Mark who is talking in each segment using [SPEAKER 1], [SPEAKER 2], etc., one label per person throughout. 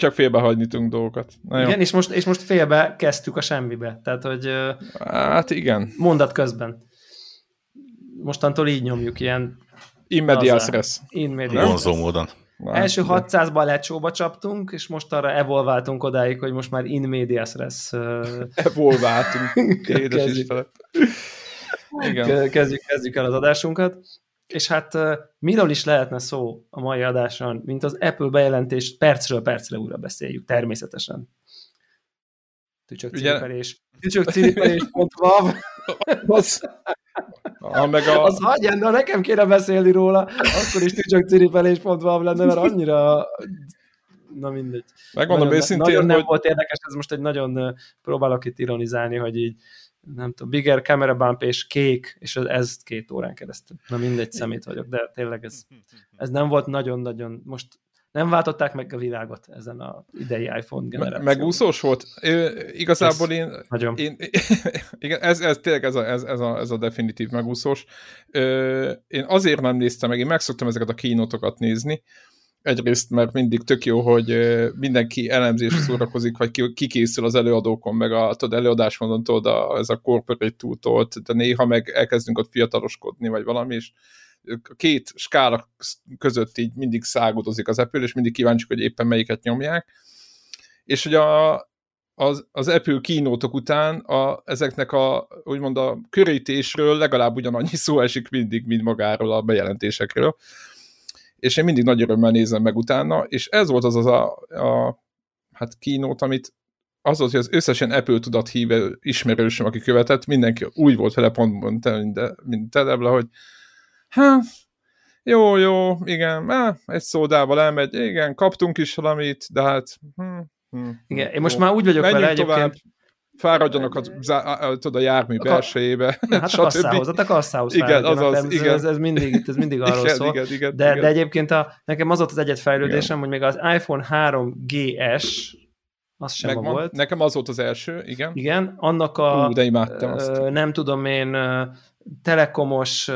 [SPEAKER 1] szerintem. Mi csak félbehagynitunk dolgokat.
[SPEAKER 2] Na igen, és most, és most félbe kezdtük a semmibe. Tehát, hogy...
[SPEAKER 1] Hát igen.
[SPEAKER 2] Mondat közben. Mostantól így nyomjuk, ilyen...
[SPEAKER 1] Immedias res.
[SPEAKER 2] Immedias módon. Na, Első 600-ban lecsóba csaptunk, és most arra evolváltunk odáig, hogy most már in medias res.
[SPEAKER 1] Evolváltunk. Édes
[SPEAKER 2] Igen. Kezdjük, kezdjük el az adásunkat. És hát miről is lehetne szó a mai adáson, mint az Apple bejelentést percről percre újra beszéljük, természetesen. Tücsök ciripelés. Tücsök ciripelés.vav. Az,
[SPEAKER 1] ha meg a...
[SPEAKER 2] az hagyján, de nekem kéne beszélni róla, akkor is tücsök ciripelés.vav lenne, mert annyira na mindegy.
[SPEAKER 1] Megmondom nagyon, őszintén,
[SPEAKER 2] nagyon
[SPEAKER 1] nem
[SPEAKER 2] hogy... volt érdekes, ez most egy nagyon próbálok itt ironizálni, hogy így nem tudom, bigger camera bump és kék, és ez két órán keresztül. Na mindegy szemét vagyok, de tényleg ez, ez nem volt nagyon-nagyon, most nem váltották meg a világot ezen a idei iPhone generációban.
[SPEAKER 1] Megúszós volt? Ö, igazából ez én, nagyon. én igen, ez, ez tényleg ez a, ez, ez, a, ez a definitív megúszós. Ö, én azért nem néztem meg, én megszoktam ezeket a kínotokat nézni, egyrészt, mert mindig tök jó, hogy mindenki elemzés szórakozik, vagy kikészül az előadókon, meg a tudod, előadásmódon tudod, a, ez a corporate túltól, de néha meg elkezdünk ott fiataloskodni, vagy valami, és a két skála között így mindig szágudozik az Apple, és mindig kíváncsiak, hogy éppen melyiket nyomják. És hogy a, az, az Apple kínótok után a, ezeknek a, úgymond a körítésről legalább ugyanannyi szó esik mindig, mint magáról a bejelentésekről és én mindig nagy örömmel nézem meg utána, és ez volt az az a, a hát kínót, amit az volt, hogy az összes ilyen Apple tudat híve ismerősöm, aki követett, mindenki úgy volt vele pont, mint, mint te, Debla, hogy hát, jó, jó, igen, á, egy szódával elmegy, igen, kaptunk is valamit, de hát... Hm,
[SPEAKER 2] hm, igen, én most jó. már úgy vagyok Menjünk vele tovább.
[SPEAKER 1] Fáradjanak a, a, a, a jármű belsejébe.
[SPEAKER 2] Hát a kasszához, a kasszához
[SPEAKER 1] igen, azaz, igen.
[SPEAKER 2] Ez, ez, mindig, ez mindig arról igen, szól. Igen, igen, de, igen. de egyébként a, nekem az volt az egyet fejlődésem, igen. hogy még az iPhone 3GS az sem Megvan. volt.
[SPEAKER 1] Nekem az volt az első, igen.
[SPEAKER 2] Igen, annak a...
[SPEAKER 1] Ú, de imádtam azt.
[SPEAKER 2] Nem tudom én, telekomos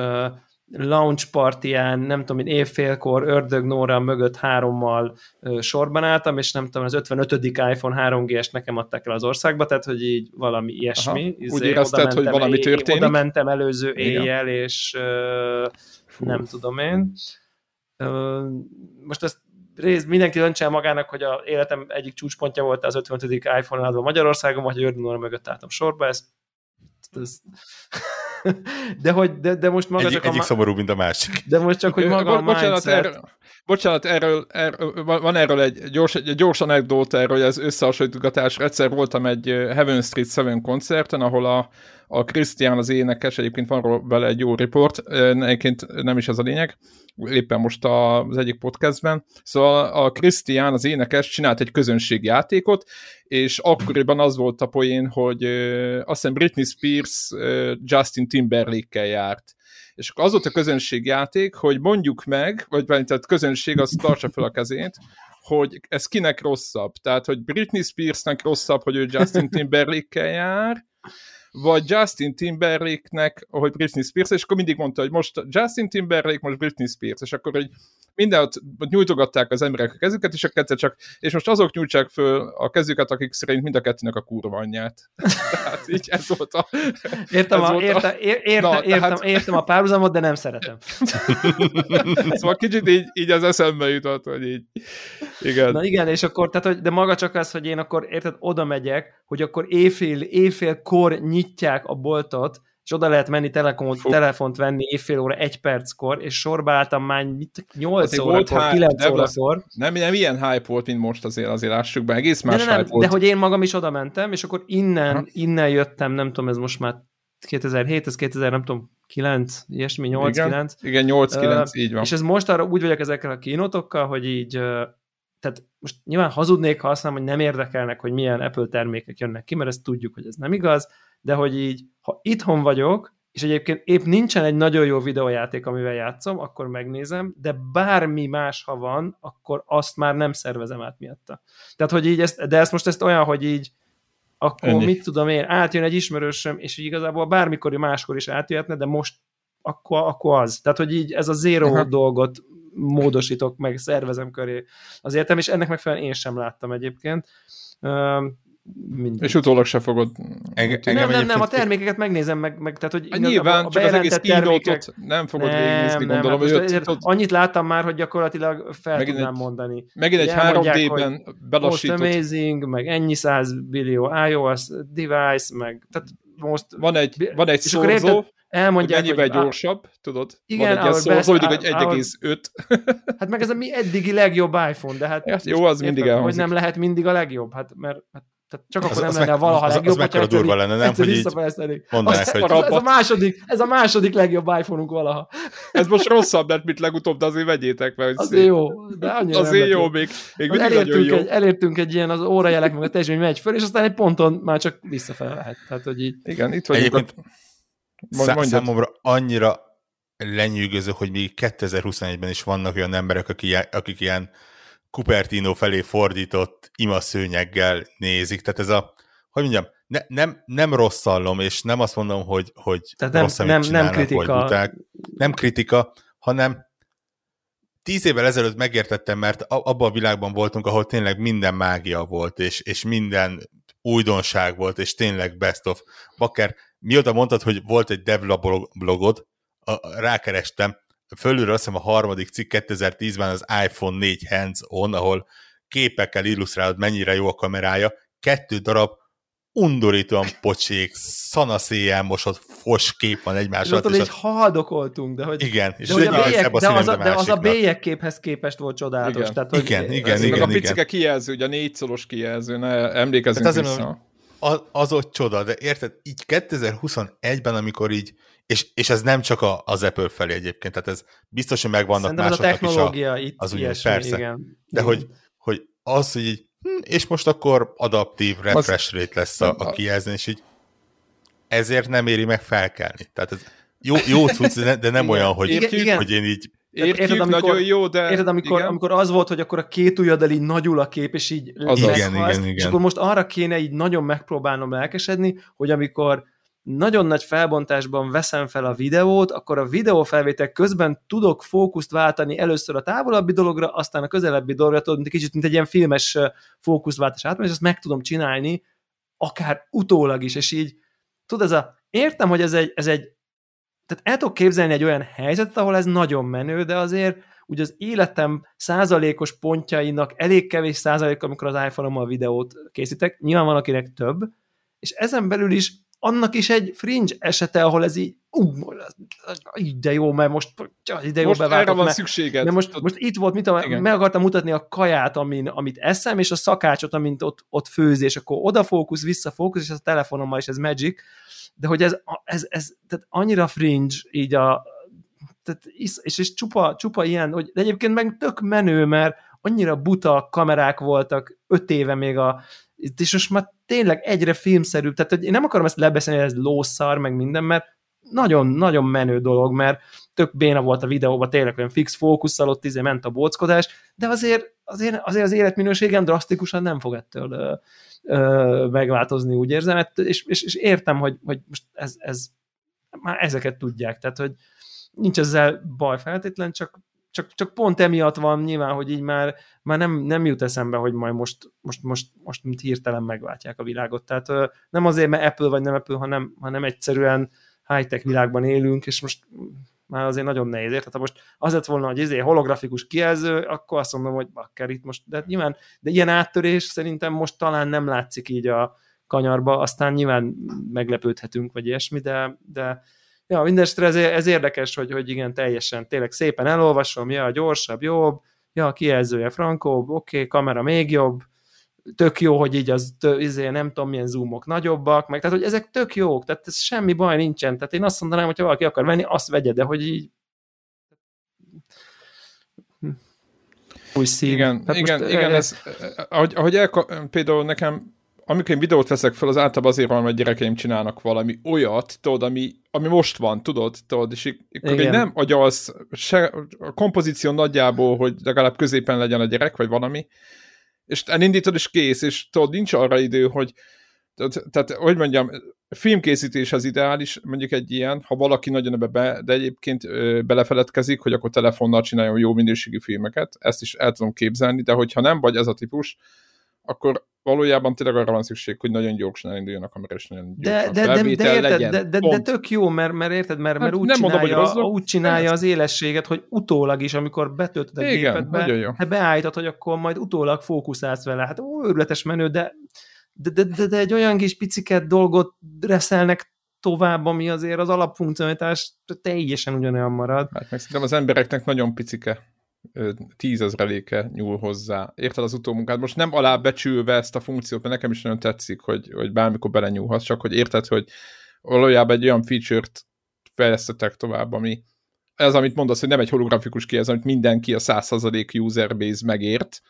[SPEAKER 2] launch partiján, nem tudom, én évfélkor Ördög Nóra mögött hárommal ö, sorban álltam, és nem tudom, az 55. iPhone 3G-est nekem adták el az országba, tehát, hogy így valami ilyesmi. Aha,
[SPEAKER 1] izé, úgy érezted, hogy valami történik?
[SPEAKER 2] Oda mentem előző éjjel, és ö, nem tudom én. Ö, most ezt rész, mindenki döntse magának, hogy a életem egyik csúcspontja volt az 55. iPhone adva Magyarországon, vagy Ördög Nóra mögött álltam sorba, ezt, ezt de, hogy, de, de most maga
[SPEAKER 3] Egy, csak
[SPEAKER 2] egyik
[SPEAKER 3] a... szomorú, mint a másik.
[SPEAKER 2] De most csak, hogy maga a
[SPEAKER 1] bocsánat, erről, bocsánat, erről, erről, van erről egy gyors, egy gyors anekdóta erről, hogy ez összehasonlítgatás. Egyszer voltam egy Heaven Street Seven koncerten, ahol a, a Christian az énekes, egyébként van vele egy jó riport, egyébként nem is ez a lényeg, éppen most az egyik podcastben. Szóval a Christian, az énekes csinált egy közönségjátékot, és akkoriban az volt a poén, hogy azt hiszem Britney Spears Justin Timberlake-kel járt. És akkor az volt a közönségjáték, hogy mondjuk meg, vagy tehát közönség az tartsa fel a kezét, hogy ez kinek rosszabb. Tehát, hogy Britney Spearsnek rosszabb, hogy ő Justin Timberlake-kel jár, vagy Justin Timberlake-nek, ahogy Britney Spears, és akkor mindig mondta, hogy most Justin Timberlake, most Britney Spears, és akkor hogy mindenhol nyújtogatták az emberek a kezüket, és a kettő csak, és most azok nyújtsák föl a kezüket, akik szerint mind a kettőnek a kurva anyját. Tehát így ez volt a...
[SPEAKER 2] Értem, a, érte, a, érte, Na, értem, tehát... értem a párhuzamot, de nem szeretem.
[SPEAKER 1] szóval kicsit így, így az eszembe jutott, hogy így, igen.
[SPEAKER 2] Na igen, és akkor, tehát, hogy, de maga csak az, hogy én akkor, érted, oda megyek, hogy akkor éjfél, éjfélkor nyitják a boltot, és oda lehet menni telefont, telefont venni évfél óra, egy perckor, és sorba álltam már 8 órakor, 9 órakor.
[SPEAKER 1] Nem, nem ilyen hype volt, mint most azért, azért lássuk be, egész más
[SPEAKER 2] de, nem, volt. De hogy én magam is oda mentem, és akkor innen, Aha. innen jöttem, nem tudom, ez most már 2007, ez 2000, nem tudom, 9, ilyesmi, 8-9.
[SPEAKER 1] Igen, igen 8-9, uh, így van.
[SPEAKER 2] És ez most arra úgy vagyok ezekkel a kínotokkal, hogy így, uh, tehát most nyilván hazudnék, ha azt mondom, hogy nem érdekelnek, hogy milyen Apple termékek jönnek ki, mert ezt tudjuk, hogy ez nem igaz, de hogy így, ha itthon vagyok, és egyébként épp nincsen egy nagyon jó videójáték, amivel játszom, akkor megnézem, de bármi más, ha van, akkor azt már nem szervezem át miatta. Tehát, hogy így ezt, de ezt most ezt olyan, hogy így akkor Ennyi. mit tudom én, átjön egy ismerősöm, és így igazából bármikor máskor is átjöhetne, de most akkor, akkor az. Tehát, hogy így ez a zero Aha. dolgot módosítok, meg szervezem köré az értem, és ennek megfelelően én sem láttam egyébként.
[SPEAKER 1] Minden. És utólag se fogod...
[SPEAKER 2] Enge, nem, nem, nem, a termékeket megnézem meg, meg tehát, hogy
[SPEAKER 1] hát nyilván, a, a csak az egész termékek... nem fogod nem, végignézni, nem, gondolom.
[SPEAKER 2] Hát hogy ott... Annyit láttam már, hogy gyakorlatilag fel megint tudnám egy, mondani.
[SPEAKER 1] Megint egy 3D-ben
[SPEAKER 2] belassított... Most amazing, meg ennyi száz billió iOS device, meg tehát most...
[SPEAKER 1] Van egy, van egy szorzó, elmondják, hogy mennyivel hogy gyorsabb, tudod?
[SPEAKER 2] Igen,
[SPEAKER 1] van egy szó, hogy egy 1,5.
[SPEAKER 2] Hát meg ez a mi eddigi legjobb iPhone, de hát...
[SPEAKER 1] Ja, jó, az mindig elhangzik.
[SPEAKER 2] Hogy nem lehet mindig a legjobb, hát mert hát tehát csak az, akkor nem lenne valaha az, legjobb,
[SPEAKER 3] az, az durva lenne, nem? Hogy így mondanák,
[SPEAKER 2] hogy... Ez, ez, a második, ez a második legjobb iPhone-unk valaha.
[SPEAKER 1] Ez most rosszabb lett, mint legutóbb, de azért vegyétek meg.
[SPEAKER 2] Azért szép. jó, de annyira
[SPEAKER 1] Azért jó, még, még mindig
[SPEAKER 2] elértünk
[SPEAKER 1] jó.
[SPEAKER 2] Egy, elértünk egy ilyen az órajelek, meg a teljesítmény megy föl, és aztán egy ponton már csak visszafele lehet. Tehát, hogy így...
[SPEAKER 1] Igen, itt vagyunk.
[SPEAKER 3] Egyébként a... számomra annyira lenyűgöző, hogy még 2021-ben is vannak olyan emberek, akik, akik ilyen Cupertino felé fordított imaszőnyeggel nézik. Tehát ez a, hogy mondjam, ne, nem, nem rosszallom, és nem azt mondom, hogy, hogy
[SPEAKER 2] Tehát nem, rossz, nem, nem kritika. Buták.
[SPEAKER 3] Nem kritika, hanem tíz évvel ezelőtt megértettem, mert abban a világban voltunk, ahol tényleg minden mágia volt, és, és minden újdonság volt, és tényleg best of. Bakker, mióta mondtad, hogy volt egy devla blogod, rákerestem, fölülről azt hiszem a harmadik cikk 2010-ben az iPhone 4 hands-on, ahol képekkel illusztrálod, mennyire jó a kamerája, kettő darab undorítóan pocsék, szanaszéjjel mosott fos kép van egymás
[SPEAKER 2] alatt. És így haldokoltunk, de hogy...
[SPEAKER 3] Igen,
[SPEAKER 2] és de, hogy a bélyek, de, az a, de az a bélyek képhez képest volt csodálatos.
[SPEAKER 3] Igen,
[SPEAKER 2] tehát,
[SPEAKER 3] hogy igen, igen, igen,
[SPEAKER 1] igen. A picike kijelző, ugye a négyszoros kijelző, ne emlékezzünk hát vissza.
[SPEAKER 3] Az, az ott csoda, de érted, így 2021-ben, amikor így és, és ez nem csak a, az Apple felé egyébként, tehát ez biztos, hogy megvannak Szerintem másoknak
[SPEAKER 2] a technológia
[SPEAKER 3] is
[SPEAKER 2] a,
[SPEAKER 3] itt az
[SPEAKER 2] ugye, persze. Igen.
[SPEAKER 3] De igen. hogy, hogy az, hogy így, hm, és most akkor adaptív refresh rate lesz a, a kijelzés, és így ezért nem éri meg felkelni. Tehát ez jó, jó cucc, de, de nem igen. olyan, hogy, igen, igen. hogy én így
[SPEAKER 1] Értjük, érted, amikor, nagyon jó, de...
[SPEAKER 2] Érted, amikor, igen? amikor az volt, hogy akkor a két ujjaddal így nagyul a kép, és így
[SPEAKER 3] az igen, igen, igen,
[SPEAKER 2] és akkor most arra kéne így nagyon megpróbálnom lelkesedni, hogy amikor nagyon nagy felbontásban veszem fel a videót, akkor a videófelvétel közben tudok fókuszt váltani először a távolabbi dologra, aztán a közelebbi dologra, tudod, mint kicsit, mint egy ilyen filmes fókuszváltás átmenés, és ezt meg tudom csinálni, akár utólag is, és így, tudod, ez a, értem, hogy ez egy, ez egy tehát el tudok képzelni egy olyan helyzetet, ahol ez nagyon menő, de azért ugye az életem százalékos pontjainak elég kevés százalék, amikor az iPhone-ommal videót készítek, nyilván van akinek több, és ezen belül is annak is egy fringe esete, ahol ez így, ú, de jó, mert most
[SPEAKER 1] de jó most erre van mert, szükséged.
[SPEAKER 2] De most, most itt volt, mit tudom, meg akartam mutatni a kaját, amin, amit eszem, és a szakácsot, amint ott, ott főz, és akkor odafókusz, visszafókusz, és ez a telefonommal is ez magic, de hogy ez, ez, ez tehát annyira fringe így a tehát, és, és, és csupa, csupa ilyen, hogy de egyébként meg tök menő, mert annyira buta kamerák voltak öt éve még a és most már tényleg egyre filmszerűbb, tehát hogy én nem akarom ezt lebeszélni, hogy ez lószar, meg minden, mert nagyon-nagyon menő dolog, mert tök béna volt a videóban, tényleg olyan fix fókusszal, ott izé ment a bóckodás, de azért, azért, azért az életminőségem drasztikusan nem fog ettől ö, ö, megváltozni, úgy érzem, és, és, és értem, hogy, hogy most ez, ez, már ezeket tudják, tehát hogy nincs ezzel baj feltétlen, csak csak, csak pont emiatt van nyilván, hogy így már, már nem, nem jut eszembe, hogy majd most, most, most, most mint hirtelen megváltják a világot. Tehát nem azért, mert Apple vagy nem Apple, hanem, hanem egyszerűen high-tech világban élünk, és most már azért nagyon nehéz, érted? Ha most az lett volna, hogy izé holografikus kijelző, akkor azt mondom, hogy bakker itt most, de nyilván, de ilyen áttörés szerintem most talán nem látszik így a kanyarba, aztán nyilván meglepődhetünk, vagy ilyesmi, de, de ja, mindestre ez, ez érdekes, hogy, hogy igen, teljesen, tényleg szépen elolvasom, ja, gyorsabb, jobb, ja, kijelzője frankóbb, oké, okay, kamera még jobb, tök jó, hogy így az, tő, izé, nem tudom milyen zoomok nagyobbak, meg tehát, hogy ezek tök jók, tehát ez semmi baj nincsen, tehát én azt mondanám, hogy ha valaki akar venni, azt vegye, de hogy így
[SPEAKER 1] új szín. Igen, hát igen, most, igen, ez, ahogy, ahogy elka, például nekem amikor én videót veszek fel, az általában azért van, hogy gyerekeim csinálnak valami olyat, tudod, ami, ami most van, tudod, tudod, és akkor én nem agyalsz se a kompozíció nagyjából, hogy legalább középen legyen a gyerek, vagy valami, és elindítod, és kész, és tudod, nincs arra idő, hogy Tehát, tehát, hogy mondjam, filmkészítés az ideális, mondjuk egy ilyen, ha valaki nagyon ebbe be, de egyébként ö, belefeledkezik, hogy akkor telefonnal csináljon jó minőségi filmeket, ezt is el tudom képzelni, de hogyha nem vagy ez a típus, akkor valójában tényleg arra van szükség, hogy nagyon gyorsan elinduljon a kamera, és nagyon
[SPEAKER 2] de, de, de, de, érted, legyen. de, de, de, tök jó, mert, mert érted, mert, mert hát úgy, nem csinálja, mondom, hogy úgy csinálja az élességet, hogy utólag is, amikor betöltöd a Igen, gépedbe, beállítod, hogy akkor majd utólag fókuszálsz vele. Hát ó, őrületes menő, de, de, de, de, de egy olyan kis piciket dolgot reszelnek tovább, ami azért az alapfunkcionalitás teljesen ugyanolyan marad.
[SPEAKER 1] Hát meg szerintem az embereknek nagyon picike tízezreléke nyúl hozzá. Érted az utómunkát? Most nem alábecsülve ezt a funkciót, mert nekem is nagyon tetszik, hogy, hogy bármikor belenyúlhatsz, csak hogy érted, hogy valójában egy olyan feature-t fejlesztettek tovább, ami ez, amit mondasz, hogy nem egy holografikus ki, ez, amit mindenki a 100% userbase megért,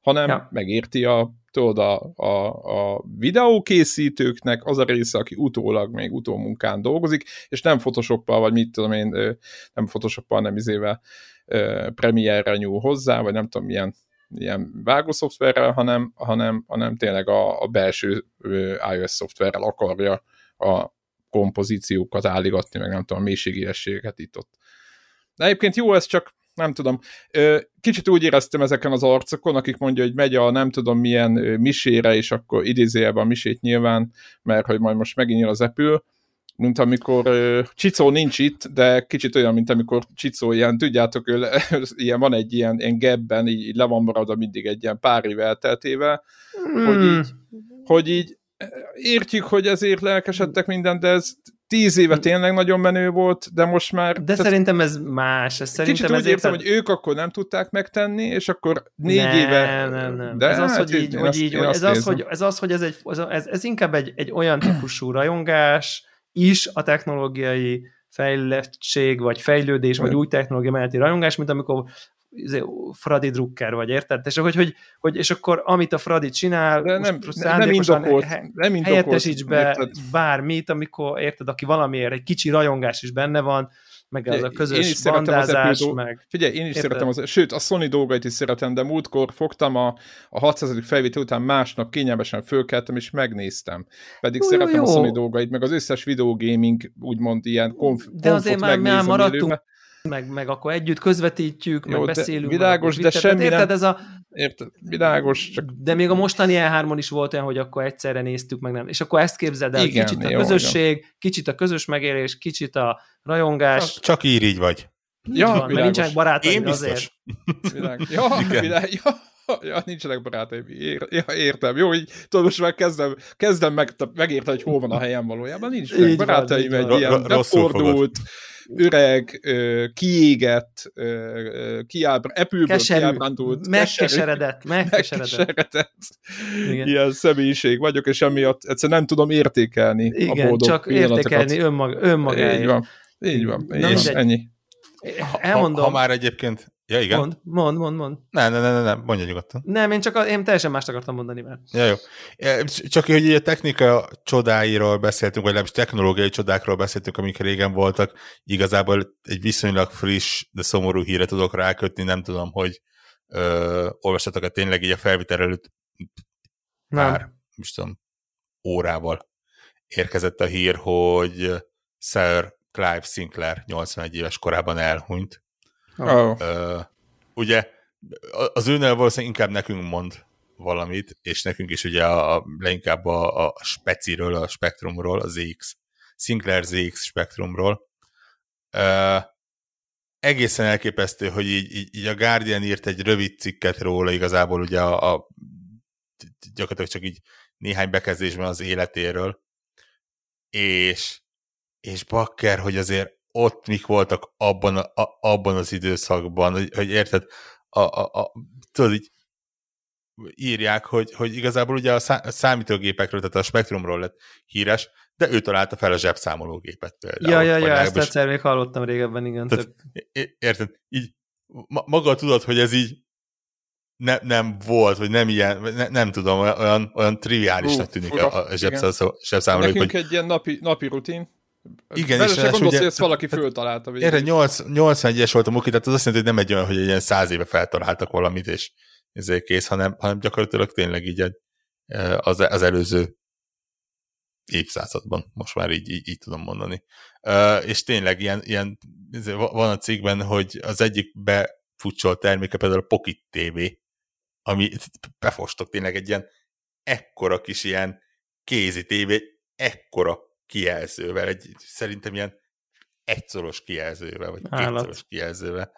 [SPEAKER 1] hanem ja. megérti a, tudod, a, a, a videókészítőknek az a része, aki utólag még utómunkán dolgozik, és nem Photoshoppal, vagy mit tudom én, nem Photoshoppal, nem izével Premiere-re nyúl hozzá, vagy nem tudom milyen, milyen vágószoftverrel, hanem, hanem, hanem tényleg a, a belső iOS szoftverrel akarja a kompozíciókat álligatni, meg nem tudom, a mélységérességeket itt ott. De egyébként jó, ez csak nem tudom. Kicsit úgy éreztem ezeken az arcokon, akik mondja, hogy megy a nem tudom milyen misére, és akkor idézőjelben a misét nyilván, mert hogy majd most megint jön az Apple, mint amikor uh, Csicó nincs itt, de kicsit olyan, mint amikor Csicó ilyen, tudjátok, ő, ilyen van egy ilyen, ilyen gebben, így, így le van maradva mindig egy ilyen pár év elteltével, mm. hogy így, hogy így értjük, hogy ezért lelkesedtek minden, de ez tíz éve hmm. tényleg nagyon menő volt, de most már...
[SPEAKER 2] De tehát, szerintem ez más. Ez szerintem
[SPEAKER 1] kicsit úgy értem, hogy ők akkor nem tudták megtenni, és akkor négy
[SPEAKER 2] nem,
[SPEAKER 1] éve...
[SPEAKER 2] Nem, nem, De ez az, hogy így, hogy így ez, az, hogy, ez az, hogy ez, egy, ez, ez inkább egy, egy olyan típusú rajongás is a technológiai fejlettség, vagy fejlődés, vagy új technológia melletti rajongás, mint amikor Izé, Fradi Drucker vagy, érted? És, hogy, hogy, hogy, és akkor amit a Fradi csinál,
[SPEAKER 1] De nem, nem indokolt, he, nem indokolt,
[SPEAKER 2] helyettesíts be érted? bármit, amikor, érted, aki valamiért egy kicsi rajongás is benne van, meg az a közös én bandázás, az meg...
[SPEAKER 1] Figyelj, én is érted? szeretem, az, sőt, a Sony dolgait is szeretem, de múltkor fogtam a, a 600. felvétel után másnap kényelmesen fölkeltem, és megnéztem. Pedig jó, szeretem jó. a Sony dolgait, meg az összes videogaming, úgymond ilyen konf,
[SPEAKER 2] De azért már, már maradtunk, meg, meg akkor együtt közvetítjük, Jó, meg beszélünk.
[SPEAKER 1] Világos, de semmi érted, nem... Ez a... Érted, világos, csak...
[SPEAKER 2] De még a mostani E3-on is volt olyan, hogy akkor egyszerre néztük, meg nem. És akkor ezt képzeld el, Igen, kicsit a közösség, jó. kicsit a közös megélés, kicsit a rajongás.
[SPEAKER 3] Csak, csak így így vagy.
[SPEAKER 2] Ja, van, mert nincsenek barátaim Én biztos. azért.
[SPEAKER 1] Világ. Ja, világ, ja. Ja, nincsenek barátaim. Ér, ja, értem. Jó, így tudod, most már kezdem, kezdem meg, megérteni, hogy hol van a helyem valójában. Nincsenek barátaim, egy ilyen befordult, öreg, kiégett, kiábr, epülből kiábrándult,
[SPEAKER 2] megkeseredett, megkeseredett.
[SPEAKER 1] ilyen személyiség vagyok, és emiatt egyszerűen nem tudom értékelni
[SPEAKER 2] Igen, a boldog csak értékelni önmag, önmagáért.
[SPEAKER 1] Így van, így van, így van. ennyi.
[SPEAKER 2] Elmondom.
[SPEAKER 3] Ha, ha már egyébként Ja, igen.
[SPEAKER 2] Mond, mond, mond, mond.
[SPEAKER 3] Nem, nem, nem, nem, mondja nyugodtan.
[SPEAKER 2] Nem, én csak a, én teljesen mást akartam mondani már.
[SPEAKER 3] Ja, jó. Csak hogy a technika csodáiról beszéltünk, vagy legalábbis technológiai csodákról beszéltünk, amik régen voltak. Igazából egy viszonylag friss, de szomorú híre tudok rákötni, nem tudom, hogy olvastatok-e tényleg így a felvétel előtt pár, most tudom, órával érkezett a hír, hogy Sir Clive Sinclair 81 éves korában elhunyt Oh. Uh, ugye az őnél valószínűleg inkább nekünk mond valamit, és nekünk is ugye a, a, leginkább a, a speciről, a spektrumról, a ZX, Sinclair ZX spektrumról. Uh, egészen elképesztő, hogy így, így, így a Guardian írt egy rövid cikket róla, igazából ugye a, a gyakorlatilag csak így néhány bekezdésben az életéről, és, és bakker, hogy azért ott mik voltak abban, a, abban az időszakban, hogy, hogy érted, a, a, a, tudod, így írják, hogy, hogy igazából ugye a, szá, a számítógépekről, tehát a spektrumról lett híres, de ő találta fel a zsebszámológépet például.
[SPEAKER 2] Ja, ja, ja, ezt egyszer még hallottam régebben, igen. Tehát,
[SPEAKER 3] érted, így maga tudod, hogy ez így ne, nem volt, vagy nem ilyen, ne, nem tudom, olyan, olyan triviálisnak tűnik fura, a, a zsebszámológép.
[SPEAKER 1] Nekünk hogy... egy ilyen napi, napi rutin,
[SPEAKER 3] igen,
[SPEAKER 1] és gondolsz, ugye, hogy ezt valaki föltalálta.
[SPEAKER 3] Erre 81-es volt a Muki, tehát az azt jelenti, hogy nem egy olyan, hogy egy ilyen száz éve feltaláltak valamit, és ezért kész, hanem, hanem gyakorlatilag tényleg így egy, az, az előző évszázadban, most már így, így, így tudom mondani. Uh, és tényleg ilyen, ilyen, van a cikkben, hogy az egyik befutcsolt terméke például a Pocket TV, ami befostok tényleg egy ilyen ekkora kis ilyen kézi tévé, ekkora kijelzővel, egy szerintem ilyen egyszoros kijelzővel, vagy Állat. kétszoros kijelzővel.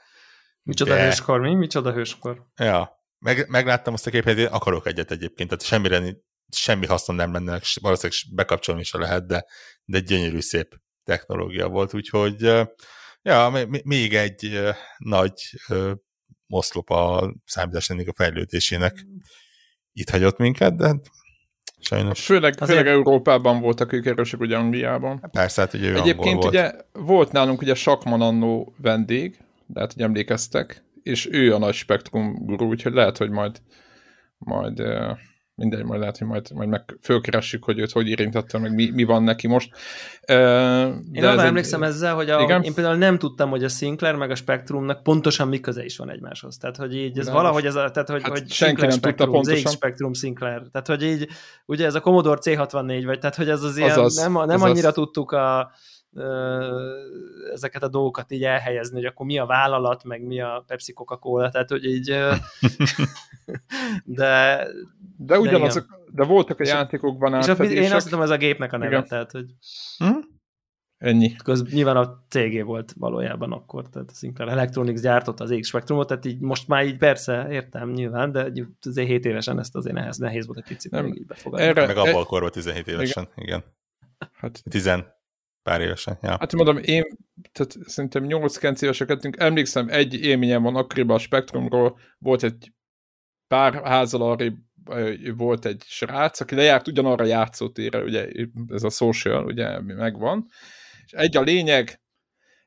[SPEAKER 2] Micsoda De... hőskor, mi? Micsoda hőskor?
[SPEAKER 3] Ja, meg, megláttam azt a képet, én akarok egyet egyébként, tehát semmire, semmi haszon nem lenne, valószínűleg bekapcsolni is lehet, de, de gyönyörű szép technológia volt, úgyhogy ja, még egy nagy oszlop a számítástechnika fejlődésének itt hagyott minket, de sajnos.
[SPEAKER 1] Főleg, Azért... főleg Európában voltak ők erősek, ugye Angliában.
[SPEAKER 3] Persze, hát ugye ő
[SPEAKER 1] Egyébként
[SPEAKER 3] volt.
[SPEAKER 1] ugye volt nálunk ugye Sakman annó vendég, lehet, hogy emlékeztek, és ő a nagy spektrum guru, úgyhogy lehet, hogy majd majd mindegy, majd lehet, hogy majd, majd meg fölkeressük, hogy őt hogy érintette, meg mi, mi van neki most.
[SPEAKER 2] De én arra emlékszem egy... ezzel, hogy a, igen? én például nem tudtam, hogy a Sinclair meg a Spectrumnak pontosan mi köze is van egymáshoz. Tehát, hogy így ez nem valahogy ez a, tehát, hogy, hát hogy
[SPEAKER 1] senki nem Spectrum, tudta pontosan.
[SPEAKER 2] ZX Spectrum Sinclair. Tehát, hogy így, ugye ez a Commodore C64, vagy tehát, hogy ez az ilyen, azaz, nem, nem azaz. annyira tudtuk a, ezeket a dolgokat így elhelyezni, hogy akkor mi a vállalat, meg mi a Pepsi Coca-Cola, tehát hogy így de
[SPEAKER 1] de ugyanazok, de, de voltak a játékokban
[SPEAKER 2] És a, én azt tudom, ez a gépnek a neve, igen. tehát hogy hm?
[SPEAKER 1] Ennyi.
[SPEAKER 2] Köz, nyilván a CG volt valójában akkor, tehát a Sinclair Electronics gyártott az X Spectrumot, tehát így most már így persze értem nyilván, de azért 7 évesen ezt azért nehéz, nehéz volt egy picit nem, még így befogadni.
[SPEAKER 3] Erre, meg abban akkor volt 17 évesen, igen. igen. Hát, 10 pár évesen. Ja.
[SPEAKER 1] Hát mondom, én tehát szerintem 8-9 évesek emlékszem, egy élményem van akkoriban a Spektrumról, volt egy pár házal arra volt egy srác, aki lejárt ugyanarra játszótérre, ugye ez a social, ugye megvan, és egy a lényeg,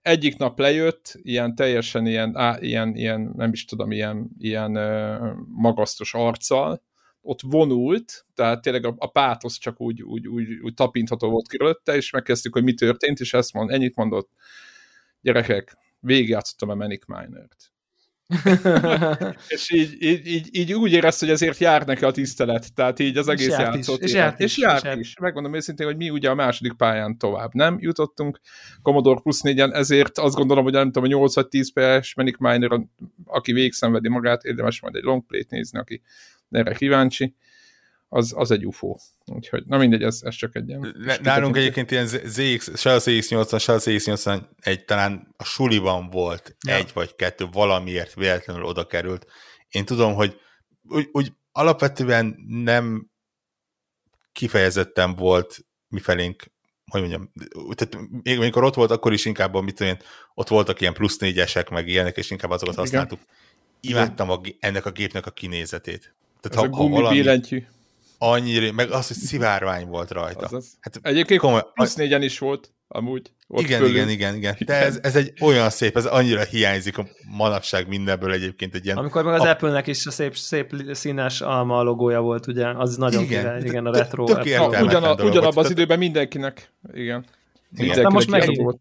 [SPEAKER 1] egyik nap lejött, ilyen teljesen ilyen, á, ilyen, ilyen nem is tudom, ilyen, ilyen uh, magasztos arccal, ott vonult, tehát tényleg a, a pátosz csak úgy, úgy, úgy, úgy tapintható volt körülötte, és megkezdtük, hogy mi történt, és ezt mond, ennyit mondott, gyerekek, végigjátszottam a Manic Miner-t. és így, így, így, így, úgy érezte, hogy ezért jár neki a tisztelet, tehát így az egész játszott.
[SPEAKER 2] És járt is.
[SPEAKER 1] És járt, és járt is. Megmondom őszintén, hogy mi ugye a második pályán tovább nem jutottunk, Commodore Plus 4-en, ezért azt gondolom, hogy nem tudom, a 8 vagy 10 PS Manic Miner, aki végszenvedi magát, érdemes majd egy longplay nézni, aki erre kíváncsi, az, az egy UFO. Úgyhogy, na mindegy, ez, ez csak egy ilyen...
[SPEAKER 3] Nálunk egyébként ilyen ZX, se a ZX80, se a ZX81 talán a suliban volt ja. egy vagy kettő, valamiért véletlenül oda került. Én tudom, hogy úgy, úgy alapvetően nem kifejezetten volt mifelénk, hogy mondjam, tehát még amikor ott volt, akkor is inkább, mit tudom én, ott voltak ilyen plusz négyesek, meg ilyenek, és inkább azokat használtuk. Igen. Imádtam a, ennek a gépnek a kinézetét.
[SPEAKER 1] Tehát Ez ha, a gumi ha valami, billentyű.
[SPEAKER 3] Annyira, meg az, hogy szivárvány volt rajta. Azaz.
[SPEAKER 1] Hát, Egyébként komoly, plusz négyen is volt, amúgy.
[SPEAKER 3] Ott igen, fölül. igen, igen, igen. De ez, ez egy olyan szép, ez annyira hiányzik a manapság mindenből egyébként egy ilyen...
[SPEAKER 2] Amikor meg az a... Apple-nek is a szép, szép színes alma logója volt, ugye, az nagyon igen, király, igen, a retro.
[SPEAKER 1] Tök ugyanabban ugyan az időben mindenkinek, igen. igen.
[SPEAKER 2] Mindenkinek most megint.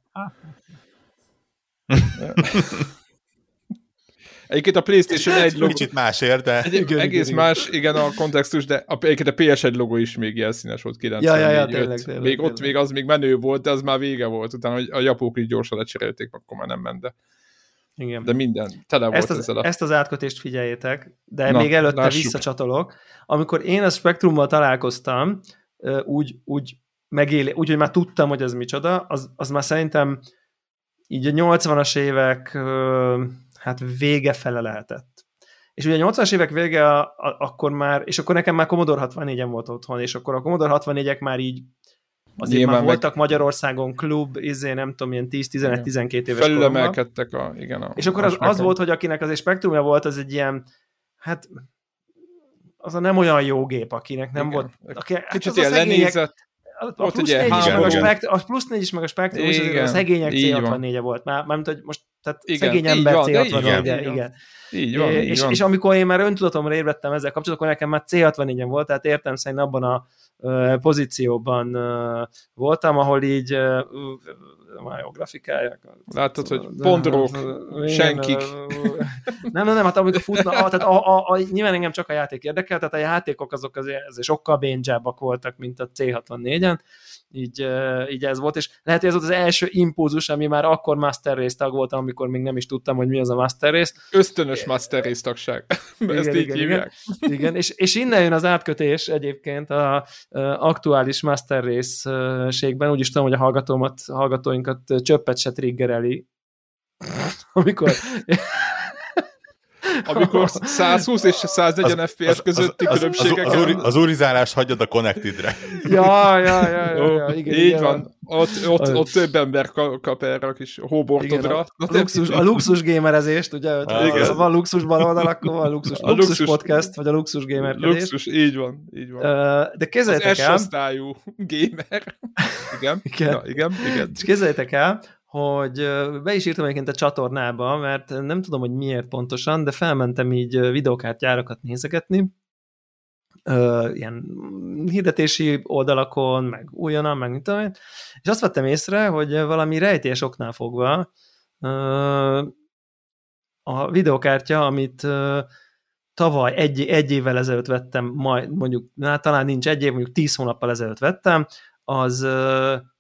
[SPEAKER 1] Egyébként a PlayStation 1
[SPEAKER 3] logó... Kicsit másért, de...
[SPEAKER 1] Egy, igen, egész igen, más, igen, a kontextus, de a, egyébként a PS1 logó is még jelszínes volt 94
[SPEAKER 2] ja, ja, ja, tényleg, tényleg,
[SPEAKER 1] Még
[SPEAKER 2] tényleg.
[SPEAKER 1] ott még az még menő volt, de az már vége volt. Utána hogy a japók is gyorsan lecserélték, akkor már nem ment, de... Igen. De minden, tele volt
[SPEAKER 2] ezt az, ezzel a... Ezt az átkötést figyeljétek, de Na, még előtte lássuk. visszacsatolok. Amikor én a Spectrummal találkoztam, úgy, úgy megél, úgy, hogy már tudtam, hogy ez micsoda, az, az már szerintem így a 80-as évek hát vége fele lehetett. És ugye a 80-as évek vége a, a, akkor már, és akkor nekem már Commodore 64-en volt otthon, és akkor a Commodore 64-ek már így azért Nyilván már voltak meg... Magyarországon klub, izé, nem tudom, ilyen 10-11-12 éves
[SPEAKER 1] Felülemelkedtek a, igen. A
[SPEAKER 2] és akkor az, az volt, hogy akinek azért spektrumja volt, az egy ilyen, hát az a nem olyan jó gép, akinek nem igen. volt. Aki,
[SPEAKER 1] hát Kicsit ilyen lenézett
[SPEAKER 2] a, a, plusz ugye, is meg a, spekt, a plusz 4 is meg a spektrum, és a szegények C64-e volt. Már, mármint, hogy most tehát igen, szegény ember C64-e, igen. igen.
[SPEAKER 1] Így van,
[SPEAKER 2] és,
[SPEAKER 1] így van.
[SPEAKER 2] és amikor én már öntudatomra ébredtem ezzel kapcsolatban, akkor nekem már C64-en volt, tehát értem szerint abban a uh, pozícióban uh, voltam, ahol így uh, már jó grafikáják.
[SPEAKER 1] Látod, hogy pontról senkik.
[SPEAKER 2] Nem, nem, nem, hát amikor futna, a, tehát a, a, a, nyilván engem csak a játék érdekel, tehát a játékok azok azért, azért sokkal bénzsábbak voltak, mint a C64-en, így, így ez volt, és lehet, hogy ez volt az első impulzus, ami már akkor Master Race tag voltam, amikor még nem is tudtam, hogy mi az a Master Race.
[SPEAKER 1] Ösztönös Master Race tagság.
[SPEAKER 2] Igen, Ezt így igen, hívják. Igen, igen. És, és innen jön az átkötés egyébként a, a aktuális Master Race-ségben, úgy is tudom, hogy a hallgatómat, hallgatóinkat csöppet se triggereli, amikor
[SPEAKER 1] amikor 120 és 140 az, FPS közötti az, különbségek.
[SPEAKER 3] Az, az, az, az úrizálás hagyjad a Connected-re.
[SPEAKER 2] Ja, ja, ja, ja, ja igen,
[SPEAKER 1] Így igen, van. Ott, ott, ott több ember kap erre a kis hóbortodra.
[SPEAKER 2] A, a, luxus, a luxus gamerezést, ugye? Igen. Ha van luxus baloldal, akkor van luxus, a luxus, luxus podcast, vagy a luxus gamerkedés.
[SPEAKER 1] Luxus, így van. Így van.
[SPEAKER 2] De képzeljétek el...
[SPEAKER 1] Az S-osztályú gamer. Igen.
[SPEAKER 2] Igen. Ja, igen, igen. És képzeljétek el, hogy be is írtam egyébként a csatornába, mert nem tudom, hogy miért pontosan, de felmentem így videókártyárakat nézegetni, ilyen hirdetési oldalakon, meg újonnan, meg mit tudom és azt vettem észre, hogy valami rejtélyes oknál fogva a videokártya, amit tavaly egy, egy évvel ezelőtt vettem, majd mondjuk, hát talán nincs egy év, mondjuk tíz hónappal ezelőtt vettem, az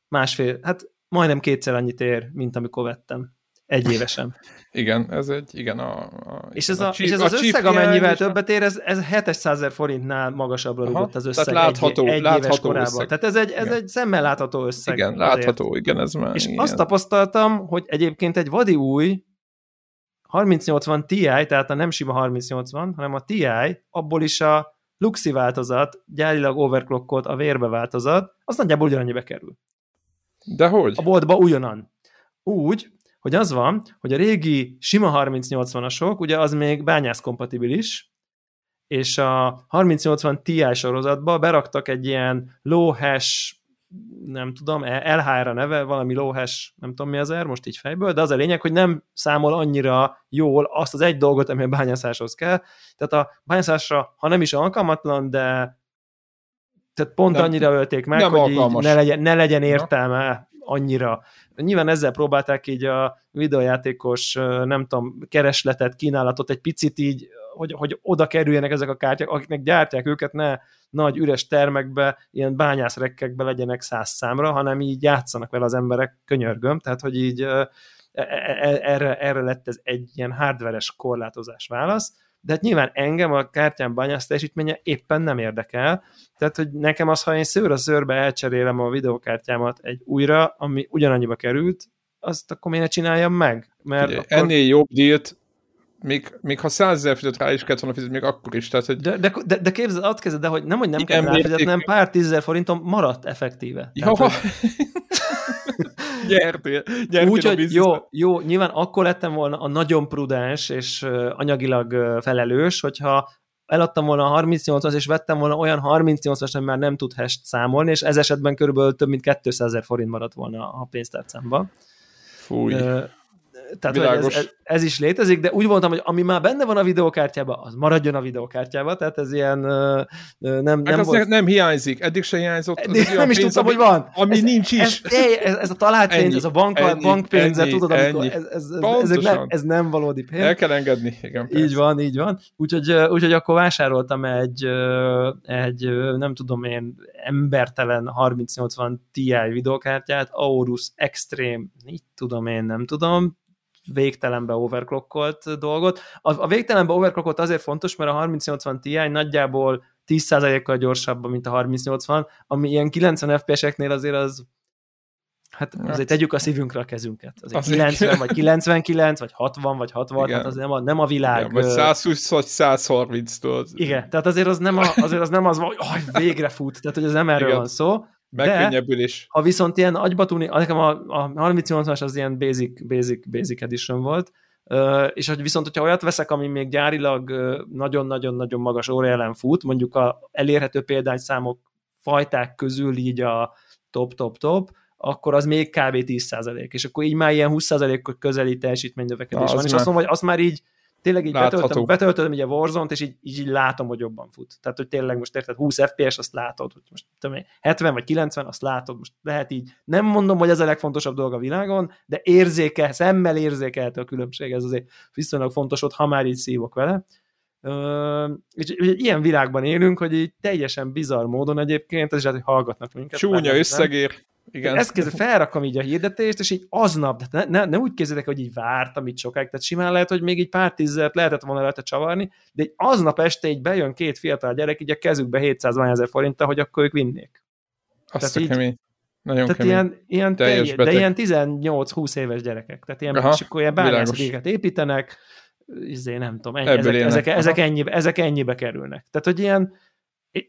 [SPEAKER 2] másfél, hát majdnem kétszer annyit ér, mint amikor vettem. Egy évesen.
[SPEAKER 1] Igen, ez egy, igen, a... a
[SPEAKER 2] és ez, a, a, és ez az összeg, amennyivel többet ér, ez, ez 700 ezer forintnál magasabbra rúgott az összeg Tehát látható, egy, egy látható éves korában. Összeg. Tehát ez egy, ez egy szemmel látható összeg.
[SPEAKER 1] Igen, látható, azért. igen, ez már...
[SPEAKER 2] És igen. azt tapasztaltam, hogy egyébként egy vadi új 3080 Ti, tehát a nem sima 3080, hanem a Ti, abból is a Luxi változat, gyárilag overclockolt a vérbe változat, az nagyjából ugyanannyibe kerül.
[SPEAKER 1] De hogy?
[SPEAKER 2] A boltba ugyanan. Úgy, hogy az van, hogy a régi sima 3080-asok, ugye az még bányász kompatibilis, és a 3080 Ti sorozatba beraktak egy ilyen low hash, nem tudom, LHR a neve, valami low hash, nem tudom mi az er, most így fejből, de az a lényeg, hogy nem számol annyira jól azt az egy dolgot, ami a bányászáshoz kell. Tehát a bányászásra, ha nem is alkalmatlan, de tehát pont nem, annyira ölték meg, hogy így ne legyen, ne legyen értelme annyira. Nyilván ezzel próbálták így a videojátékos, nem tudom, keresletet, kínálatot egy picit így, hogy, hogy oda kerüljenek ezek a kártyák, akiknek gyártják őket, ne nagy üres termekbe, ilyen bányászrekkekbe legyenek száz számra, hanem így játszanak vele az emberek, könyörgöm, tehát hogy így e, e, e, erre, erre lett ez egy ilyen hardveres korlátozás válasz, de hát nyilván engem a kártyám bányász teljesítménye éppen nem érdekel, tehát hogy nekem az, ha én szőr szőrbe elcserélem a videókártyámat egy újra, ami ugyanannyiba került, azt akkor miért csináljam meg? Mert Ugye,
[SPEAKER 1] akkor... Ennél jobb dílt még, még ha 100 ezer fizet rá is kellett volna fizetni, még akkor is. Tehát, hogy...
[SPEAKER 2] De, de, de, de képzeld, azt kezded, de hogy nem, hogy nem kell rá fizetnem, pár tízezer forintom maradt effektíve.
[SPEAKER 1] Ja. Tehát, hogy... gyertél, gyertél
[SPEAKER 2] Úgy, hogy jó, jó, nyilván akkor lettem volna a nagyon prudens és anyagilag felelős, hogyha eladtam volna a 38-as, és vettem volna olyan 38-as, ami már nem tud hash számolni, és ez esetben körülbelül több mint 200 ezer forint maradt volna a pénztárcámban.
[SPEAKER 1] Fúj
[SPEAKER 2] tehát ez, ez, ez is létezik, de úgy voltam, hogy ami már benne van a videókártyában, az maradjon a videókártyában, tehát ez ilyen nem,
[SPEAKER 1] nem volt... nem hiányzik, eddig se hiányzott.
[SPEAKER 2] Eddig nem is tudtam, hogy van.
[SPEAKER 1] Ami ez, nincs is.
[SPEAKER 2] Ez, ez, ez a talált pénz, ennyi, ez a bank, ennyi, bankpénze, ennyi, tudod, amikor ez, ez, ez, ez, nem, ez nem valódi pénz.
[SPEAKER 1] El kell engedni, igen.
[SPEAKER 2] Persze. Így van, így van. Úgyhogy, úgyhogy akkor vásároltam egy, egy nem tudom én, embertelen 3080 Ti videókártyát, Aorus Extreme, így tudom én, nem tudom, végtelenbe overclockolt dolgot. A, a végtelenbe overclockolt azért fontos, mert a 3080 Ti nagyjából 10%-kal gyorsabban, mint a 3080, ami ilyen 90 FPS-eknél azért az Hát, hát azért tegyük a szívünkre a kezünket. Azért, azért 90, vagy 99, vagy 60, vagy 60, igen. hát az nem a, nem a világ. Igen,
[SPEAKER 1] vagy 120, vagy 130 tól.
[SPEAKER 2] Igen, tehát azért az nem, a, azért az, nem az, hogy oh, végre fut, tehát hogy az nem erről igen. van szó.
[SPEAKER 1] Megkönnyebbülés.
[SPEAKER 2] Ha viszont ilyen agybatúni, nekem a, a 3080-as az ilyen basic, basic, basic edition volt, Uh, és hogy viszont, hogyha olyat veszek, ami még gyárilag nagyon-nagyon-nagyon magas órajelen fut, mondjuk a elérhető példányszámok fajták közül így a top-top-top, akkor az még kb. 10%, és akkor így már ilyen 20%-kot közeli teljesítménynövekedés van, és azt mondom, hogy azt már így tényleg így betöltöm, betöltöm így a Warzone-t, és így, így, így, látom, hogy jobban fut. Tehát, hogy tényleg most érted, 20 FPS, azt látod, hogy most tudom, 70 vagy 90, azt látod, most lehet így. Nem mondom, hogy ez a legfontosabb dolog a világon, de érzékel, szemmel érzékelte a különbség, ez azért viszonylag fontos ott, ha már így szívok vele. Uh, és, és ilyen világban élünk, hogy így teljesen bizarr módon egyébként, ez is hát, hogy hallgatnak minket.
[SPEAKER 1] Csúnya összegér.
[SPEAKER 2] Igen. Ezt kezdve felrakom így a hirdetést, és így aznap, ne, ne, ne úgy képzeljétek, hogy így vártam itt sokáig, tehát simán lehet, hogy még így pár tízezert lehetett volna rajta csavarni, de egy aznap este így bejön két fiatal gyerek, így a kezükbe 700 ezer forinttal, hogy akkor ők vinnék.
[SPEAKER 1] Azt tehát így, kemény. Nagyon
[SPEAKER 2] tehát
[SPEAKER 1] kemény.
[SPEAKER 2] ilyen, ilyen telj, de ilyen 18-20 éves gyerekek. Tehát ilyen, Aha, és akkor ilyen bányászatégeket építenek, izé, nem tudom, ennyi, ezek, ezek, ezek, ennyibe, ezek ennyibe kerülnek. Tehát, hogy ilyen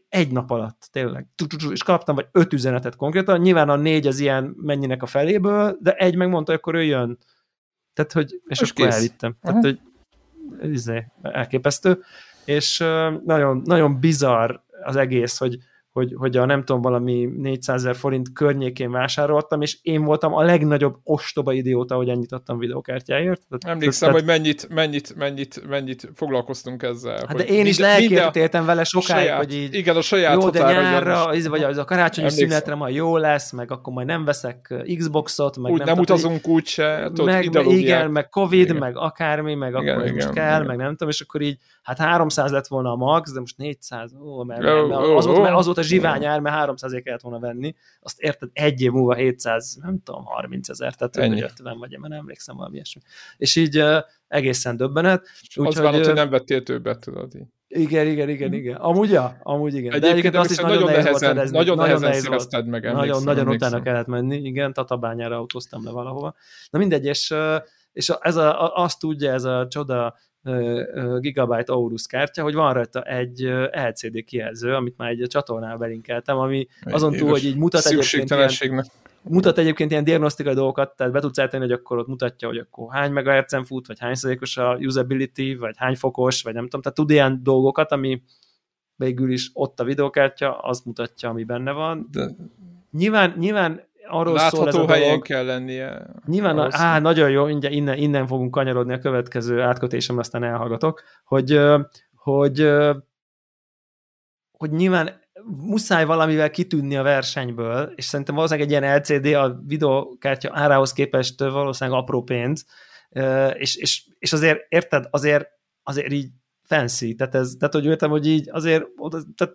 [SPEAKER 2] egy nap alatt, tényleg, és kaptam vagy öt üzenetet konkrétan, nyilván a négy az ilyen mennyinek a feléből, de egy megmondta, hogy akkor ő jön. Tehát, hogy, és Most akkor kész. elvittem. Tehát, hogy izé, elképesztő, és nagyon, nagyon bizarr az egész, hogy, hogy, hogy a nem tudom, valami 400 ezer forint környékén vásároltam, és én voltam a legnagyobb ostoba idióta, hogy ennyit adtam videókártyáért.
[SPEAKER 1] Tehát, Emlékszem, tehát, hogy mennyit, mennyit, mennyit, mennyit foglalkoztunk ezzel.
[SPEAKER 2] Hát de én is lelkért éltem vele sokáig, saját, hogy így
[SPEAKER 1] igen, a saját
[SPEAKER 2] jó, de nyárra, az, vagy az a karácsonyi Emlékszem. szünetre majd jó lesz, meg akkor majd nem veszek Xboxot, meg
[SPEAKER 1] úgy nem, nem utazunk úgy se, meg, meg,
[SPEAKER 2] igen, meg Covid, igen. meg akármi, meg igen, akkor igen, kell, igen. meg nem tudom, és akkor így, hát 300 lett volna a max, de most 400, ó, mert, mert, mert az, volt, mert az volt a zsiványár, mert 300 kellett volna venni, azt érted, egy év múlva 700, nem tudom, 30 ezer, tehát Ennyi. 50 vagy, mert nem emlékszem valami ilyesmi. És így uh, egészen döbbenet.
[SPEAKER 1] Úgy, az hogy, hogy nem vettél többet, tudod így.
[SPEAKER 2] Igen, igen, igen, igen. Amúgy, ja, amúgy igen. Egyébként, De egyébként azt is nagyon, nehéz volt
[SPEAKER 1] Nagyon, nagyon nehezen nehéz meg,
[SPEAKER 2] Nagyon, nagyon utána kellett menni, igen, Tatabányára autóztam le valahova. Na mindegy, és, és ez a, azt tudja ez a csoda Gigabyte Aorus kártya, hogy van rajta egy LCD kijelző, amit már egy csatornál belinkeltem, ami azon túl, hogy így mutat egyébként ilyen, mutat egyébként ilyen diagnosztikai dolgokat, tehát be tudsz eltenni, hogy akkor ott mutatja, hogy akkor hány megahertzen fut, vagy hány százalékos a usability, vagy hány fokos, vagy nem tudom, tehát tud ilyen dolgokat, ami végül is ott a videokártya, azt mutatja, ami benne van. De... Nyilván, nyilván arról Látható szól ez a helyen dolog.
[SPEAKER 1] kell lennie.
[SPEAKER 2] Nyilván, a, á, nagyon jó, innen, innen fogunk kanyarodni a következő átkötésem, aztán elhallgatok, hogy, hogy, hogy nyilván muszáj valamivel kitűnni a versenyből, és szerintem valószínűleg egy ilyen LCD a videokártya árához képest valószínűleg apró pénz, és, és, és azért, érted, azért, azért így fancy, tehát, ez, tehát hogy értem, hogy így azért, tehát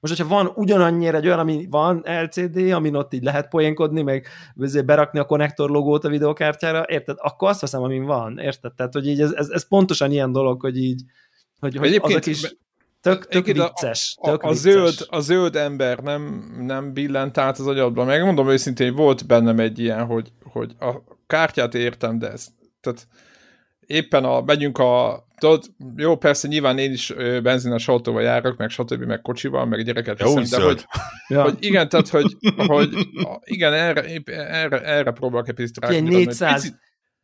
[SPEAKER 2] most, hogyha van ugyanannyira egy olyan, ami van LCD, amin ott így lehet poénkodni, meg berakni a konnektor logót a videokártyára, érted? Akkor azt veszem, amin van, érted? Tehát, hogy így ez, ez, ez pontosan ilyen dolog, hogy így, hogy, hogy azok is tök, tök vicces. A, tök
[SPEAKER 1] a, a, vicces. Zöld, a zöld ember nem, nem billent át az agyadba. Megmondom őszintén, volt bennem egy ilyen, hogy, hogy a kártyát értem, de ez, tehát éppen a, megyünk a, tudod, jó, persze nyilván én is benzines autóval járok, meg stb., meg kocsival, meg gyereket
[SPEAKER 3] viszem, de
[SPEAKER 1] hogy, ja. hogy, igen, tehát, hogy, hogy igen, erre, erre, erre próbálok egy picit
[SPEAKER 2] rá. 400, picit,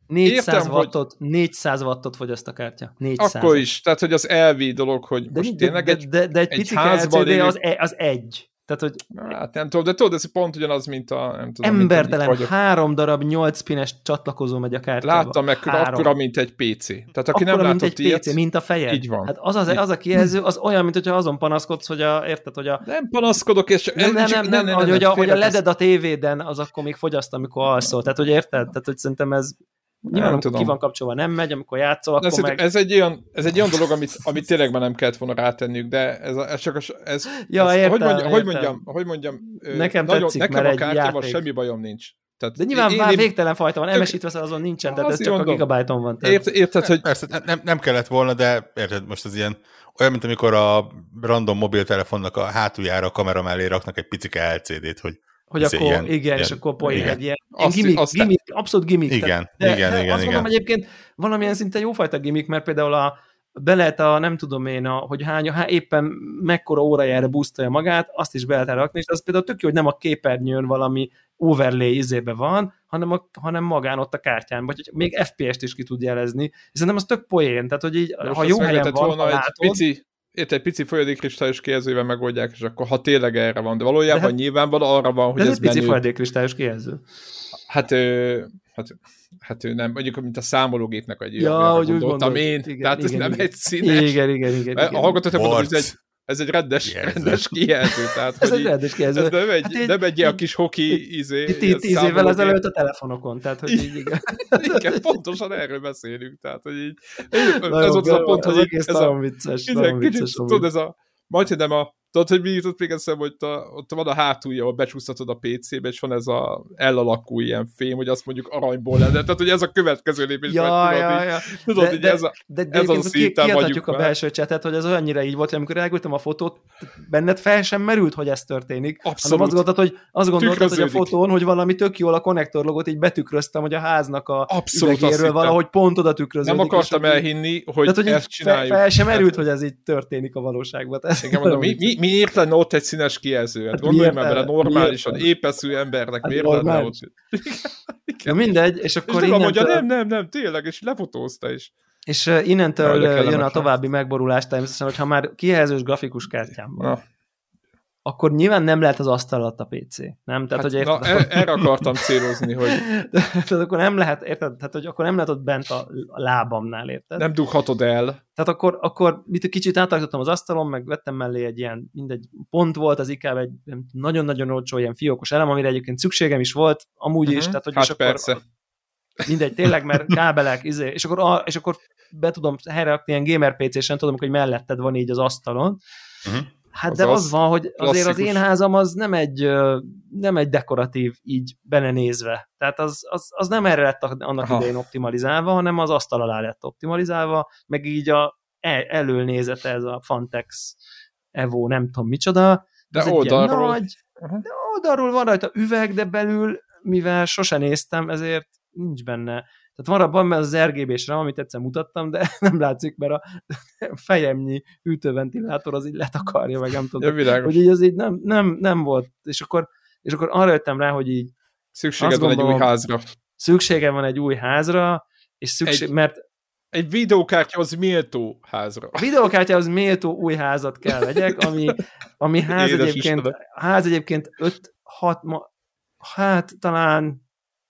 [SPEAKER 2] 400 Értem, wattot, hogy... 400 wattot fogyaszt a kártya. 400
[SPEAKER 1] Akkor is, tehát hogy az elvi dolog, hogy
[SPEAKER 2] de, most de, tényleg de, egy, de, de egy, egy pici LCD az, e, az egy. Tehát, hogy...
[SPEAKER 1] Hát nem tudom, de tudod, ez pont ugyanaz, mint a... Nem tudom,
[SPEAKER 2] embertelen, mint három darab 8 pines csatlakozó megy a kártyába.
[SPEAKER 1] Láttam meg, három. akkora, mint egy PC. Tehát aki
[SPEAKER 2] akkora,
[SPEAKER 1] nem
[SPEAKER 2] mint egy
[SPEAKER 1] ilyet,
[SPEAKER 2] PC, mint a fejed.
[SPEAKER 1] Így van.
[SPEAKER 2] Hát az, az, az a kijelző, az olyan, mint hogyha azon panaszkodsz, hogy a, érted, hogy a...
[SPEAKER 1] Nem panaszkodok, és...
[SPEAKER 2] Nem, nem, nem, nem, nem, hogy, a, hogy a leded a tévéden, az akkor még fogyaszt, amikor alszol. Tehát, hogy érted? Tehát, hogy szerintem ez Nyilván, nem tudom. ki van kapcsolva, nem megy, amikor játszol, akkor ez, meg...
[SPEAKER 1] Ez egy, olyan, ez egy olyan dolog, amit, amit tényleg már nem kellett volna rátenniük, de ez, ez csak a, ez,
[SPEAKER 2] ja, ez, értem,
[SPEAKER 1] hogy, mondjam,
[SPEAKER 2] értem.
[SPEAKER 1] hogy mondjam, hogy mondjam,
[SPEAKER 2] nekem nagyon, tetszik,
[SPEAKER 1] nekem
[SPEAKER 2] mert
[SPEAKER 1] a kártyával semmi bajom nincs.
[SPEAKER 2] Tehát de nyilván én, én, végtelen fajta van, MS-it veszel, azon nincsen, tehát ez csak mondom. a gigabyte-on van.
[SPEAKER 1] Tehát... Ért, érted, hogy...
[SPEAKER 3] Persze, nem, nem kellett volna, de érted, most az ilyen olyan, mint amikor a random mobiltelefonnak a hátuljára a kamera mellé raknak egy picike LCD-t, hogy
[SPEAKER 2] hogy akkor ilyen, igen, ilyen, és akkor poén egy ilyen, ilyen gimmick, azt, gimmick, abszolút gimmick.
[SPEAKER 3] Igen, de, igen, de igen. Azt igen. mondom
[SPEAKER 2] egyébként valamilyen szinte jófajta gimmick, mert például a, be lehet a, nem tudom én, a, hogy hány, há, éppen mekkora órajára boostolja magát, azt is be lehet rakni, és az például tök jó, hogy nem a képernyőn valami overlay izébe van, hanem, a, hanem magán ott a kártyán, vagy még FPS-t is ki tud jelezni, és nem az tök poén, tehát hogy így, ha jó helyen van, volna látod, egy
[SPEAKER 1] pici, itt egy pici folyadékkristályos kijelzővel megoldják, és akkor ha tényleg erre van, de valójában de hát, nyilvánvalóan arra van, hogy
[SPEAKER 2] de ez,
[SPEAKER 1] ez
[SPEAKER 2] egy pici folyadékkristályos kijelző.
[SPEAKER 1] Hát, ö, hát hát ő nem, mondjuk, mint a számológépnek egy
[SPEAKER 2] ja, hogy
[SPEAKER 1] úgy gondoltam én, igen, tehát igen, ez igen, nem igen. egy színes.
[SPEAKER 2] Igen, igen, igen. igen,
[SPEAKER 1] A hallgatók mondom, hogy ez egy ez egy rendes, rendes kijelző. Tehát,
[SPEAKER 2] ez egy rendes kijelző.
[SPEAKER 1] Ez nem egy, hát nem egy ilyen kis hoki izé.
[SPEAKER 2] Tíz, évvel ezelőtt a telefonokon, tehát hogy így igen.
[SPEAKER 1] igen, pontosan erről beszélünk, tehát hogy így. Ez volt az a pont, hogy
[SPEAKER 2] ez a vicces, vicces,
[SPEAKER 1] tudod, ez a majdnem a Tudod, hogy mi jutott még eszembe, hogy ta, ott van a hátulja, ahol becsúsztatod a PC-be, és van ez a elalakú ilyen fém, hogy azt mondjuk aranyból lenne. Tehát, hogy ez a következő lépés.
[SPEAKER 2] Ja,
[SPEAKER 1] tudod,
[SPEAKER 2] ja, ja.
[SPEAKER 1] Tudod, de, hogy de, ez a, de, de ez a szinten
[SPEAKER 2] vagyunk a belső csetet, hogy ez olyannyira így volt, hogy amikor elküldtem a fotót, benned fel sem merült, hogy ez történik. Abszolút. Hanem azt gondoltad, hogy, azt gondoltad, hogy a fotón, hogy valami tök jól a konnektor logot így betükröztem, hogy a háznak a
[SPEAKER 1] Abszolút üvegéről
[SPEAKER 2] valahogy pont oda tükröződik.
[SPEAKER 1] Nem akartam elhinni, hogy, tehát, hogy ezt csináljuk.
[SPEAKER 2] Fel, fel sem merült, hogy ez így történik a valóságban.
[SPEAKER 1] Igen, mondom, mi, mi, miért lenne ott egy színes kijelző. Hát gondolj már bele, normálisan, épeszű embernek hát miért lenne ott?
[SPEAKER 2] Na mindegy, és akkor
[SPEAKER 1] és innentől... mondja, nem, nem, nem, tényleg, és lefotózta is.
[SPEAKER 2] És innentől jön a további megborulás természetesen, hogyha már kijelzős grafikus kártyám van. Na akkor nyilván nem lehet az asztal alatt a PC. Nem? Tehát,
[SPEAKER 1] hát, hogy érted, na, akkor... erre akartam célozni, hogy...
[SPEAKER 2] Tehát akkor nem lehet, érted? Tehát, hogy akkor nem lehet ott bent a, a lábamnál, érted?
[SPEAKER 1] Nem dughatod el.
[SPEAKER 2] Tehát akkor, akkor mit kicsit átalakítottam az asztalon, meg vettem mellé egy ilyen, mindegy pont volt az ikában egy nagyon-nagyon olcsó ilyen fiókos elem, amire egyébként szükségem is volt, amúgy uh-huh. is. Tehát, hogy
[SPEAKER 1] hát
[SPEAKER 2] és
[SPEAKER 1] persze.
[SPEAKER 2] akkor, mindegy, tényleg, mert kábelek, izé, és akkor, és akkor be tudom helyreakni ilyen gamer PC-sen, tudom, hogy melletted van így az asztalon, uh-huh Hát az de az, az van, hogy azért az én házam az nem egy, nem egy dekoratív így belenézve. Tehát az, az, az nem erre lett annak Aha. idején optimalizálva, hanem az asztal alá lett optimalizálva, meg így a el, elölnézete ez a Fantex Evo, nem tudom micsoda.
[SPEAKER 1] De oldalról. Nagy,
[SPEAKER 2] de oldalról van rajta üveg, de belül, mivel sose néztem, ezért nincs benne tehát van abban az RGB-s RAM, amit egyszer mutattam, de nem látszik, mert a fejemnyi hűtőventilátor az így letakarja, meg nem tudom.
[SPEAKER 1] Ja,
[SPEAKER 2] hogy így az így nem, nem, nem volt. És akkor, és akkor arra jöttem rá, hogy így
[SPEAKER 1] Szükséged van gondolom, egy új házra.
[SPEAKER 2] Szükségem van egy új házra, és szükség,
[SPEAKER 1] egy,
[SPEAKER 2] mert
[SPEAKER 1] egy videókártyához méltó házra.
[SPEAKER 2] A videókártyához méltó új házat kell vegyek, ami, ami ház, egyébként, ház egyébként 5-6, hát talán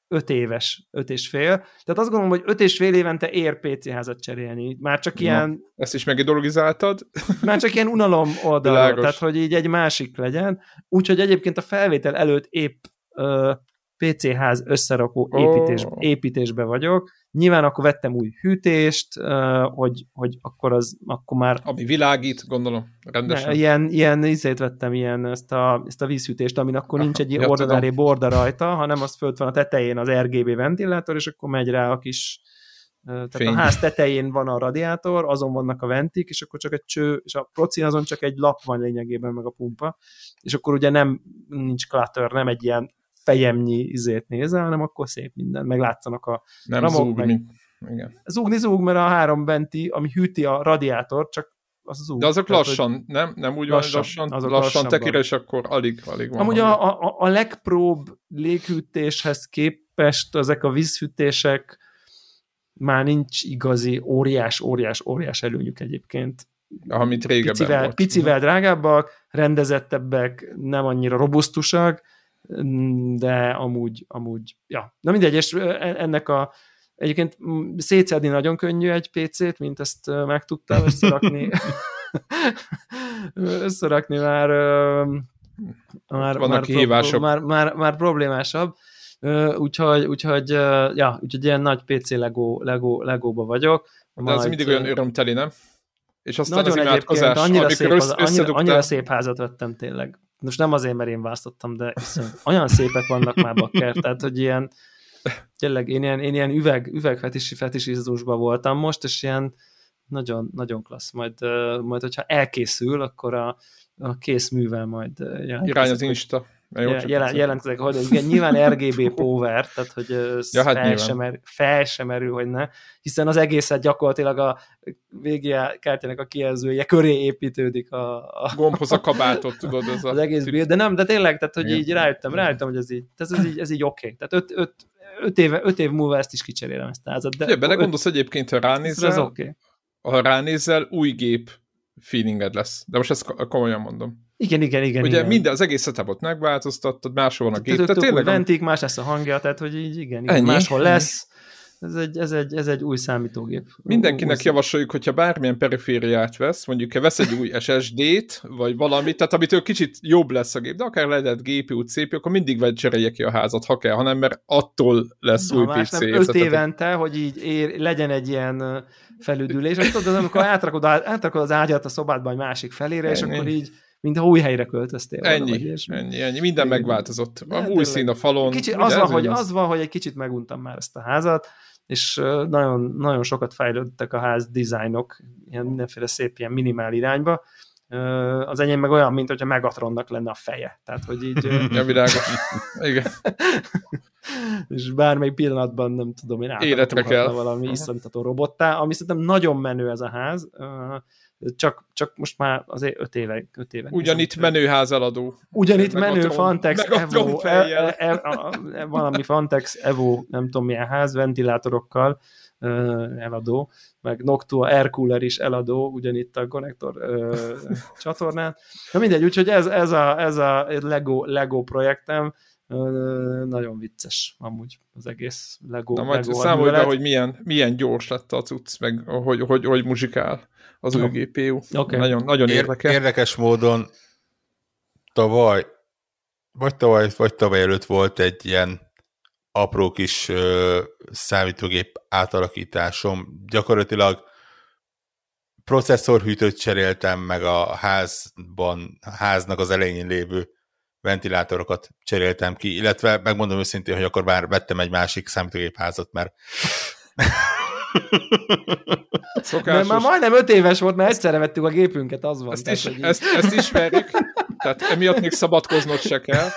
[SPEAKER 2] öt éves, öt és fél. Tehát azt gondolom, hogy öt és fél évente ér PC házat cserélni. Már csak ilyen... Na,
[SPEAKER 1] ezt is megidologizáltad?
[SPEAKER 2] Már csak ilyen unalom oldal, tehát hogy így egy másik legyen. Úgyhogy egyébként a felvétel előtt épp uh, PC ház összerakó építés, oh. építésbe vagyok. Nyilván akkor vettem új hűtést, hogy, hogy akkor az, akkor már...
[SPEAKER 1] Ami világít, gondolom, rendesen.
[SPEAKER 2] Ne, ilyen, ilyen izét vettem, ilyen ezt a, ezt a vízhűtést, amin akkor nincs egy ja, ordinári borda rajta, hanem az fölt van a tetején az RGB ventilátor, és akkor megy rá a kis tehát Fény. a ház tetején van a radiátor, azon vannak a ventik, és akkor csak egy cső, és a procin azon csak egy lap van lényegében, meg a pumpa, és akkor ugye nem nincs clutter, nem egy ilyen fejemnyi izét nézel, hanem akkor szép minden, meg látszanak a
[SPEAKER 1] Nem ramok, zúgni. Meg... Igen.
[SPEAKER 2] Zúgni zúg, mert a három benti, ami hűti a radiátor, csak az zúg.
[SPEAKER 1] De azok Tehát, lassan, nem? Nem úgy lassan, van, lassan, azok lassan tekir, és akkor alig, alig van.
[SPEAKER 2] Amúgy a, a, a legpróbb léghűtéshez képest ezek a vízhűtések már nincs igazi óriás, óriás, óriás előnyük egyébként.
[SPEAKER 1] Amit régebben
[SPEAKER 2] picivel,
[SPEAKER 1] volt.
[SPEAKER 2] Picivel drágábbak, rendezettebbek, nem annyira robusztusak, de amúgy, amúgy, ja. Na mindegy, és ennek a egyébként szétszedni nagyon könnyű egy PC-t, mint ezt megtudtam összerakni. összerakni már már,
[SPEAKER 1] Vannak
[SPEAKER 2] már, már, már, már problémásabb. Úgyhogy, úgyhogy, ja, úgyhogy ilyen nagy PC Lego, Lego, Legóba vagyok.
[SPEAKER 1] De Majd, ez mindig olyan örömteli, nem? És aztán
[SPEAKER 2] nagyon
[SPEAKER 1] az imádkozás,
[SPEAKER 2] annyira szép, az, annyira, annyira szép házat vettem tényleg most nem azért, mert én választottam, de olyan szépek vannak már bakker, tehát hogy ilyen, tényleg én ilyen, én ilyen üveg, üvegfetisi fetisizmusban voltam most, és ilyen nagyon, nagyon klassz. Majd, majd hogyha elkészül, akkor a, a kész művel majd
[SPEAKER 1] jelentkezik. Irány az Insta.
[SPEAKER 2] Jelen, jelentkezek, hogy igen, nyilván RGB power, tehát hogy ja, hát fel, sem er, fel sem erül, hogy ne, hiszen az egészet gyakorlatilag a VGA kártyának a kijelzője köré építődik a, a
[SPEAKER 1] gombhoz a kabátot, tudod, ez
[SPEAKER 2] az a egész build, de nem, de tényleg, tehát hogy igen. így rájöttem, rájöttem, hogy ez így, ez, ez így, ez így oké. Okay. Tehát öt, öt, öt, éve, öt év múlva ezt is kicserélem ezt a házat.
[SPEAKER 1] De Ugye, belegondolsz egyébként, ha ránézel, ez
[SPEAKER 2] okay.
[SPEAKER 1] ha ránézel, új gép feelinged lesz. De most ezt komolyan mondom.
[SPEAKER 2] Igen, igen, igen.
[SPEAKER 1] Ugye
[SPEAKER 2] igen.
[SPEAKER 1] minden, az egész setupot megváltoztattad, máshol van a gép.
[SPEAKER 2] Tehát tényleg... Ventik, más lesz a hangja, tehát hogy így igen, igen máshol lesz. ez egy, ez egy, ez egy új számítógép.
[SPEAKER 1] Mindenkinek új javasoljuk, hogyha bármilyen perifériát vesz, mondjuk ha vesz egy új SSD-t, vagy valamit, tehát amitől kicsit jobb lesz a gép, de akár lehet GPU, CPU, akkor mindig vagy cserélje ki a házat, ha kell, hanem mert attól lesz Na, új PC. Nem
[SPEAKER 2] öt évente, hogy így ér, legyen egy ilyen felüdülés, és tudod, amikor átrakod, átrakod az ágyat a szobádba egy másik felére, Ennyi. és akkor így mintha új helyre költöztél.
[SPEAKER 1] Ennyi, ennyi, ennyi, minden megváltozott. A új szín a falon.
[SPEAKER 2] Kicsit, az, van, hogy, az van, hogy egy kicsit meguntam már ezt a házat, és nagyon, nagyon sokat fejlődtek a ház dizájnok, ilyen mindenféle szép ilyen minimál irányba. Az enyém meg olyan, mint hogyha Megatronnak lenne a feje. Tehát, hogy így...
[SPEAKER 1] ja, világos. Igen.
[SPEAKER 2] és bármely pillanatban, nem tudom én, kell. valami iszonytató robottá, ami szerintem nagyon menő ez a ház csak, csak most már azért öt éve. Öt éve
[SPEAKER 1] Ugyanitt menőház eladó.
[SPEAKER 2] Ugyanitt menő Fantex Evo, e, e, e, e, valami Fantex Evo, nem tudom milyen ház, ventilátorokkal eladó, meg Noctua Air Cooler is eladó, ugyanitt a konnektor csatornán. Na mindegy, úgyhogy ez, ez, a, ez a Lego, Lego projektem, nagyon vicces amúgy az egész Lego.
[SPEAKER 1] Na majd Lego számolj be, hogy milyen, milyen gyors lett a cucc, meg hogy, hogy, hogy muzsikál az új GPU. Okay. Nagyon, nagyon Ér, érdekes.
[SPEAKER 3] Érdekes módon tavaly, vagy tavaly, vagy tavaly előtt volt egy ilyen apró kis ö, számítógép átalakításom. Gyakorlatilag processzorhűtőt cseréltem, meg a házban, a háznak az elején lévő ventilátorokat cseréltem ki, illetve megmondom őszintén, hogy akkor már vettem egy másik számítógépházat, mert
[SPEAKER 2] Szokásos. Mert már majdnem öt éves volt, mert egyszerre vettük a gépünket, az van.
[SPEAKER 1] Ezt, tehát, is, ezt, ezt ismerjük, tehát emiatt még szabadkoznod se kell.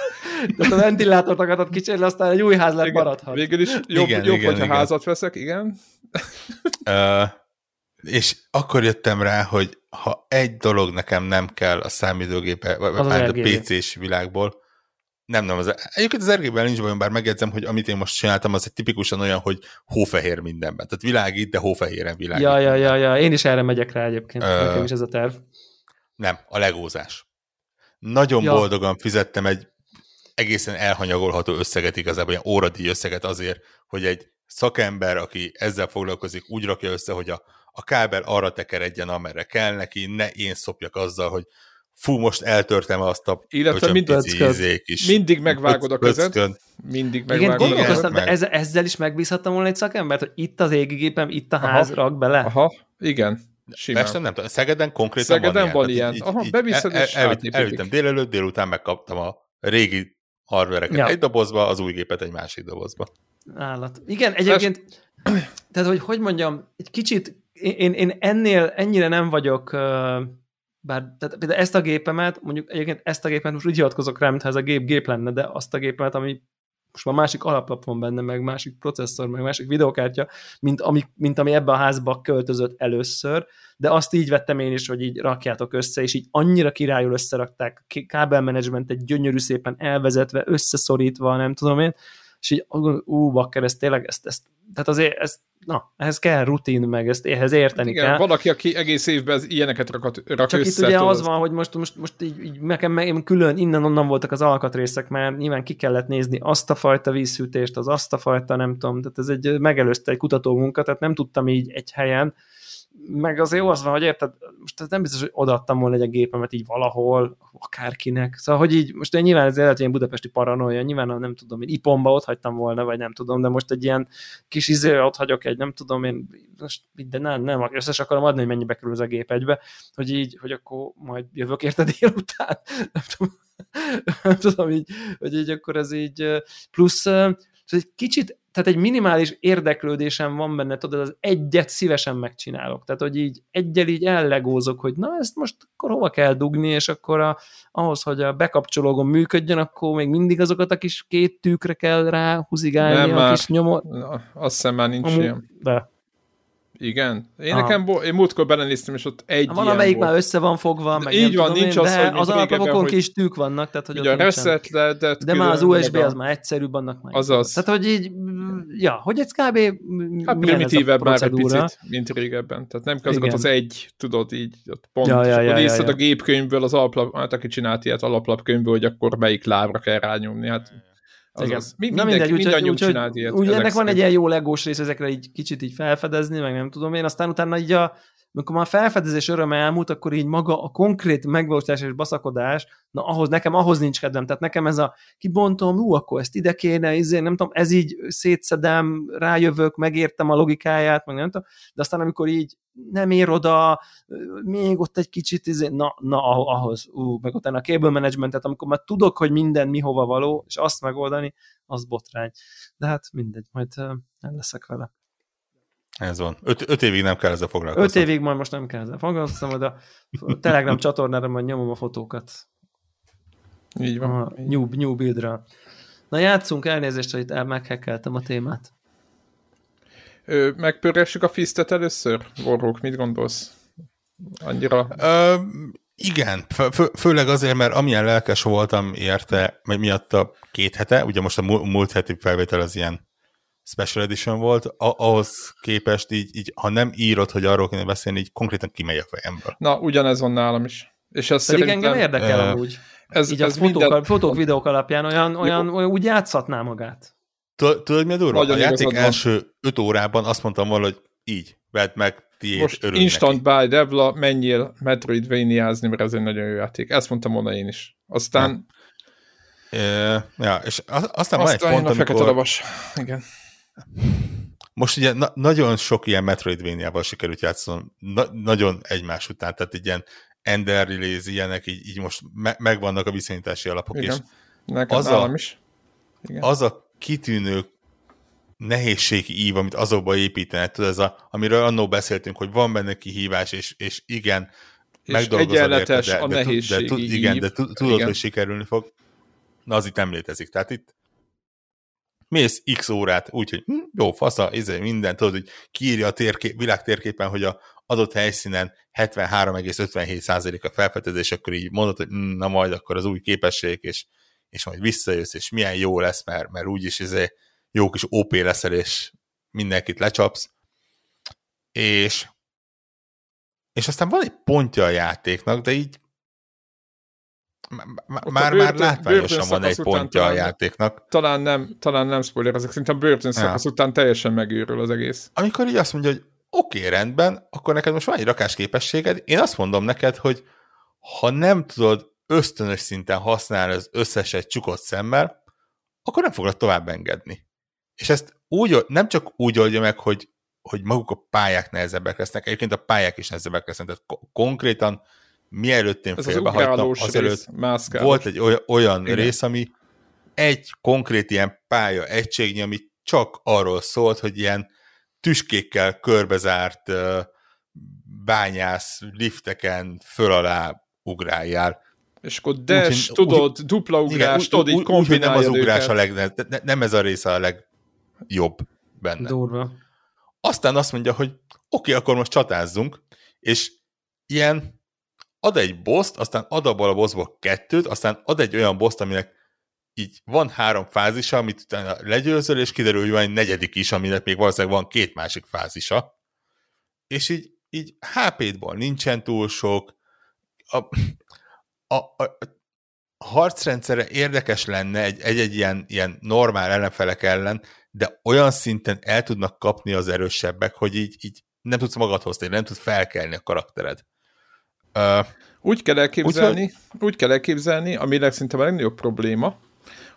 [SPEAKER 2] Tehát a ventilátort akartad kicserélni, aztán egy új ház lett maradhat.
[SPEAKER 1] Végül is jobb, igen, jobb igen, hogyha igen. házat veszek, igen.
[SPEAKER 3] Uh, és akkor jöttem rá, hogy ha egy dolog nekem nem kell a számítógépe, vagy a PC-s világból, nem, nem, az, egyébként az RGB-ben nincs bajom, bár megjegyzem, hogy amit én most csináltam, az egy tipikusan olyan, hogy hófehér mindenben. Tehát világít, de hófehéren világít.
[SPEAKER 2] Ja, ja, ja, ja, én is erre megyek rá egyébként, Ö... nekem is ez a terv.
[SPEAKER 3] Nem, a legózás. Nagyon ja. boldogan fizettem egy egészen elhanyagolható összeget igazából, olyan óradíj összeget azért, hogy egy szakember, aki ezzel foglalkozik, úgy rakja össze, hogy a, a kábel arra tekeredjen, amerre kell neki, ne én szopjak azzal, hogy fú, most eltörtem azt a
[SPEAKER 1] Illetve mind,
[SPEAKER 3] is.
[SPEAKER 1] mindig megvágod a kezed. Mindig megvágod Igen,
[SPEAKER 2] gondolkoztam, de ezzel, ezzel is megbízhattam volna egy szakembert, hogy itt az égigépem, itt a ház, Aha. rak bele.
[SPEAKER 1] Aha, igen.
[SPEAKER 3] Simán. Pesten nem tudom, Szegeden konkrétan
[SPEAKER 1] Szegeden van ilyen. Van ilyen. Aha, beviszed
[SPEAKER 3] és el, Elvittem délelőtt, délután megkaptam a régi hardvereket ja. egy dobozba, az új gépet egy másik dobozba.
[SPEAKER 2] Állat. Igen, egyébként, tehát hogy hogy mondjam, egy kicsit, én, én ennél ennyire nem vagyok uh, bár tehát például ezt a gépemet, mondjuk egyébként ezt a gépet most úgy hivatkozok rá, mintha ez a gép gép lenne, de azt a gépemet, ami most már másik alaplap van benne, meg másik processzor, meg másik videokártya, mint ami, mint ami ebbe a házba költözött először, de azt így vettem én is, hogy így rakjátok össze, és így annyira királyul összerakták, kábelmenedzsment egy gyönyörű szépen elvezetve, összeszorítva, nem tudom én, és így, ú, bakker, ez tényleg, ezt, ezt, tehát azért ez, na, ehhez kell rutin, meg ezt ehhez érteni Igen, kell.
[SPEAKER 1] valaki, aki egész évben ilyeneket rakat, rak
[SPEAKER 2] Csak
[SPEAKER 1] össze,
[SPEAKER 2] itt ugye az van, hogy most, most, most így, így nekem meg, külön innen-onnan voltak az alkatrészek, mert nyilván ki kellett nézni azt a fajta vízhűtést, az azt a fajta, nem tudom, tehát ez egy megelőzte egy kutató munka, tehát nem tudtam így egy helyen, meg azért az van, hogy érted, most nem biztos, hogy odaadtam volna egy gépemet így valahol, akárkinek. Szóval, hogy így, most én nyilván ez lehet, ilyen budapesti paranoia, nyilván nem tudom, én Ipomba ott hagytam volna, vagy nem tudom, de most egy ilyen kis izé ott hagyok egy, nem tudom, én most de nem, nem, összes akarom adni, hogy mennyibe kerül ez a gép egybe, hogy így, hogy akkor majd jövök érte délután, nem tudom, nem tudom így, hogy így akkor ez így, plusz egy kicsit tehát egy minimális érdeklődésem van benne, tudod, az egyet szívesen megcsinálok. Tehát, hogy így egyel így ellegózok, hogy na, ezt most akkor hova kell dugni, és akkor a, ahhoz, hogy a bekapcsológon működjön, akkor még mindig azokat a kis két tűkre kell rá húzigálni Nem, a már, kis nyomot.
[SPEAKER 1] Azt hiszem már nincs Amú, ilyen.
[SPEAKER 2] De.
[SPEAKER 1] Igen. Én Aha. nekem, bo- én múltkor belenéztem, és ott egy
[SPEAKER 2] Van, amelyik volt. már össze van fogva, meg
[SPEAKER 1] Így van, nincs én, az,
[SPEAKER 2] de hogy az alapokon kis tűk vannak, tehát hogy
[SPEAKER 1] ugye a reset le, de,
[SPEAKER 2] de már az USB a... az már egyszerűbb, annak már.
[SPEAKER 1] Azaz.
[SPEAKER 2] Tehát, hogy így, ja, hogy ez kb.
[SPEAKER 1] Hát primitívebb már egy picit, mint régebben. Tehát nem kell az egy, tudod, így ott pont, ja, ja, ja, ja, ja. a gépkönyvből, az alaplap, hát aki csinált ilyet alaplapkönyvből, hogy akkor melyik lábra kell rányomni. Hát Azaz. Mi, Na mindegy, úgy, úgy, csinált ilyet.
[SPEAKER 2] Úgy ennek van egy ilyen jó legós rész, ezekre így kicsit így felfedezni, meg nem tudom én, aztán utána így a, amikor már felfedezés öröme elmúlt, akkor így maga a konkrét megvalósítás és baszakodás, na ahhoz, nekem ahhoz nincs kedvem, tehát nekem ez a kibontom, ú, akkor ezt ide kéne, izé, nem tudom, ez így szétszedem, rájövök, megértem a logikáját, meg nem tudom, de aztán amikor így nem ér oda, még ott egy kicsit, izé, na, na ahhoz, ú, meg utána a cable managementet, amikor már tudok, hogy minden mi hova való, és azt megoldani, az botrány. De hát mindegy, majd el leszek vele.
[SPEAKER 3] Ez van. Öt, öt évig nem kell ezzel foglalkozni.
[SPEAKER 2] Öt évig majd most nem kell ezzel foglalkozni, de a Telegram csatornára majd nyomom a fotókat.
[SPEAKER 1] Így van.
[SPEAKER 2] A new, new buildra. Na játszunk, elnézést, hogy itt meghekkeltem a témát.
[SPEAKER 1] Ö, megpörgessük a fisztet először? Warrock, mit gondolsz? Annyira...
[SPEAKER 3] Ö, igen, fő, fő, főleg azért, mert amilyen lelkes voltam érte, miatt a két hete, ugye most a múlt heti felvétel az ilyen Special Edition volt, ahhoz képest így, így, ha nem írod, hogy arról kéne beszélni, így konkrétan kimegy a fejemből.
[SPEAKER 1] Na, ugyanez van nálam is. És ez
[SPEAKER 2] Pedig engem érdekel uh, úgy. Ez, így ez a fotók, minden... fotók, videók alapján olyan, olyan, olyan úgy játszhatná magát.
[SPEAKER 3] Tudod, mi a durva? A játék első öt órában azt mondtam volna, hogy így, vedd meg, tiéd,
[SPEAKER 1] Most instant neki. buy, Devla, menjél Metroidvania-zni, mert ez egy nagyon jó játék. Ezt mondtam volna én is. Aztán...
[SPEAKER 3] Ja, ja és aztán, aztán
[SPEAKER 1] van egy pont, a amikor... Igen.
[SPEAKER 3] Most ugye na- nagyon sok ilyen Metroidvania-val sikerült játszanom, na- nagyon egymás után, tehát egy ilyen Ender Release, ilyenek, így, így most me- megvannak a viszonyítási alapok
[SPEAKER 1] Igen.
[SPEAKER 3] is.
[SPEAKER 1] Nekem az a, is.
[SPEAKER 3] Igen. Az a kitűnő nehézségi ív, amit azokba építenek, tudod, ez a, amiről annó beszéltünk, hogy van benne kihívás, és, és igen,
[SPEAKER 1] és megdolgozod érte, de, a de, de,
[SPEAKER 3] de, igen, de tudod, igen. hogy sikerülni fog. Na, az itt nem létezik. Tehát itt mész x órát, úgyhogy hm, jó, fasza, izé, minden, tudod, hogy kiírja a térkép, világ térképen, hogy a adott helyszínen 73,57% a felfedezés, akkor így mondod, hogy hm, na majd akkor az új képesség, és, és majd visszajössz, és milyen jó lesz, mert, mert úgyis izé, jó kis OP leszel, és mindenkit lecsapsz. És, és aztán van egy pontja a játéknak, de így már, már látványosan van egy pontja talán, a játéknak.
[SPEAKER 1] Talán nem, talán nem spoiler, ezek szerintem börtön szakasz ja. után teljesen megőrül az egész.
[SPEAKER 3] Amikor így azt mondja, hogy oké, okay, rendben, akkor neked most van egy rakás képességed, én azt mondom neked, hogy ha nem tudod ösztönös szinten használni az összeset csukott szemmel, akkor nem fogod tovább engedni. És ezt úgy, nem csak úgy oldja meg, hogy, hogy maguk a pályák nehezebbek lesznek, egyébként a pályák is nehezebbek lesznek, tehát konkrétan mielőtt én félbehagytam, azelőtt rész, volt egy olyan, olyan rész, ami egy konkrét ilyen pálya egységnyi, ami csak arról szólt, hogy ilyen tüskékkel körbezárt bányász lifteken föl alá ugráljál.
[SPEAKER 1] És akkor dash, úgy, tudod, úgy, dupla ugrás, igen, tudod, így kombinálja
[SPEAKER 3] nem az ugrás a leg, ne, nem ez a része a legjobb benne.
[SPEAKER 2] Durva.
[SPEAKER 3] Aztán azt mondja, hogy oké, okay, akkor most csatázzunk, és ilyen ad egy boszt, aztán ad abból a bossból kettőt, aztán ad egy olyan boszt, aminek így van három fázisa, amit utána legyőzöl, és kiderül, hogy van egy negyedik is, aminek még valószínűleg van két másik fázisa. És így, így HP-ból nincsen túl sok. A, a, a, a harcrendszere érdekes lenne egy-egy ilyen, ilyen normál ellenfelek ellen, de olyan szinten el tudnak kapni az erősebbek, hogy így, így nem tudsz magadhoz térni, nem tudsz felkelni a karaktered.
[SPEAKER 1] Uh, úgy kell elképzelni, úgy, úgy kell elképzelni, ami szerintem a legnagyobb probléma,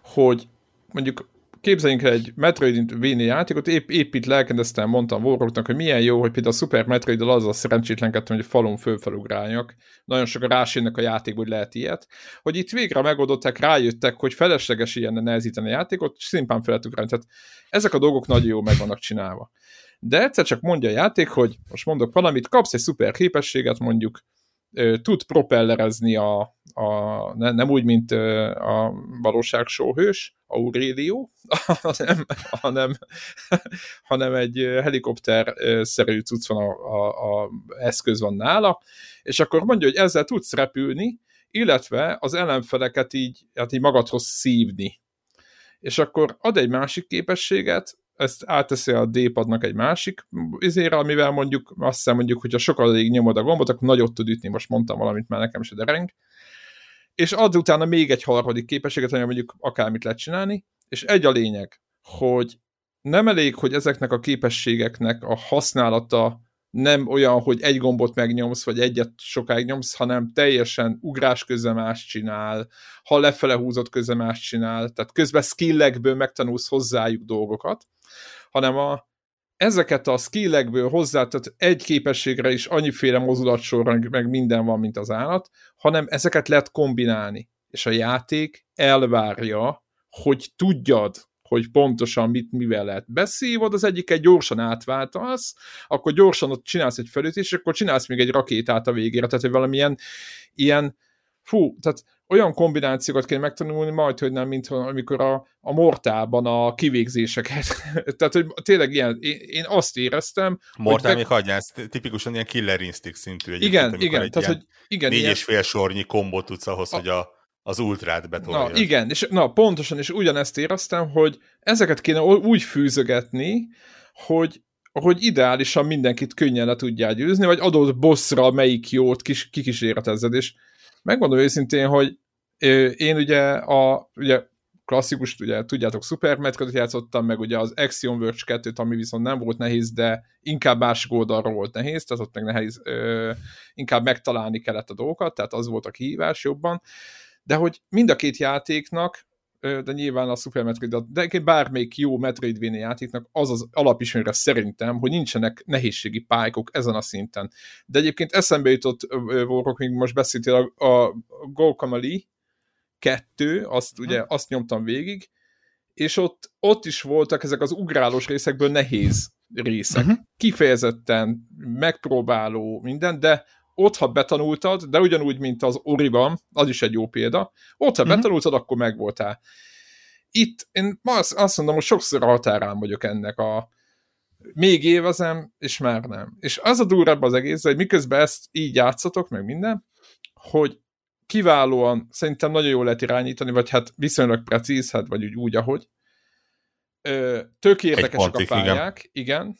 [SPEAKER 1] hogy mondjuk képzeljünk el egy Metroid-Véni játékot, épp, épp itt lelkedeztem, mondtam Warrocknak, hogy milyen jó, hogy például a Super metroid az a szerencsétlenkedtem, hogy a falon fölfelugráljak. Nagyon sokan rásérnek a játékból, hogy lehet ilyet. Hogy itt végre megoldották, rájöttek, hogy felesleges ilyen nehezíteni a játékot, és szimplán fel lehet Tehát ezek a dolgok nagyon jó meg vannak csinálva. De egyszer csak mondja a játék, hogy most mondok valamit, kapsz egy szuper képességet, mondjuk tud propellerezni a, a ne, nem úgy, mint a valóság sóhős, Aurelio, hanem, hanem, hanem egy helikopter-szerű cucc van, a, a, a eszköz van nála, és akkor mondja, hogy ezzel tudsz repülni, illetve az ellenfeleket így, hát így magadhoz szívni. És akkor ad egy másik képességet, ezt átteszi a D-padnak egy másik izére, amivel mondjuk azt hiszem mondjuk, hogyha sokáig nyomod a gombot, akkor nagyot tud ütni, most mondtam valamit, már nekem se dereng. És ad utána még egy harmadik képességet, ami mondjuk akármit lehet csinálni, És egy a lényeg, hogy nem elég, hogy ezeknek a képességeknek a használata nem olyan, hogy egy gombot megnyomsz, vagy egyet sokáig nyomsz, hanem teljesen ugrás közben csinál, ha lefele húzott közben csinál, tehát közben skillekből megtanulsz hozzájuk dolgokat, hanem a, ezeket a skillekből hozzá, tehát egy képességre is annyiféle mozulatsorra, meg minden van, mint az állat, hanem ezeket lehet kombinálni. És a játék elvárja, hogy tudjad, hogy pontosan mit, mivel lehet. Beszívod, az egyiket gyorsan átváltasz, akkor gyorsan ott csinálsz egy felütést, és akkor csinálsz még egy rakétát a végére, tehát hogy valamilyen ilyen, fú, tehát olyan kombinációkat kell megtanulni, majd, hogy nem, mint amikor a, a mortában a kivégzéseket. Tehát, hogy tényleg ilyen, én, én azt éreztem...
[SPEAKER 3] Mortál még hagyjál, ez tipikusan ilyen killer instinct szintű.
[SPEAKER 1] Igen, igen. Tehát, hogy igen,
[SPEAKER 3] négy ilyen... és fél sornyi kombot tudsz ahhoz, a... hogy a az ultrát betolja.
[SPEAKER 1] Na igen, és na pontosan, és ugyanezt éreztem, hogy ezeket kéne úgy fűzögetni, hogy, hogy ideálisan mindenkit könnyen le tudjál győzni, vagy adott bosszra melyik jót kis, kikíséretezed, és megmondom őszintén, hogy én ugye a ugye klasszikus, ugye tudjátok, Super Metroid játszottam, meg ugye az Axiom Verge 2-t, ami viszont nem volt nehéz, de inkább másik oldalról volt nehéz, tehát ott meg nehéz, ö, inkább megtalálni kellett a dolgokat, tehát az volt a kihívás jobban, de hogy mind a két játéknak, de nyilván a Super Metroid, de bármelyik jó Metroidvania játéknak az az alapismerre szerintem, hogy nincsenek nehézségi pályák ezen a szinten. De egyébként eszembe jutott, Vorok, még most beszéltél, a, a Guacamole 2, azt ugye azt nyomtam végig, és ott, ott is voltak ezek az ugrálós részekből nehéz részek. Uh-huh. Kifejezetten megpróbáló minden, de ott, ha betanultad, de ugyanúgy, mint az Oriban, az is egy jó példa, ott, ha uh-huh. betanultad, akkor megvoltál. Itt én azt, azt mondom, hogy sokszor határán vagyok ennek a még évezem, és már nem. És az a durvább az egész, hogy miközben ezt így játszatok, meg minden, hogy kiválóan, szerintem nagyon jól lehet irányítani, vagy hát viszonylag precíz, hát vagy úgy, úgy ahogy. Ö, tök érdekesek a pályák, igen. igen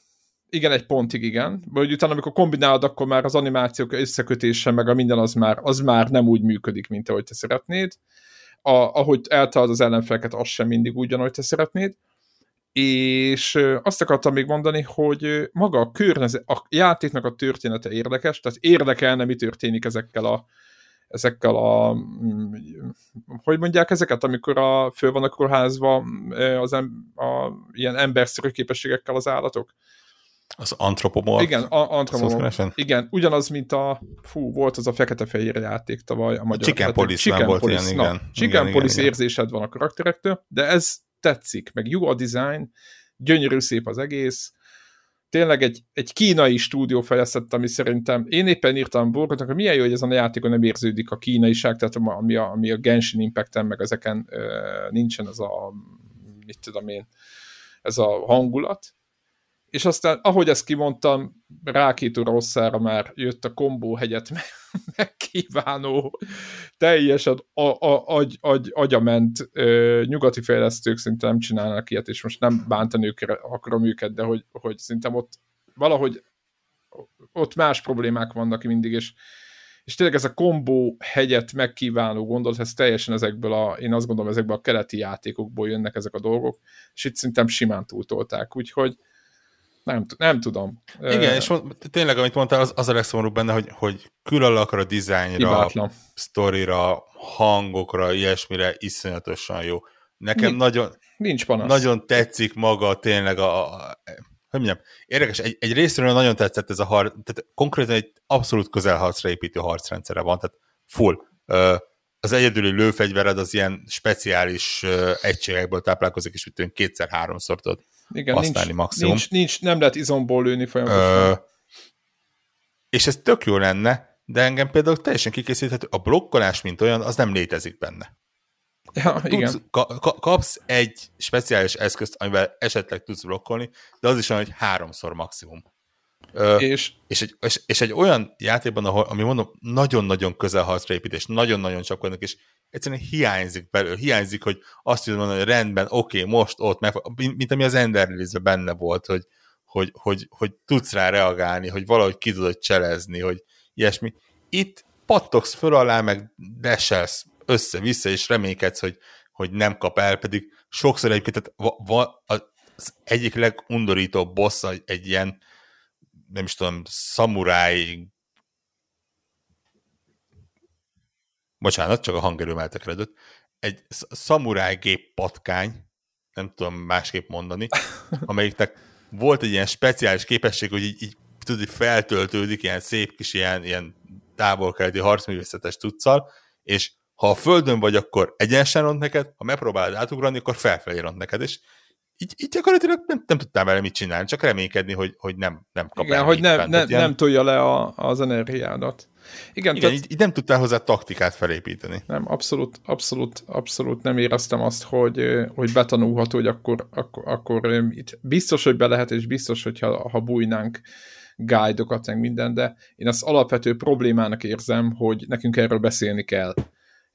[SPEAKER 1] igen, egy pontig igen, vagy utána, amikor kombinálod, akkor már az animációk összekötése, meg a minden az már, az már nem úgy működik, mint ahogy te szeretnéd. A, ahogy eltalálod az ellenfeleket, az sem mindig úgy, ahogy te szeretnéd. És azt akartam még mondani, hogy maga a környezet, a játéknak a története érdekes, tehát érdekelne, mi történik ezekkel a, ezekkel a, mm, hogy mondják ezeket, amikor a, föl vannak kórházva az em, a, ilyen emberszerű képességekkel az állatok.
[SPEAKER 3] Az antropomorf.
[SPEAKER 1] Igen, a, antropomorf. Igen, ugyanaz, mint a, fú, volt az a fekete-fehér játék tavaly a magyar.
[SPEAKER 3] Chicken Police Chicken volt Police, ilyen, igen.
[SPEAKER 1] Chicken igen, Police igen, érzésed van a karakterektől, de ez tetszik, meg jó a design, gyönyörű szép az egész, tényleg egy, egy kínai stúdió fejlesztett, ami szerintem, én éppen írtam Borgotnak, hogy milyen jó, hogy ezen a játékon nem érződik a kínaiság, tehát ami a, ami a Genshin Impact-en, meg ezeken ö, nincsen ez a, mit tudom én, ez a hangulat, és aztán, ahogy ezt kimondtam, Rákító Rosszára már jött a kombó hegyet megkívánó, teljesen a, a, agy, agy, agyament ö, nyugati fejlesztők szinte nem csinálnak ilyet, és most nem bántani őket, akarom őket, de hogy, hogy szerintem ott valahogy ott más problémák vannak mindig, és, és tényleg ez a kombó hegyet megkívánó gondolat, ez teljesen ezekből a, én azt gondolom, ezekből a keleti játékokból jönnek ezek a dolgok, és itt szerintem simán túltolták, úgyhogy nem, nem tudom.
[SPEAKER 3] Igen, és tényleg, amit mondtál, az, az a legszomorúbb benne, hogy, hogy külön a dizájnra, sztorira, hangokra, ilyesmire iszonyatosan jó. Nekem Nincs, nagyon,
[SPEAKER 1] nincs panasz.
[SPEAKER 3] nagyon tetszik maga tényleg a, a hogy mondjam, érdekes, egy, egy részről nagyon tetszett ez a harc, tehát konkrétan egy abszolút közelharcra építő harcrendszere van, tehát full. Az egyedüli lőfegyvered az ilyen speciális egységekből táplálkozik, és mit kétszer-háromszor tudod igen, használni nincs, maximum.
[SPEAKER 1] Nincs, nincs, nem lehet izomból lőni folyamatosan. Ö,
[SPEAKER 3] és ez tök jó lenne, de engem például teljesen kikészíthető, a blokkolás, mint olyan, az nem létezik benne.
[SPEAKER 1] Ja, tudsz, igen.
[SPEAKER 3] Ka, ka, kapsz egy speciális eszközt, amivel esetleg tudsz blokkolni, de az is olyan, hogy háromszor maximum. Ö, és, és, egy, és, és egy olyan játékban, ahol, ami mondom, nagyon-nagyon közel harcra építés, nagyon-nagyon csapkodnak, és egyszerűen hiányzik belőle, hiányzik, hogy azt tudom mondani, hogy rendben, oké, okay, most ott, meg, mint ami az Ender benne volt, hogy, hogy, hogy, hogy tudsz rá reagálni, hogy valahogy ki tudod cselezni, hogy ilyesmi. Itt pattogsz föl alá, meg deselsz össze-vissza, és reménykedsz, hogy, hogy nem kap el, pedig sokszor egyébként tehát va, va, az egyik legundorítóbb boss egy ilyen, nem is tudom, szamuráj bocsánat, csak a hangerő eltekredett, egy szamuráj gép patkány, nem tudom másképp mondani, amelyiknek volt egy ilyen speciális képesség, hogy így, így tudod, feltöltődik ilyen szép kis ilyen, ilyen távol-keleti harcművészetes tudszal, és ha a földön vagy, akkor egyenesen ront neked, ha megpróbálod átugrani, akkor felfelé ront neked, és így, így gyakorlatilag nem, nem tudtál vele mit csinálni, csak reménykedni, hogy, hogy nem, nem kap
[SPEAKER 1] Igen, hogy nem, nem, ilyen... nem tolja le a, az energiádat.
[SPEAKER 3] Igen, Igen tehát... így, így nem tudtál hozzá taktikát felépíteni.
[SPEAKER 1] Nem, abszolút, abszolút, abszolút nem éreztem azt, hogy, hogy betanulható, hogy akkor, akkor, akkor itt biztos, hogy be lehet, és biztos, hogyha ha bújnánk guide-okat, meg minden, de én azt alapvető problémának érzem, hogy nekünk erről beszélni kell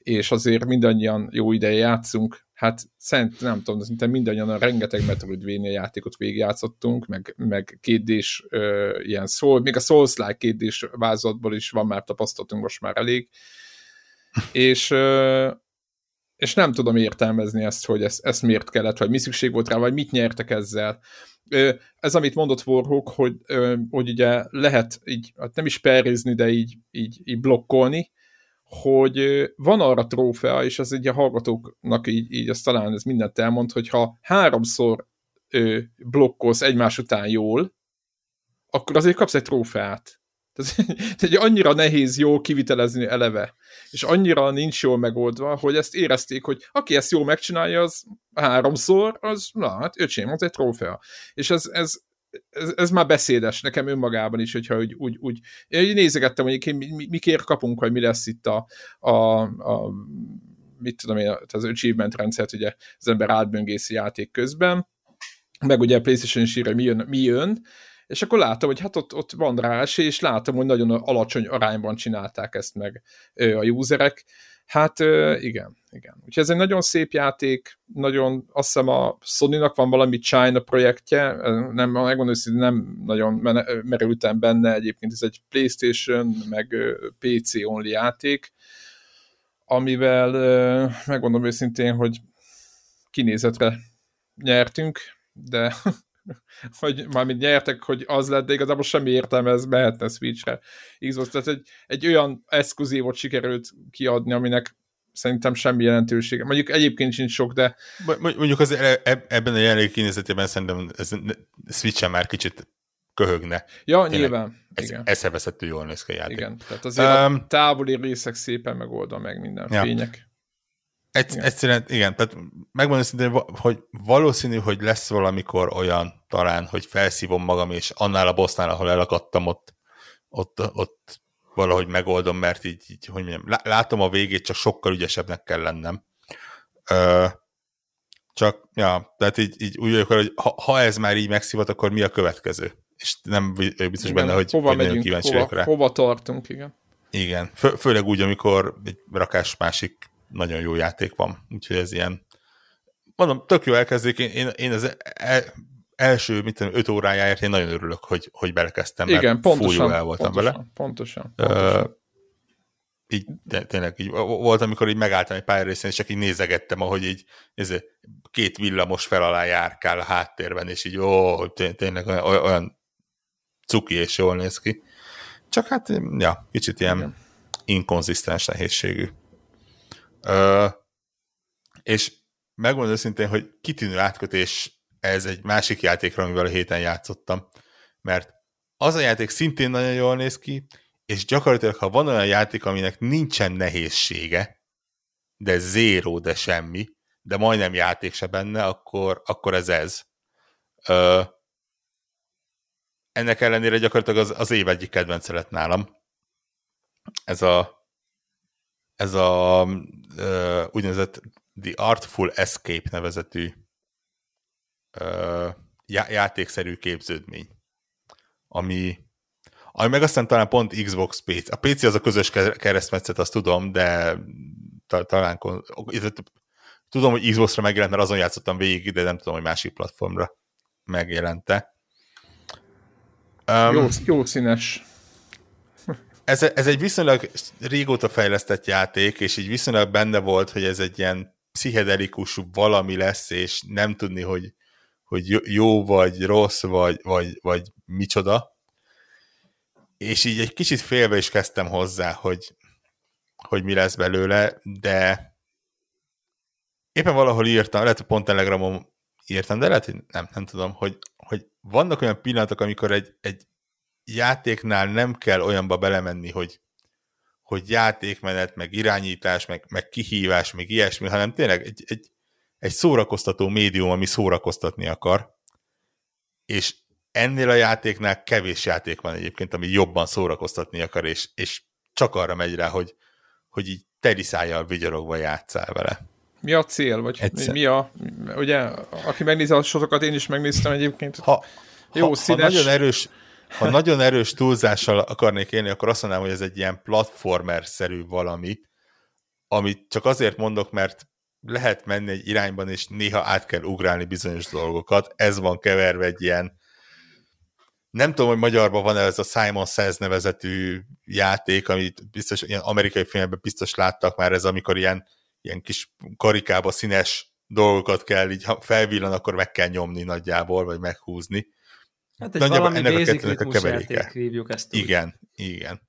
[SPEAKER 1] és azért mindannyian jó ideje játszunk, hát szent, nem tudom, szerintem mindannyian a rengeteg Metroidvania játékot végigjátszottunk, meg, meg kétdés ö, ilyen szól, még a Souls-like kétdés vázatból is van már tapasztalatunk most már elég, és ö, és nem tudom értelmezni ezt, hogy ezt, ezt miért kellett, vagy mi szükség volt rá, vagy mit nyertek ezzel. Ez, amit mondott Warhawk, hogy, hogy ugye lehet így, hát nem is perrizni, de így, így, így blokkolni, hogy van arra trófea, és ez egy a hallgatóknak így, így azt talán ez mindent elmond, hogy ha háromszor ö, blokkolsz egymás után jól, akkor azért kapsz egy trófeát. Tehát egy annyira nehéz jó kivitelezni eleve, és annyira nincs jól megoldva, hogy ezt érezték, hogy aki ezt jól megcsinálja, az háromszor, az, na hát öcsém, az egy trófea. És ez, ez ez, ez már beszédes nekem önmagában is, hogyha úgy, úgy, úgy. Én nézegettem, hogy mi, mi, miért kapunk, vagy mi lesz itt a, a, a mit tudom én, az achievement rendszert, ugye az ember átböngészi játék közben, meg ugye a PlayStation is írja, mi jön, mi jön, és akkor látom, hogy hát ott, ott van rá esély, és látom, hogy nagyon alacsony arányban csinálták ezt meg a userek, Hát igen, igen. Úgyhogy ez egy nagyon szép játék, nagyon, azt hiszem a Sony-nak van valami China projektje, nem, megmondom hogy nem nagyon merültem benne, egyébként ez egy Playstation, meg PC only játék, amivel megmondom őszintén, hogy kinézetre nyertünk, de hogy mármint nyertek, hogy az lett, de igazából semmi értelme, ez mehetne Switchre. Xbox, tehát egy, egy olyan eszkuzívot sikerült kiadni, aminek szerintem semmi jelentősége. Mondjuk egyébként sincs sok, de...
[SPEAKER 3] Mondjuk az e, e, ebben a jelenlegi kinézetében szerintem ez switch már kicsit köhögne.
[SPEAKER 1] Ja, Tényleg nyilván. Ez,
[SPEAKER 3] igen. Eszeveszettő jól néz ki a játék.
[SPEAKER 1] Igen, tehát azért um, a távoli részek szépen megoldva meg minden ja. fények.
[SPEAKER 3] Egy, igen. Egyszerűen, igen, tehát megmondom szintén, hogy valószínű, hogy lesz valamikor olyan talán, hogy felszívom magam, és annál a bossnál, ahol elakadtam, ott, ott, ott valahogy megoldom, mert így, így hogy mondjam, látom a végét, csak sokkal ügyesebbnek kell lennem. Ö, csak, ja, tehát így, így úgy vagyok, hogy ha, ha ez már így megszívott, akkor mi a következő? És nem biztos igen, benne, hogy,
[SPEAKER 1] hova hogy megyünk, kíváncsi hova, rá. Hova tartunk, igen.
[SPEAKER 3] Igen, Fő, főleg úgy, amikor egy rakás másik nagyon jó játék van, úgyhogy ez ilyen mondom, tök jó elkezdik, én, én, én az el, első, mit tudom, öt órájáért én nagyon örülök, hogy, hogy belekezdtem,
[SPEAKER 1] Igen,
[SPEAKER 3] mert pontosan, el voltam
[SPEAKER 1] pontosan,
[SPEAKER 3] vele.
[SPEAKER 1] Pontosan, pontosan. Uh,
[SPEAKER 3] így tényleg így volt, amikor így megálltam egy pályarészen, és csak így nézegettem, ahogy így ez, két villamos fel alá járkál a háttérben, és így ó, tényleg olyan, olyan cuki és jól néz ki. Csak hát, ja, kicsit ilyen Igen. inkonzisztens nehézségű. Uh, és megmondom őszintén, hogy kitűnő átkötés ez egy másik játékra, amivel a héten játszottam, mert az a játék szintén nagyon jól néz ki, és gyakorlatilag, ha van olyan játék, aminek nincsen nehézsége, de zéró, de semmi, de majdnem játék se benne, akkor, akkor ez ez. Ö, ennek ellenére gyakorlatilag az, az év egyik kedvence lett nálam. Ez a ez a ö, úgynevezett The Artful Escape nevezetű ö, já- játékszerű képződmény, ami, ami meg aztán talán pont Xbox PC. A PC az a közös keresztmetszet, azt tudom, de ta- talán tudom, hogy Xbox-ra megjelent, mert azon játszottam végig, de nem tudom, hogy másik platformra megjelente.
[SPEAKER 1] Um, jó, jó színes.
[SPEAKER 3] Ez, ez egy viszonylag régóta fejlesztett játék, és így viszonylag benne volt, hogy ez egy ilyen pszichedelikus valami lesz, és nem tudni, hogy, hogy jó vagy rossz, vagy, vagy, vagy micsoda. És így egy kicsit félve is kezdtem hozzá, hogy, hogy mi lesz belőle, de éppen valahol írtam, lehet, hogy pont Telegramon írtam, de lehet, hogy nem, nem tudom, hogy, hogy vannak olyan pillanatok, amikor egy, egy játéknál nem kell olyanba belemenni, hogy, hogy játékmenet, meg irányítás, meg, meg kihívás, meg ilyesmi, hanem tényleg egy, egy, egy szórakoztató médium, ami szórakoztatni akar, és ennél a játéknál kevés játék van egyébként, ami jobban szórakoztatni akar, és, és csak arra megy rá, hogy, hogy így teriszájjal vigyorogva játszál vele.
[SPEAKER 1] Mi a cél? Vagy Egyszer. mi a... Ugye, aki megnézi a sorokat, én is megnéztem egyébként. Ha,
[SPEAKER 3] jó, ha, színes. Ha nagyon erős, ha nagyon erős túlzással akarnék élni, akkor azt mondanám, hogy ez egy ilyen platformer-szerű valami, amit csak azért mondok, mert lehet menni egy irányban, és néha át kell ugrálni bizonyos dolgokat. Ez van keverve egy ilyen nem tudom, hogy magyarban van-e ez a Simon Says nevezetű játék, amit biztos ilyen amerikai filmben biztos láttak már, ez amikor ilyen, ilyen kis karikába színes dolgokat kell, így ha felvillan, akkor meg kell nyomni nagyjából, vagy meghúzni.
[SPEAKER 2] Hát egy Nagyjából valami ennek a kettőnek a. Játék, ezt
[SPEAKER 3] úgy. Igen, igen.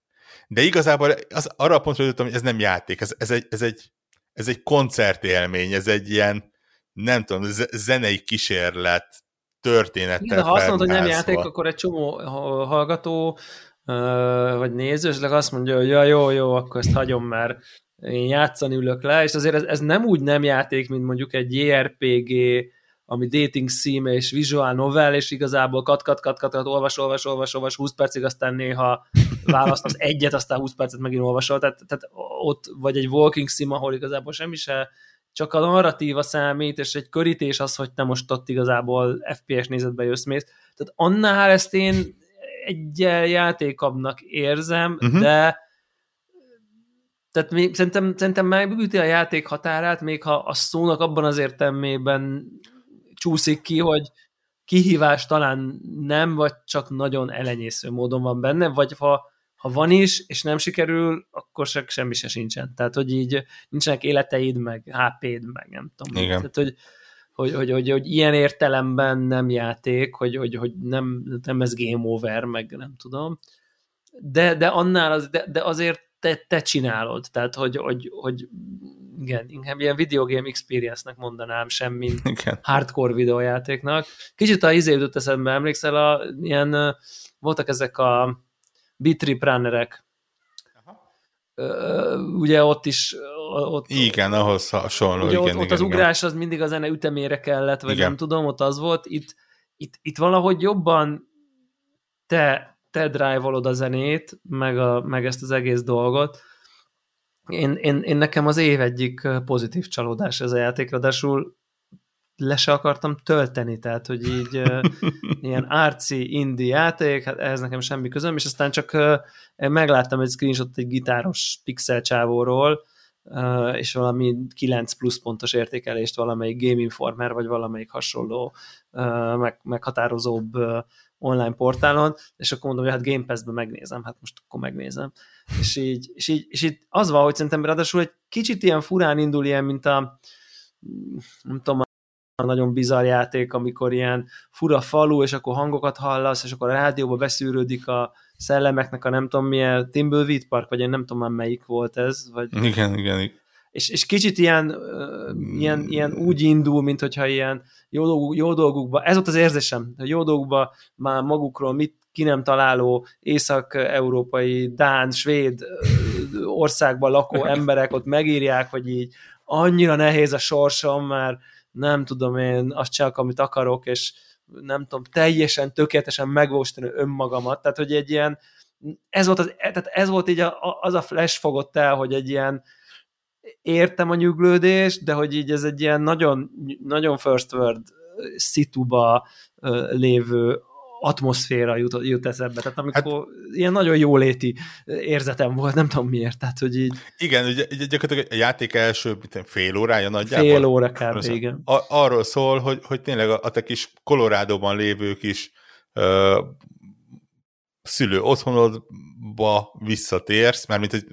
[SPEAKER 3] De igazából az, arra a pontra jutottam, hogy ez nem játék, ez, ez, egy, ez, egy, ez egy koncertélmény, ez egy ilyen, nem tudom, zenei kísérlet, történettel Igen,
[SPEAKER 2] ha azt mondod, hogy nem játék, akkor egy csomó hallgató vagy néző, és azt mondja, hogy ja, jó, jó, akkor ezt hagyom már, én játszani ülök le, és azért ez, ez nem úgy nem játék, mint mondjuk egy JRPG, ami dating szíme és visual novel, és igazából kat, kat, kat, kat, kat olvas, olvas, olvas, olvas 20 percig, aztán néha választ az egyet, aztán 20 percet megint olvasol, tehát, tehát ott, vagy egy walking sim, ahol igazából semmi se csak a narratíva számít, és egy körítés az, hogy te most ott igazából FPS nézetbe jössz mész. Tehát annál ezt én egy játékabbnak érzem, uh-huh. de tehát még, szerintem, szerintem megbüti a játék határát, még ha a szónak abban az értelmében csúszik ki, hogy kihívás talán nem, vagy csak nagyon elenyésző módon van benne, vagy ha ha van is, és nem sikerül, akkor se, semmi se sincsen. Tehát, hogy így nincsenek életeid, meg HP-d, meg nem tudom. Igen. Tehát, hogy, hogy, hogy, hogy, hogy, ilyen értelemben nem játék, hogy, hogy, hogy nem, nem ez game over, meg nem tudom. De, de annál az, de, de azért te, te csinálod. Tehát, hogy, hogy, hogy igen, inkább ilyen videogame experience-nek mondanám, sem, mint igen. hardcore videójátéknak. Kicsit a izé jutott eszembe, emlékszel, a, ilyen, voltak ezek a bitrip runnerek. ugye ott is ott,
[SPEAKER 3] igen, ahhoz hasonló. Ugye
[SPEAKER 2] igen, ott,
[SPEAKER 3] igen,
[SPEAKER 2] ott az igen. ugrás az mindig a zene ütemére kellett, vagy igen. nem tudom, ott az volt. Itt, itt, itt valahogy jobban te, te drive a zenét, meg, a, meg ezt az egész dolgot. Én, én, én nekem az év egyik pozitív csalódás ez a játék, ráadásul le se akartam tölteni, tehát hogy így ilyen arci indie játék, hát ehhez nekem semmi közöm, és aztán csak megláttam egy screenshot egy gitáros pixel csávóról, és valami 9 plusz pontos értékelést valamelyik Game Informer, vagy valamelyik hasonló meg, meghatározóbb online portálon, és akkor mondom, hogy hát Game Pass-be megnézem, hát most akkor megnézem. És így, és így, és így az van, hogy szerintem ráadásul egy kicsit ilyen furán indul ilyen, mint a nem tudom, nagyon bizarr játék, amikor ilyen fura falu, és akkor hangokat hallasz, és akkor a rádióba beszűrődik a szellemeknek a nem tudom milyen, Timberwheat Park, vagy én nem tudom már melyik volt ez. Vagy...
[SPEAKER 3] Igen, igen.
[SPEAKER 2] És, és kicsit ilyen, uh, ilyen, ilyen úgy indul, mint hogyha ilyen jó, dolguk, jó dolgukba, ez volt az érzésem, hogy jó dolgukba már magukról mit ki nem találó észak-európai, dán, svéd országban lakó emberek ott megírják, hogy így annyira nehéz a sorsom, mert nem tudom én, azt csak amit akarok, és nem tudom, teljesen, tökéletesen megvóstani önmagamat, tehát hogy egy ilyen, ez volt, az, tehát ez volt így a, az a flash fogott el, hogy egy ilyen értem a nyuglődést, de hogy így ez egy ilyen nagyon, nagyon first world szituba lévő atmoszféra jut, jut eszembe, tehát amikor hát, ilyen nagyon jóléti érzetem volt, nem tudom miért, tehát hogy így...
[SPEAKER 3] Igen, ugye, gyakorlatilag a játék első fél órája nagyjából.
[SPEAKER 2] Fél óra kb. igen.
[SPEAKER 3] A, arról szól, hogy, hogy tényleg a, a te kis Kolorádóban lévő kis ö, szülő otthonodba visszatérsz, mert mint hogy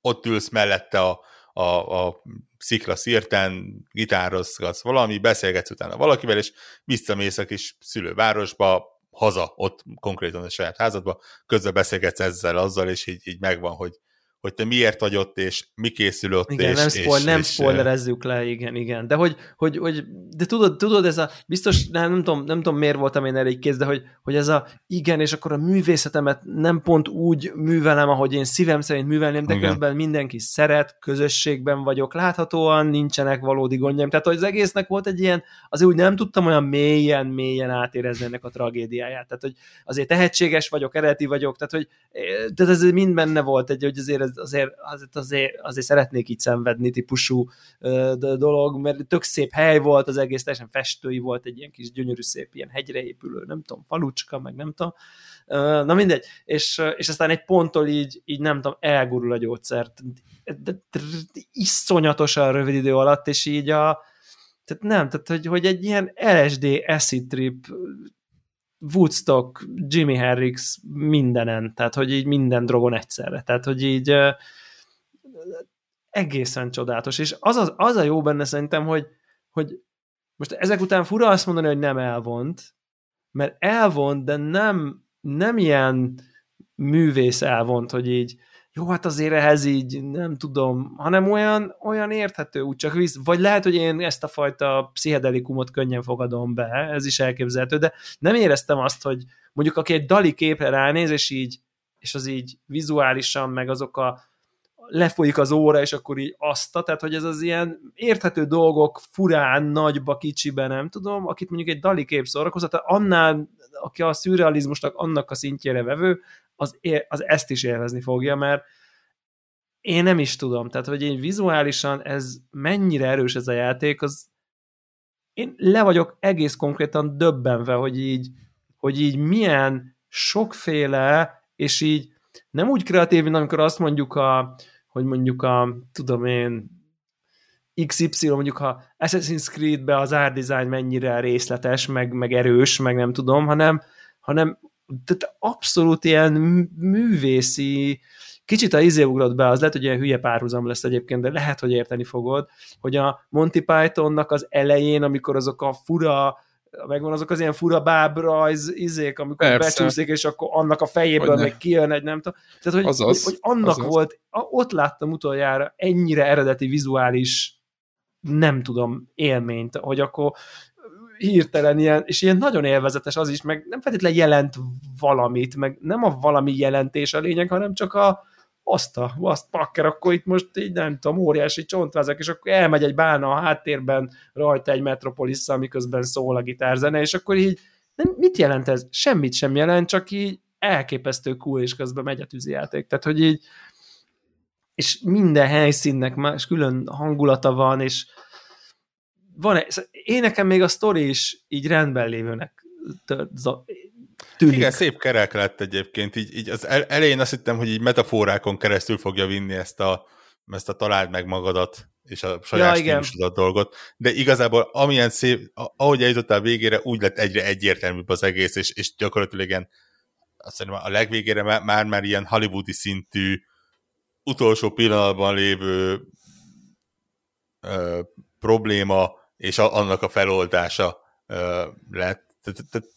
[SPEAKER 3] ott ülsz mellette a, a, a szikla szírten, gitározgatsz valami, beszélgetsz utána valakivel, és visszamész a kis szülővárosba, haza, ott konkrétan a saját házadba, közben beszélgetsz ezzel, azzal, és így, így megvan, hogy hogy te miért vagy ott, és mi készül ott,
[SPEAKER 2] igen,
[SPEAKER 3] és,
[SPEAKER 2] nem, spoil,
[SPEAKER 3] és,
[SPEAKER 2] nem
[SPEAKER 3] és,
[SPEAKER 2] spoilerezzük le, igen, igen. De hogy, hogy, hogy de tudod, tudod, ez a, biztos, nem, nem, tudom, nem tudom, miért voltam én elég kész, de hogy, hogy ez a, igen, és akkor a művészetemet nem pont úgy művelem, ahogy én szívem szerint művelném, de igen. közben mindenki szeret, közösségben vagyok, láthatóan nincsenek valódi gondjaim. Tehát, hogy az egésznek volt egy ilyen, azért úgy nem tudtam olyan mélyen, mélyen átérezni ennek a tragédiáját. Tehát, hogy azért tehetséges vagyok, eredeti vagyok, tehát, hogy tehát ez mind benne volt egy, hogy azért azért, azért, azért, azért szeretnék így szenvedni típusú dolog, mert tök szép hely volt, az egész teljesen festői volt, egy ilyen kis gyönyörű szép ilyen hegyre épülő, nem tudom, falucska, meg nem tudom. Na mindegy, és, és aztán egy ponttól így, így nem tudom, elgurul a gyógyszert. Iszonyatosan rövid idő alatt, és így a, tehát nem, tehát hogy, hogy egy ilyen LSD acid trip Woodstock, Jimi Hendrix mindenen, tehát hogy így minden drogon egyszerre, tehát hogy így egészen csodálatos, és az, az, az a jó benne szerintem, hogy, hogy most ezek után fura azt mondani, hogy nem elvont, mert elvont, de nem, nem ilyen művész elvont, hogy így jó, hát azért ehhez így nem tudom, hanem olyan, olyan érthető, úgy csak visz, vagy lehet, hogy én ezt a fajta pszichedelikumot könnyen fogadom be, ez is elképzelhető, de nem éreztem azt, hogy mondjuk aki egy dali képre ránéz, és így, és az így vizuálisan, meg azok a lefolyik az óra, és akkor így azt, tehát hogy ez az ilyen érthető dolgok furán, nagyba, kicsibe, nem tudom, akit mondjuk egy dali kép szórakoztat, annál, aki a szürrealizmusnak annak a szintjére vevő, az, az ezt is élvezni fogja, mert én nem is tudom, tehát hogy én vizuálisan ez mennyire erős ez a játék, az én le vagyok egész konkrétan döbbenve, hogy így, hogy így milyen sokféle, és így nem úgy kreatív, mint amikor azt mondjuk a, hogy mondjuk a, tudom én, XY, mondjuk ha Assassin's Creed-be az art design mennyire részletes, meg, meg erős, meg nem tudom, hanem, hanem tehát abszolút ilyen művészi, kicsit a izé ugrott be, az lehet, hogy ilyen hülye párhuzam lesz egyébként, de lehet, hogy érteni fogod, hogy a Monty Pythonnak az elején, amikor azok a fura megvan azok az ilyen fura bábrajz izék, amikor Persze. becsúszik, és akkor annak a fejéből még kijön egy, nem tudom. Tehát, hogy, azaz, hogy annak azaz. volt, ott láttam utoljára ennyire eredeti vizuális nem tudom, élményt, hogy akkor hirtelen ilyen, és ilyen nagyon élvezetes az is, meg nem feltétlenül jelent valamit, meg nem a valami jelentés a lényeg, hanem csak a, azt a, azt pakker, akkor itt most így nem tudom, óriási csontvezek, és akkor elmegy egy bána a háttérben rajta egy metropolis miközben szól a gitárzene, és akkor így nem, mit jelent ez? Semmit sem jelent, csak így elképesztő cool, és közben megy a tűzijáték. Tehát, hogy így és minden helyszínnek más külön hangulata van, és van egy, én nekem még a sztori is így rendben lévőnek tűnik.
[SPEAKER 3] Igen, szép kerek lett egyébként, így, így az elején azt hittem, hogy így metaforákon keresztül fogja vinni ezt a, ezt a találd meg magadat, és a saját ja, dolgot, de igazából amilyen szép, ahogy eljutottál végére, úgy lett egyre egyértelműbb az egész, és, és gyakorlatilag igen, azt szerintem a legvégére már, már, már ilyen hollywoodi szintű, utolsó pillanatban lévő ö, probléma, és a, annak a feloldása ö, lett. Tehát, tehát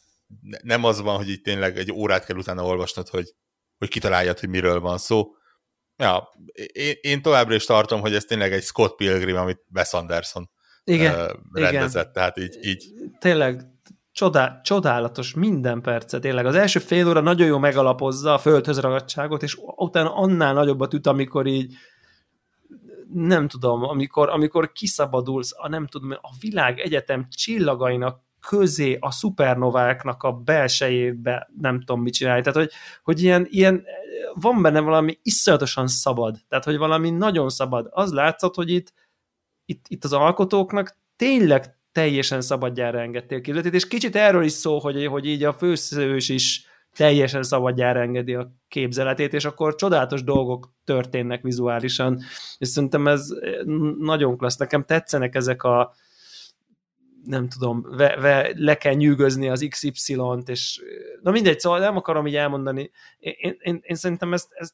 [SPEAKER 3] nem az van, hogy itt tényleg egy órát kell utána olvasnod, hogy, hogy kitaláljad, hogy miről van szó. Ja, én, én továbbra is tartom, hogy ez tényleg egy Scott Pilgrim, amit Wes Anderson igen, uh, rendezett, igen. tehát így, így.
[SPEAKER 2] Tényleg csodá, csodálatos minden percet, tényleg. Az első fél óra nagyon jó megalapozza a földhöz ragadtságot, és utána annál nagyobbat üt, amikor így nem tudom, amikor, amikor kiszabadulsz a nem tudom, a világ egyetem csillagainak közé a szupernováknak a belsejébe nem tudom mit csinálni. Tehát, hogy, hogy ilyen, ilyen, van benne valami iszonyatosan szabad. Tehát, hogy valami nagyon szabad. Az látszott, hogy itt, itt, itt az alkotóknak tényleg teljesen szabadjára engedték képzetét, és kicsit erről is szó, hogy, hogy így a főszerős is teljesen szabadjára engedi a képzeletét, és akkor csodálatos dolgok történnek vizuálisan, és szerintem ez nagyon klassz. Nekem tetszenek ezek a, nem tudom, ve, ve, le kell nyűgözni az XY-t, és na mindegy, szóval nem akarom így elmondani. Én, én, én szerintem ezt, ezt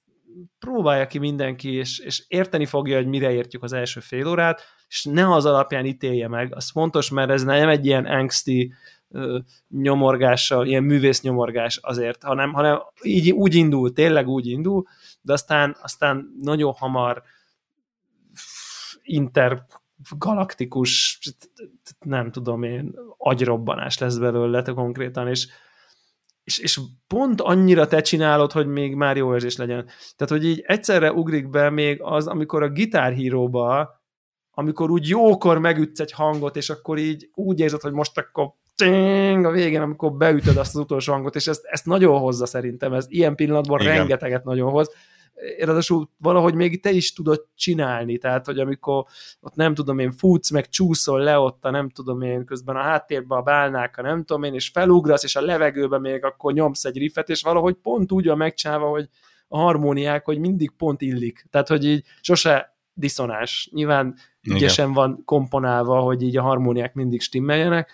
[SPEAKER 2] próbálja ki mindenki, és, és érteni fogja, hogy mire értjük az első fél órát, és ne az alapján ítélje meg. Az fontos, mert ez nem egy ilyen angsty nyomorgással, ilyen művész nyomorgás azért, hanem, hanem így, úgy indul, tényleg úgy indul, de aztán, aztán nagyon hamar intergalaktikus, nem tudom én, agyrobbanás lesz belőle te konkrétan, és, és, és pont annyira te csinálod, hogy még már jó érzés legyen. Tehát, hogy így egyszerre ugrik be még az, amikor a gitárhíróba, amikor úgy jókor megütsz egy hangot, és akkor így úgy érzed, hogy most akkor ting, a végén, amikor beütöd azt az utolsó hangot, és ezt, ezt nagyon hozza szerintem, ez ilyen pillanatban Igen. rengeteget nagyon hoz. Ráadásul valahogy még te is tudod csinálni, tehát, hogy amikor ott nem tudom én, futsz, meg csúszol le ott a nem tudom én, közben a háttérben a bálnák, a nem tudom én, és felugrasz, és a levegőbe még akkor nyomsz egy riffet, és valahogy pont úgy van megcsinálva, hogy a harmóniák, hogy mindig pont illik. Tehát, hogy így sose diszonás. Nyilván ügyesen van komponálva, hogy így a harmóniák mindig stimmeljenek,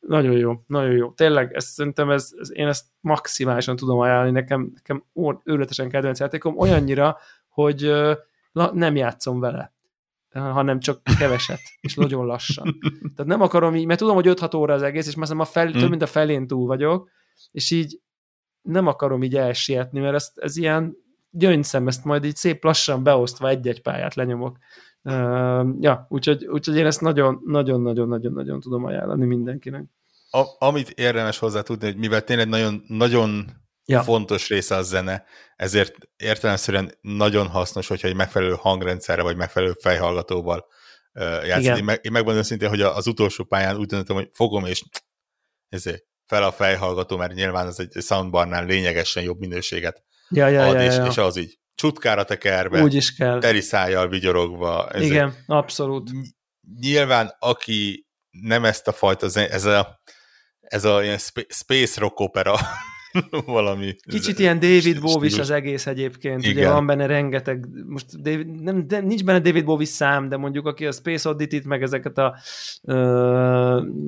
[SPEAKER 2] nagyon jó, nagyon jó. Tényleg, ezt, szerintem ez, ez, én ezt maximálisan tudom ajánlani, nekem, nekem őrületesen kedvenc játékom, olyannyira, hogy uh, nem játszom vele hanem csak keveset, és nagyon lassan. Tehát nem akarom így, mert tudom, hogy 5-6 óra az egész, és már a fel, mm. több mint a felén túl vagyok, és így nem akarom így elsietni, mert ez, ez ilyen gyöngyszem, ezt majd így szép lassan beosztva egy-egy pályát lenyomok. Ja, úgyhogy, úgyhogy én ezt nagyon-nagyon-nagyon-nagyon-nagyon tudom ajánlani mindenkinek.
[SPEAKER 3] A, amit érdemes hozzá tudni, hogy mivel tényleg nagyon, nagyon ja. fontos része a zene, ezért értelemszerűen nagyon hasznos, hogyha egy megfelelő hangrendszerre vagy megfelelő fejhallgatóval uh, játszani. Én, meg, én megmondom szintén, hogy az utolsó pályán úgy döntöttem, hogy fogom és ezért fel a fejhallgató, mert nyilván ez egy soundbarnál lényegesen jobb minőséget
[SPEAKER 2] ja, ja, ad, ja, ja,
[SPEAKER 3] és,
[SPEAKER 2] ja.
[SPEAKER 3] és az így csutkára tekerve,
[SPEAKER 2] Úgy is kell.
[SPEAKER 3] teri szájjal vigyorogva.
[SPEAKER 2] Ez Igen, egy, abszolút.
[SPEAKER 3] Nyilván, aki nem ezt a fajta, ez a, ez a ilyen space rock opera, valami.
[SPEAKER 2] Kicsit ilyen David Bowie az egész egyébként, Igen. ugye van benne rengeteg, most David, nem, de nincs benne David Bowie szám, de mondjuk aki a Space Oddity-t, meg ezeket a ö,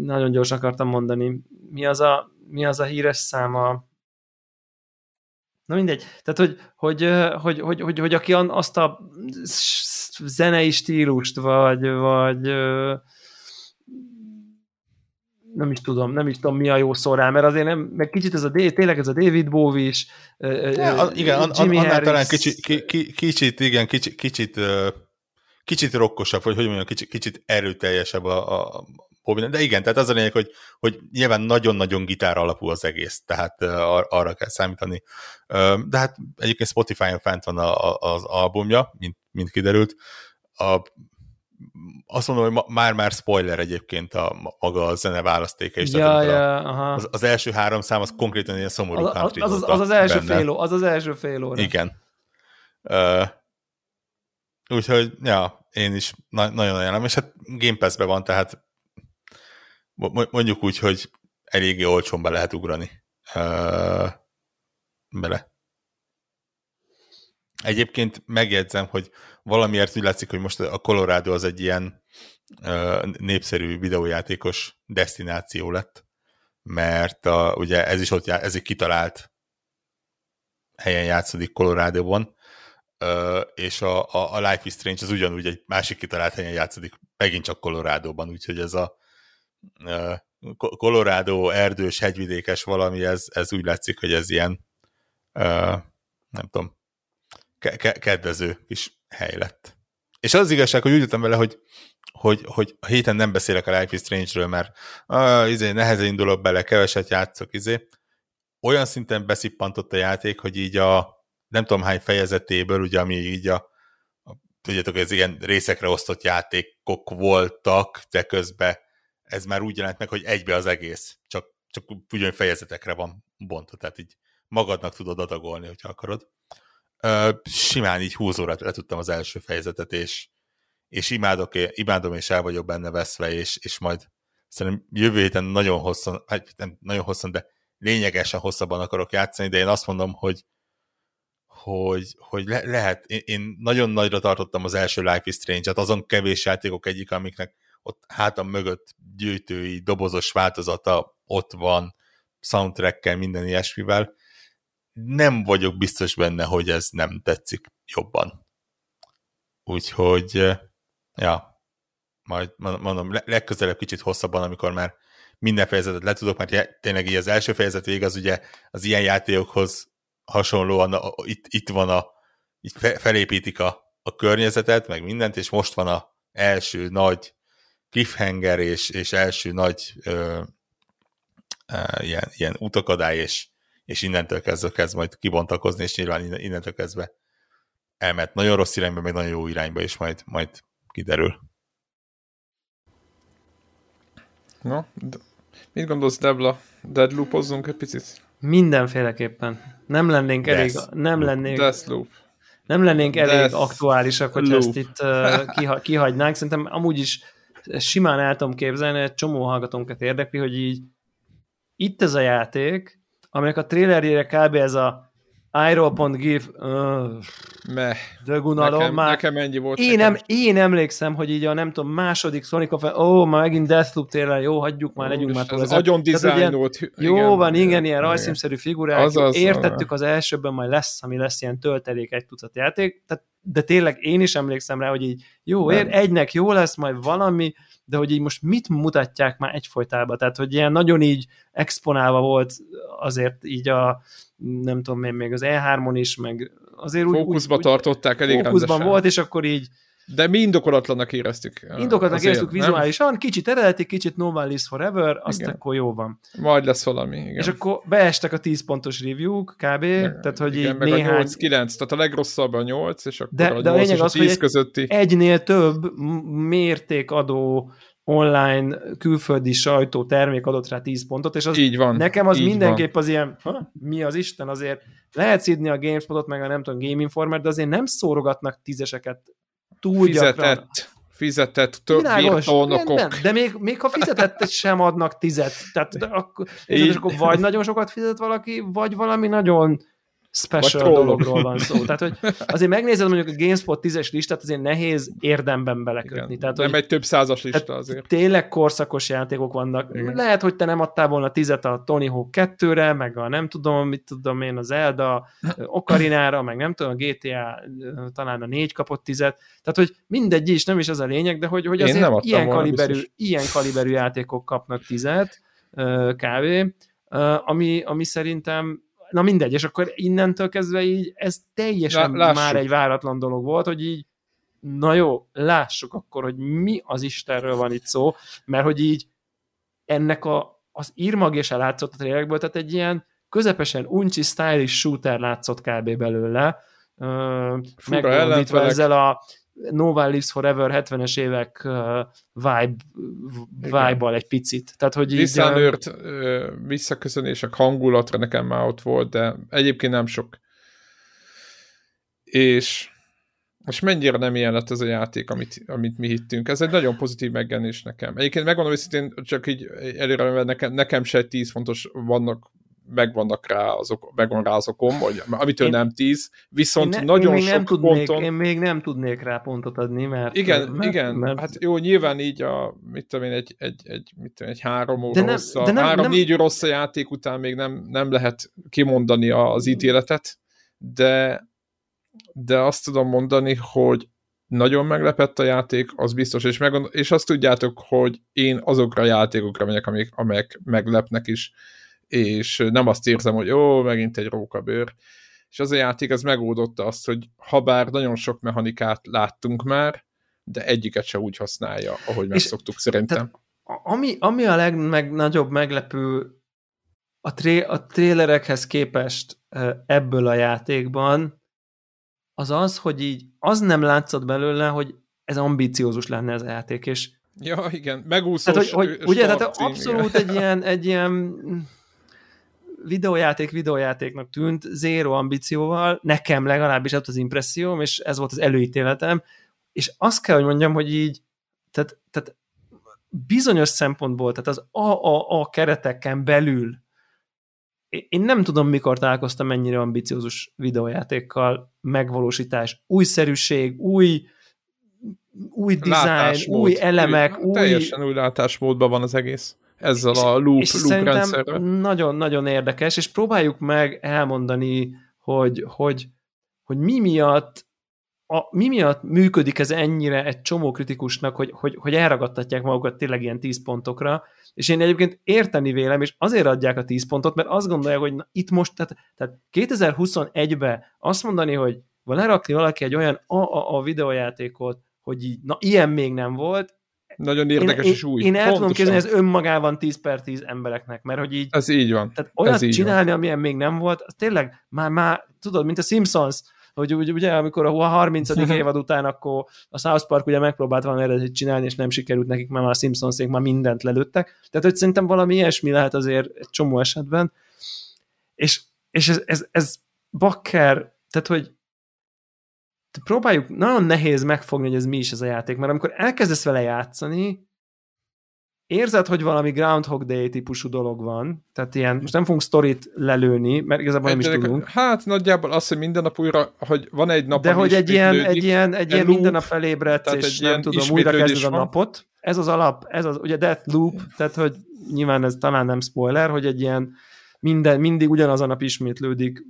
[SPEAKER 2] nagyon gyorsan akartam mondani, mi az a, mi az a híres száma, Na mindegy. Tehát, hogy, hogy, hogy, hogy, hogy, hogy aki azt a zenei stílust, vagy, vagy nem is tudom, nem is tudom mi a jó szó rá, mert azért nem, meg kicsit ez a, tényleg ez a David Bowie is,
[SPEAKER 3] ja, igen, Jimmy an, annál talán kicsit, ki, kicsit, igen, kicsit, kicsit, kicsit rokkosabb, vagy hogy mondjam, kicsit, kicsit erőteljesebb a, a, hobbi, de igen, tehát az a lényeg, hogy, hogy nyilván nagyon-nagyon gitár alapú az egész, tehát uh, arra kell számítani. De hát egyébként Spotify-on fent van a, a, az albumja, mint, mint kiderült. A, azt mondom, hogy már-már spoiler egyébként a maga a zene választéka is.
[SPEAKER 2] Ja, ja, a.
[SPEAKER 3] Az, az első három szám az konkrétan ilyen szomorú
[SPEAKER 2] az, country az, az, az, az, első fél, az az első fél óra.
[SPEAKER 3] Igen. Uh, úgyhogy, ja, én is na- nagyon ajánlom, és hát Game Pass-be van, tehát mondjuk úgy, hogy eléggé olcsón be lehet ugrani uh, bele. Egyébként megjegyzem, hogy valamiért úgy látszik, hogy most a Colorado az egy ilyen uh, népszerű videójátékos destináció lett, mert a, ugye ez is ott já, ez egy kitalált helyen játszódik Colorado-ban, uh, és a, a, a Life is Strange az ugyanúgy egy másik kitalált helyen játszódik, megint csak Colorado-ban, úgyhogy ez a Colorado erdős, hegyvidékes valami, ez, ez úgy látszik, hogy ez ilyen nem tudom, ke- kedvező kis hely lett. És az, az igazság, hogy úgy jöttem vele, hogy, hogy, hogy a héten nem beszélek a Life is Strange-ről, mert uh, izé, nehezen indulok bele, keveset játszok, izé. Olyan szinten beszippantott a játék, hogy így a nem tudom hány fejezetéből, ugye, ami így a, a tudjátok, ez ilyen részekre osztott játékok voltak, de közben ez már úgy jelent meg, hogy egybe az egész, csak, csak ugyan fejezetekre van bontva, tehát így magadnak tudod adagolni, hogyha akarod. Ö, simán így 20 órát le tudtam az első fejezetet, és, és imádok, imádom, és el vagyok benne veszve, és, és majd szerintem jövő héten nagyon hosszan, hát nem nagyon hosszan, de lényegesen hosszabban akarok játszani, de én azt mondom, hogy hogy, hogy le, lehet, én, én nagyon nagyra tartottam az első Life is Strange-et, azon kevés játékok egyik, amiknek ott hátam mögött gyűjtői, dobozos változata ott van, soundtrackkel, minden ilyesmivel, nem vagyok biztos benne, hogy ez nem tetszik jobban. Úgyhogy, ja, majd mondom, legközelebb kicsit hosszabban, amikor már minden fejezetet le tudok, mert tényleg így az első fejezet vég az ugye az ilyen játékokhoz hasonlóan a, itt, itt van a, itt felépítik a, a környezetet, meg mindent, és most van a első nagy cliffhanger és, és első nagy ö, ö, ilyen, ilyen utakadály, és, és innentől kezdve kezd majd kibontakozni, és nyilván innentől kezdve elment nagyon rossz irányba, meg nagyon jó irányba, és majd, majd kiderül.
[SPEAKER 1] No, mit gondolsz, Debla? Deadloopozzunk egy picit?
[SPEAKER 2] Mindenféleképpen. Nem lennénk Death. elég... Nem lennénk...
[SPEAKER 1] Deathloop.
[SPEAKER 2] Nem lennénk elég Death aktuálisak, hogy ezt itt uh, kihagynánk. Szerintem amúgy is simán el tudom képzelni, egy csomó hallgatónkat érdekli, hogy így itt ez a játék, aminek a trailerjére kb. ez a iRoll.gif uh,
[SPEAKER 1] Meh.
[SPEAKER 2] Dögunalom
[SPEAKER 1] nekem,
[SPEAKER 2] már.
[SPEAKER 1] Nekem ennyi volt.
[SPEAKER 2] Én, nem, én emlékszem, hogy így a nem tudom, második Sonic of... Ó, oh, már megint Deathloop trailer, jó, hagyjuk már, legyünk már túl.
[SPEAKER 1] Ez agyon dizájnolt.
[SPEAKER 2] Jó igen, van, igen, ilyen rajzszínszerű figurák. Azaz, értettük az elsőben, majd lesz, ami lesz ilyen töltelék egy tucat játék. Tehát, de tényleg én is emlékszem rá, hogy így jó, ér, egynek jó lesz, majd valami, de hogy így most mit mutatják már egyfolytában, tehát hogy ilyen nagyon így exponálva volt azért így a nem tudom én, még az E3-on is, meg azért
[SPEAKER 1] úgy... Fókuszba úgy, tartották elég
[SPEAKER 2] Fókuszban rendesen. volt, és akkor így
[SPEAKER 1] de mi indokolatlanak éreztük.
[SPEAKER 2] Indokolatlanak éreztük vizuálisan, nem? kicsit eredeti, kicsit No One Lives Forever, azt igen. akkor jó van.
[SPEAKER 1] Majd lesz valami, igen.
[SPEAKER 2] És akkor beestek a 10 pontos review-k kb. Igen, tehát, hogy igen, így meg néhány...
[SPEAKER 1] a 8-9, tehát a legrosszabb a 8, és akkor
[SPEAKER 2] de,
[SPEAKER 1] a 8
[SPEAKER 2] de a lényeg az,
[SPEAKER 1] 10 hogy közötti.
[SPEAKER 2] egynél több mértékadó online külföldi sajtó termék adott rá 10 pontot, és az
[SPEAKER 1] így van,
[SPEAKER 2] nekem az mindenképp
[SPEAKER 1] van.
[SPEAKER 2] az ilyen, ha, mi az Isten, azért lehet szidni a GameSpotot, meg a nem tudom, Game Informer, de azért nem szórogatnak tízeseket túl
[SPEAKER 1] fizetett,
[SPEAKER 2] gyakran.
[SPEAKER 1] Fizetett több birtolnokok.
[SPEAKER 2] De még, még ha fizetett, sem adnak tizet. Tehát akkor, akkor vagy nagyon sokat fizet valaki, vagy valami nagyon special dologról van szó. Tehát, hogy azért megnézed mondjuk a GameSpot 10-es listát, azért nehéz érdemben belekötni. Igen, Tehát,
[SPEAKER 1] nem
[SPEAKER 2] hogy,
[SPEAKER 1] egy több százas lista azért.
[SPEAKER 2] Tényleg korszakos játékok vannak. Igen. Lehet, hogy te nem adtál volna tizet a Tony Hawk 2-re, meg a nem tudom, mit tudom én, az Elda Okarinára, meg nem tudom, a GTA talán a 4 kapott tizet. Tehát, hogy mindegy is, nem is az a lényeg, de hogy, hogy azért ilyen kaliberű, ilyen kaliberű játékok kapnak tizet, kávé, ami, ami szerintem na mindegy, és akkor innentől kezdve így ez teljesen Lá, már egy váratlan dolog volt, hogy így na jó, lássuk akkor, hogy mi az Istenről van itt szó, mert hogy így ennek a, az írmagése látszott a trailerekből, tehát egy ilyen közepesen uncsi, stylish shooter látszott kb. belőle, uh, ezzel a No One Lives Forever 70-es évek vibe, vibe egy picit. Tehát, hogy így...
[SPEAKER 1] Visszanőrt uh, visszaköszönések hangulatra nekem már ott volt, de egyébként nem sok. És és mennyire nem ilyen lett ez a játék, amit, amit mi hittünk. Ez egy nagyon pozitív megjelenés nekem. Egyébként megmondom őszintén, csak így előre, nekem, nekem se 10 fontos vannak megvannak rá azok, megvan rá az okom, hogy, amitől én, nem tíz, viszont ne, nagyon én sok
[SPEAKER 2] nem tudnék,
[SPEAKER 1] ponton...
[SPEAKER 2] Én még nem tudnék rá pontot adni, mert...
[SPEAKER 1] Igen,
[SPEAKER 2] mert,
[SPEAKER 1] igen,
[SPEAKER 2] mert...
[SPEAKER 1] hát jó, nyilván így a, mit tudom én, egy, egy, egy, mit tudom, egy három óra de rossz, de nem, három, nem... rossz játék után még nem, nem lehet kimondani az ítéletet, de de azt tudom mondani, hogy nagyon meglepett a játék, az biztos, és, meg, és azt tudjátok, hogy én azokra a játékokra megyek, amik, amelyek meglepnek is, és nem azt érzem, hogy ó, megint egy rókabőr. És az a játék az megoldotta azt, hogy ha bár nagyon sok mechanikát láttunk már, de egyiket se úgy használja, ahogy megszoktuk szerintem.
[SPEAKER 2] ami, ami a legnagyobb meglepő a, tré, a trélerekhez képest ebből a játékban, az az, hogy így az nem látszott belőle, hogy ez ambíciózus lenne ez a játék, és
[SPEAKER 1] Ja, igen, megúszós
[SPEAKER 2] tehát, hogy, hogy, Ugye, tehát abszolút egy ilyen, egy ilyen videójáték videójátéknak tűnt, zéro ambícióval, nekem legalábbis ez az impresszióm, és ez volt az előítéletem, és azt kell, hogy mondjam, hogy így, tehát, tehát bizonyos szempontból, tehát az AAA kereteken belül én nem tudom, mikor találkoztam ennyire ambiciózus videójátékkal, megvalósítás, újszerűség, új új design, új elemek, új...
[SPEAKER 1] Teljesen új látásmódban van az egész. Ezzel a loop, és loop rendszerrel.
[SPEAKER 2] Nagyon-nagyon érdekes, és próbáljuk meg elmondani, hogy, hogy, hogy mi miatt a, mi miatt működik ez ennyire egy csomó kritikusnak, hogy, hogy, hogy elragadtatják magukat tényleg ilyen 10 pontokra, és én egyébként érteni vélem, és azért adják a 10 pontot, mert azt gondolják, hogy na, itt most, tehát, tehát 2021-ben azt mondani, hogy lerakni valaki egy olyan a videójátékot, hogy így, na ilyen még nem volt,
[SPEAKER 1] nagyon érdekes
[SPEAKER 2] én,
[SPEAKER 1] és új.
[SPEAKER 2] Én el Pontosan. tudom képzelni, ez önmagában 10 per 10 embereknek, mert hogy így...
[SPEAKER 1] Ez így van.
[SPEAKER 2] Tehát olyat
[SPEAKER 1] ez
[SPEAKER 2] csinálni, van. amilyen még nem volt, az tényleg már, már tudod, mint a Simpsons, hogy ugye, ugye amikor a 30. évad után akkor a South Park ugye megpróbált valami eredetit csinálni, és nem sikerült nekik, mert már a Simpsonsék már mindent lelőttek. Tehát, hogy szerintem valami ilyesmi lehet azért egy csomó esetben. És, és ez, ez, ez bakker, tehát, hogy próbáljuk, nagyon nehéz megfogni, hogy ez mi is ez a játék, mert amikor elkezdesz vele játszani, érzed, hogy valami Groundhog Day típusú dolog van, tehát ilyen, most nem fogunk sztorit lelőni, mert igazából nem is tudunk.
[SPEAKER 1] Hát nagyjából az, hogy minden nap újra, hogy van egy nap,
[SPEAKER 2] De hogy egy ilyen, egy ilyen, egy ilyen minden nap felébredsz, és nem tudom, újra kezded a napot. Ez az alap, ez az, ugye Death Loop, tehát hogy nyilván ez talán nem spoiler, hogy egy ilyen minden, mindig ugyanaz a nap ismétlődik,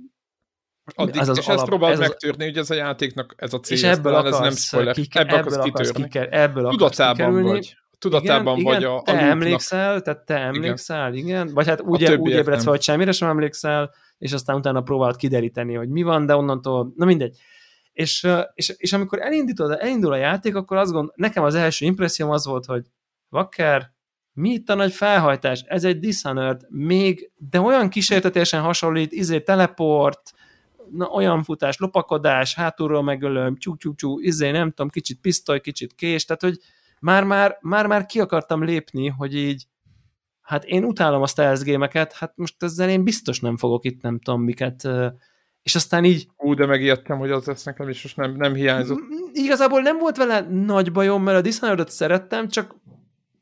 [SPEAKER 1] Addig, ez az és alap, ezt próbáld ez megtörni, hogy ez a játéknak ez a cél, és
[SPEAKER 2] ebből
[SPEAKER 1] ez nem spoiler,
[SPEAKER 2] kike, ebből, ebből akarsz kitörni. Kiker, ebből
[SPEAKER 1] Tudatában vagy tudatában
[SPEAKER 2] igen,
[SPEAKER 1] vagy
[SPEAKER 2] igen,
[SPEAKER 1] a,
[SPEAKER 2] te a emlékszel, tehát te emlékszel, igen. igen. Vagy hát úgy, úgy ébredsz hogy semmire sem emlékszel, és aztán utána próbált kideríteni, hogy mi van, de onnantól, na mindegy. És, és, és amikor elindítod, elindul a játék, akkor azt gond, nekem az első impresszióm az volt, hogy Vakker, mi itt a nagy felhajtás? Ez egy Dishonored, még, de olyan kísértetésen hasonlít, izé teleport, na, olyan futás, lopakodás, hátulról megölöm, csú, csú, csú, izé, nem tudom, kicsit pisztoly, kicsit kés, tehát, hogy már-már, már-már ki akartam lépni, hogy így, hát én utálom a stealth gémeket, hát most ezzel én biztos nem fogok itt nem tudom miket, és aztán így...
[SPEAKER 1] Ú, de megijedtem, hogy az lesz nekem is most nem, nem hiányzott.
[SPEAKER 2] Igazából nem volt vele nagy bajom, mert a dishonored szerettem, csak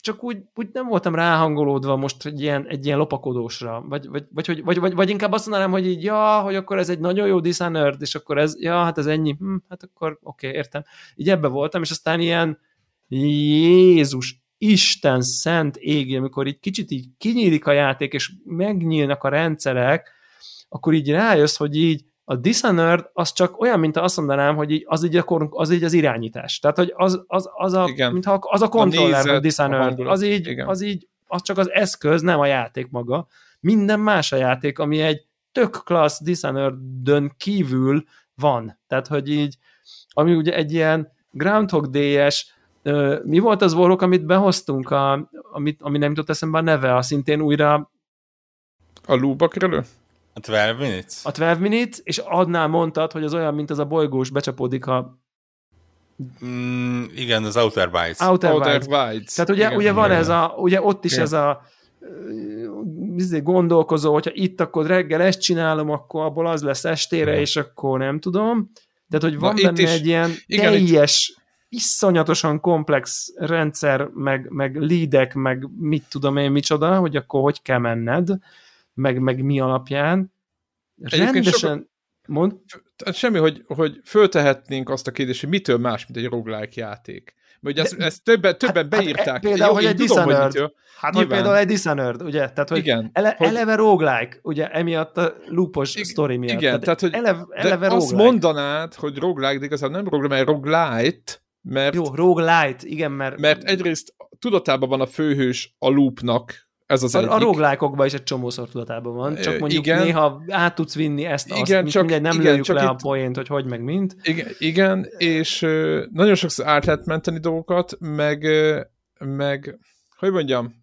[SPEAKER 2] csak úgy, úgy nem voltam ráhangolódva most egy ilyen, egy ilyen lopakodósra, vagy, vagy, vagy, vagy, vagy, vagy, inkább azt mondanám, hogy így, ja, hogy akkor ez egy nagyon jó Dishonored, és akkor ez, ja, hát ez ennyi, hm, hát akkor oké, okay, értem. Így ebbe voltam, és aztán ilyen, Jézus, Isten szent égi, amikor így kicsit így kinyílik a játék, és megnyílnak a rendszerek, akkor így rájössz, hogy így a Dishonored az csak olyan, mint azt mondanám, hogy így, az, így akkor, az így az irányítás. Tehát, hogy az, az, az a, Igen. mintha az a kontroller, a, a Dishonored, az így, Igen. az így, az csak az eszköz, nem a játék maga. Minden más a játék, ami egy tök klassz Dishonored-ön kívül van. Tehát, hogy így, ami ugye egy ilyen Groundhog Day-es mi volt az vorok, amit behoztunk, a, amit, ami nem jutott eszembe a neve, a szintén újra...
[SPEAKER 1] A lúbakrelő?
[SPEAKER 3] A 12 Minutes?
[SPEAKER 2] A 12 Minutes, és adnál mondtad, hogy az olyan, mint az a bolygós becsapódik a
[SPEAKER 3] Mm, igen, az Outer Wilds.
[SPEAKER 2] Outer, Outer. Wilds. Tehát ugye, igen, ugye van igen. ez a, ugye ott is igen. ez a izé, gondolkozó, hogyha itt akkor reggel ezt csinálom, akkor abból az lesz estére, igen. és akkor nem tudom. Tehát, hogy van Na, benne is, egy ilyen igen, teljes iszonyatosan komplex rendszer, meg, meg leadek, meg mit tudom én micsoda, hogy akkor hogy kell menned, meg, meg mi alapján. Rendesen... Sok... Mond?
[SPEAKER 1] Semmi, hogy, hogy föltehetnénk azt a kérdést, hogy mitől más, mint egy roguelike játék. Mert ugye ezt, ezt többen, többen hát, beírták. Hát,
[SPEAKER 2] például, Jó, hogy egy tudom, hogy mitől. Hát, hogy például egy Dishonored, ugye? Tehát, hogy igen, ele, hogy... eleve roguelike, ugye, emiatt a loopos igen, story miatt.
[SPEAKER 1] Igen, tehát, tehát hogy eleve, eleve azt mondanád, hogy roguelike, de igazából nem roguelike, mert roguelite, mert...
[SPEAKER 2] Jó, roguelite, igen, mert...
[SPEAKER 1] Mert egyrészt tudatában van a főhős a loopnak, ez az a, egyik.
[SPEAKER 2] A roguelike is egy csomószor tudatában van, csak mondjuk igen. néha át tudsz vinni ezt, igen, azt, csak, mindegy, nem igen, lőjük csak le itt, a poént, hogy hogy meg mint.
[SPEAKER 1] Igen, igen és nagyon sokszor át lehet menteni dolgokat, meg, meg hogy mondjam,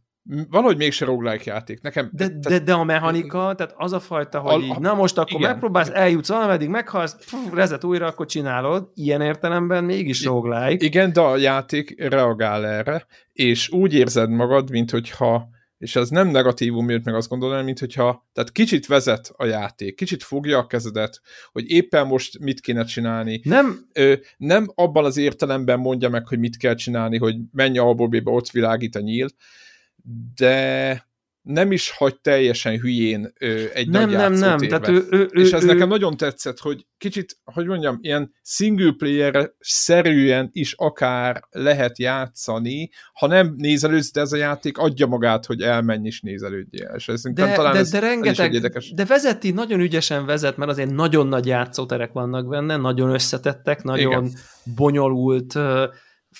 [SPEAKER 1] valahogy mégse roguelike játék. Nekem,
[SPEAKER 2] de, te, de, de a mechanika, tehát az a fajta, hogy a, így, na most akkor igen. megpróbálsz, eljutsz valameddig, meghalsz, pff, rezet újra, akkor csinálod. Ilyen értelemben mégis roguelike.
[SPEAKER 1] Igen, de a játék reagál erre, és úgy érzed magad, mint hogyha és ez nem negatívum jött meg azt gondolom, mint hogyha, tehát kicsit vezet a játék, kicsit fogja a kezedet, hogy éppen most mit kéne csinálni.
[SPEAKER 2] Nem,
[SPEAKER 1] Ö, nem abban az értelemben mondja meg, hogy mit kell csinálni, hogy menj a B-be, ott világít a nyíl, de nem is hagy teljesen hülyén ö, egy nem, nagy nem, nem. Tehát ő, ő, És ez ő, nekem ő... nagyon tetszett, hogy kicsit, hogy mondjam, ilyen single player szerűen is akár lehet játszani, ha nem nézelődsz, de ez a játék adja magát, hogy elmenj és nézelődjél. És ez
[SPEAKER 2] de, talán de, ez, de rengeteg, ez de vezeti, nagyon ügyesen vezet, mert azért nagyon nagy játszóterek vannak benne, nagyon összetettek, nagyon Igen. bonyolult,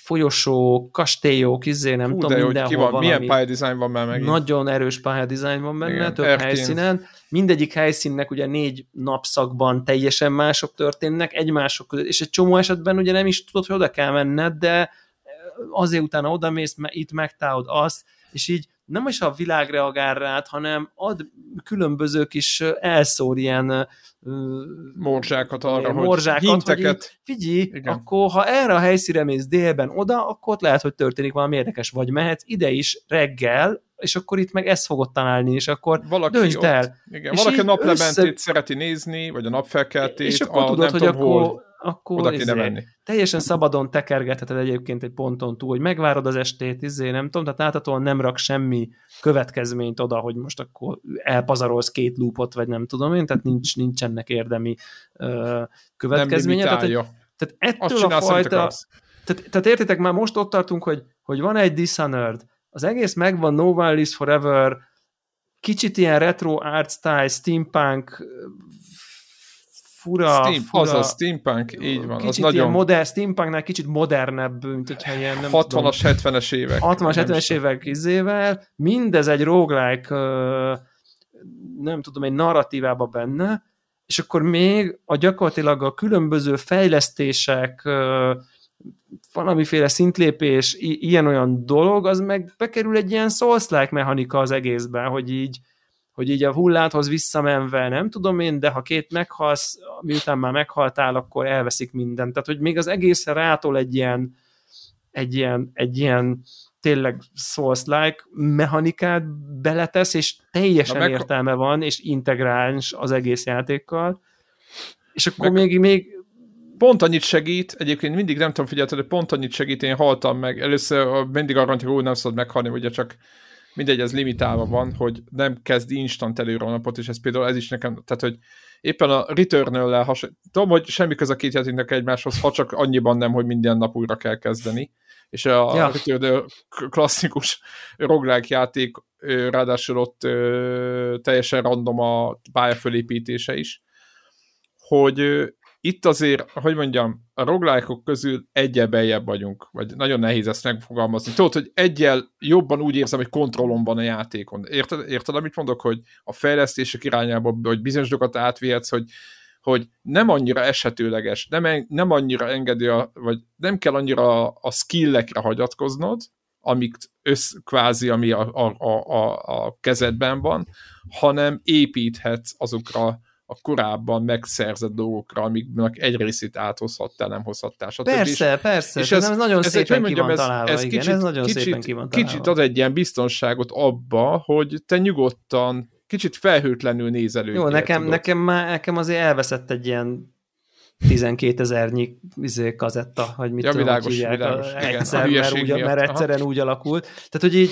[SPEAKER 2] folyosó, kastélyok, izé, nem Hú, tudom, mindenhol
[SPEAKER 1] van, valami. Milyen pályadizájn van már megint?
[SPEAKER 2] Nagyon erős pályadizájn van benne, Igen, több Erként. helyszínen. Mindegyik helyszínnek ugye négy napszakban teljesen mások történnek, egymások között, és egy csomó esetben ugye nem is tudod, hogy oda kell menned, de azért utána odamész, itt megtáod azt, és így nem is a világ reagál rád, hanem ad különböző kis elszór ilyen
[SPEAKER 1] morzsákat arra,
[SPEAKER 2] morzsákat, hogy hinteket. Hogy figyelj, Igen. akkor ha erre a helyszíre mész délben oda, akkor ott lehet, hogy történik valami érdekes, vagy mehetsz ide is reggel, és akkor itt meg ezt fogod találni, és akkor valaki döntsd el.
[SPEAKER 1] Igen, és valaki a naplementét össze... szereti nézni, vagy a napfelkeltét, és akkor a, tudod, hogy akkor hol
[SPEAKER 2] akkor Oda izé, menni. teljesen szabadon tekergetheted egyébként egy ponton túl, hogy megvárod az estét, izé, nem tudom, tehát láthatóan nem rak semmi következményt oda, hogy most akkor elpazarolsz két lúpot, vagy nem tudom én, tehát nincs, nincs ennek érdemi uh, következménye. Nem tehát, tehát ettől a fajta... Tehát, tehát értitek, már most ott tartunk, hogy, hogy van egy Dishonored, az egész megvan, No One Lives Forever, kicsit ilyen retro art style, steampunk fura,
[SPEAKER 1] Steam,
[SPEAKER 2] fura
[SPEAKER 1] az a steampunk, így van.
[SPEAKER 2] Kicsit
[SPEAKER 1] az nagyon...
[SPEAKER 2] ilyen modern, steampunknál kicsit modernebb, mint hogyha ilyen, nem 60-as,
[SPEAKER 1] 70-es évek.
[SPEAKER 2] 60-as, 70-es évek izével, mindez egy roguelike, nem tudom, egy narratívába benne, és akkor még a gyakorlatilag a különböző fejlesztések, valamiféle szintlépés, ilyen-olyan dolog, az meg bekerül egy ilyen souls mechanika az egészben, hogy így hogy így a hulláthoz visszamenve, nem tudom én, de ha két meghalsz, miután már meghaltál, akkor elveszik mindent. Tehát, hogy még az egészen rától egy ilyen, egy ilyen, egy ilyen tényleg Souls-like mechanikát beletesz, és teljesen meg... értelme van, és integráns az egész játékkal. És akkor meg... még, még
[SPEAKER 1] pont annyit segít, egyébként mindig nem tudom, figyelni, hogy pont annyit segít, én haltam meg. Először mindig arra, hogy nem szabad meghalni, ugye csak mindegy, ez limitálva van, hogy nem kezd instant előre a napot, és ez például ez is nekem, tehát hogy éppen a Returnal-lel hasonló, tudom, hogy semmi köze a két játéknak egymáshoz, ha csak annyiban nem, hogy minden nap újra kell kezdeni, és a, ja. a Returnal klasszikus roguelike játék, ráadásul ott ö, teljesen random a pályafölépítése is, hogy itt azért, hogy mondjam, a roguelike közül egyel beljebb vagyunk, vagy nagyon nehéz ezt megfogalmazni. Tudod, hogy egyel jobban úgy érzem, hogy kontrollom van a játékon. Érted, érted amit mondok, hogy a fejlesztések irányába, hogy bizonyos dolgokat átvihetsz, hogy, hogy nem annyira esetőleges, nem, nem annyira engedi, a, vagy nem kell annyira a skillekre hagyatkoznod, amik össz, kvázi, ami a, a, a, a kezedben van, hanem építhetsz azokra a korábban megszerzett dolgokra, amiknek egy részét áthozhattál, nem hozhattál.
[SPEAKER 2] Stb. Persze, és, persze, és ez, ez nagyon ez szépen egy, ki van találva, ez, ez igen, kicsit, ez nagyon kicsit, szépen ki van találva.
[SPEAKER 1] Kicsit ad egy ilyen biztonságot abba, hogy te nyugodtan, kicsit felhőtlenül nézelődjél.
[SPEAKER 2] Jó, nekem, nekem, már, nekem azért elveszett egy ilyen 12 ezernyi izé, kazetta, vagy mit
[SPEAKER 1] ja,
[SPEAKER 2] tudom,
[SPEAKER 1] világos, hívják, világos, igen,
[SPEAKER 2] egyszer, mert, úgy, mert egyszerűen Aha. úgy alakult. Tehát, hogy így,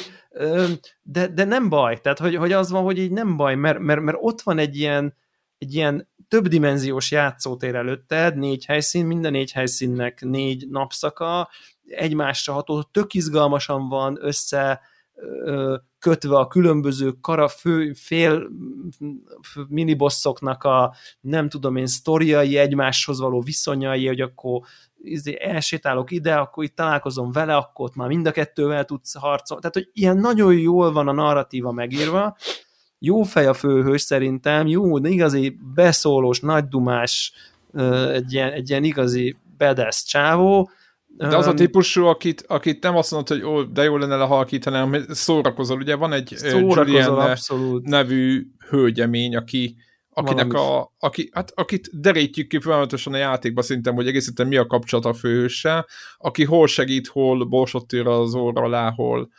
[SPEAKER 2] de, de nem baj, tehát, hogy, hogy az van, hogy így nem baj, mert, mert, mert ott van egy ilyen, egy ilyen többdimenziós játszótér előtted, négy helyszín, minden négy helyszínnek négy napszaka, egymásra ható, tök izgalmasan van össze kötve a különböző kara fő, fél minibosszoknak a nem tudom én sztoriai, egymáshoz való viszonyai, hogy akkor izé, elsétálok ide, akkor itt találkozom vele, akkor ott már mind a kettővel tudsz harcolni. Tehát, hogy ilyen nagyon jól van a narratíva megírva, jó fej a főhős szerintem, jó, igazi beszólós, nagydumás, egy ilyen, egy ilyen igazi bedes csávó,
[SPEAKER 1] de az a típusú, akit, akit nem azt mondod, hogy ó, de jó lenne lehalkítani, hanem szórakozol. Ugye van egy Julian nevű hölgyemény, aki, akinek a, aki, hát, akit derítjük ki folyamatosan a játékba szintem, hogy egészen mi a kapcsolat a főhőssel, aki hol segít, hol borsot az óra alá, hol,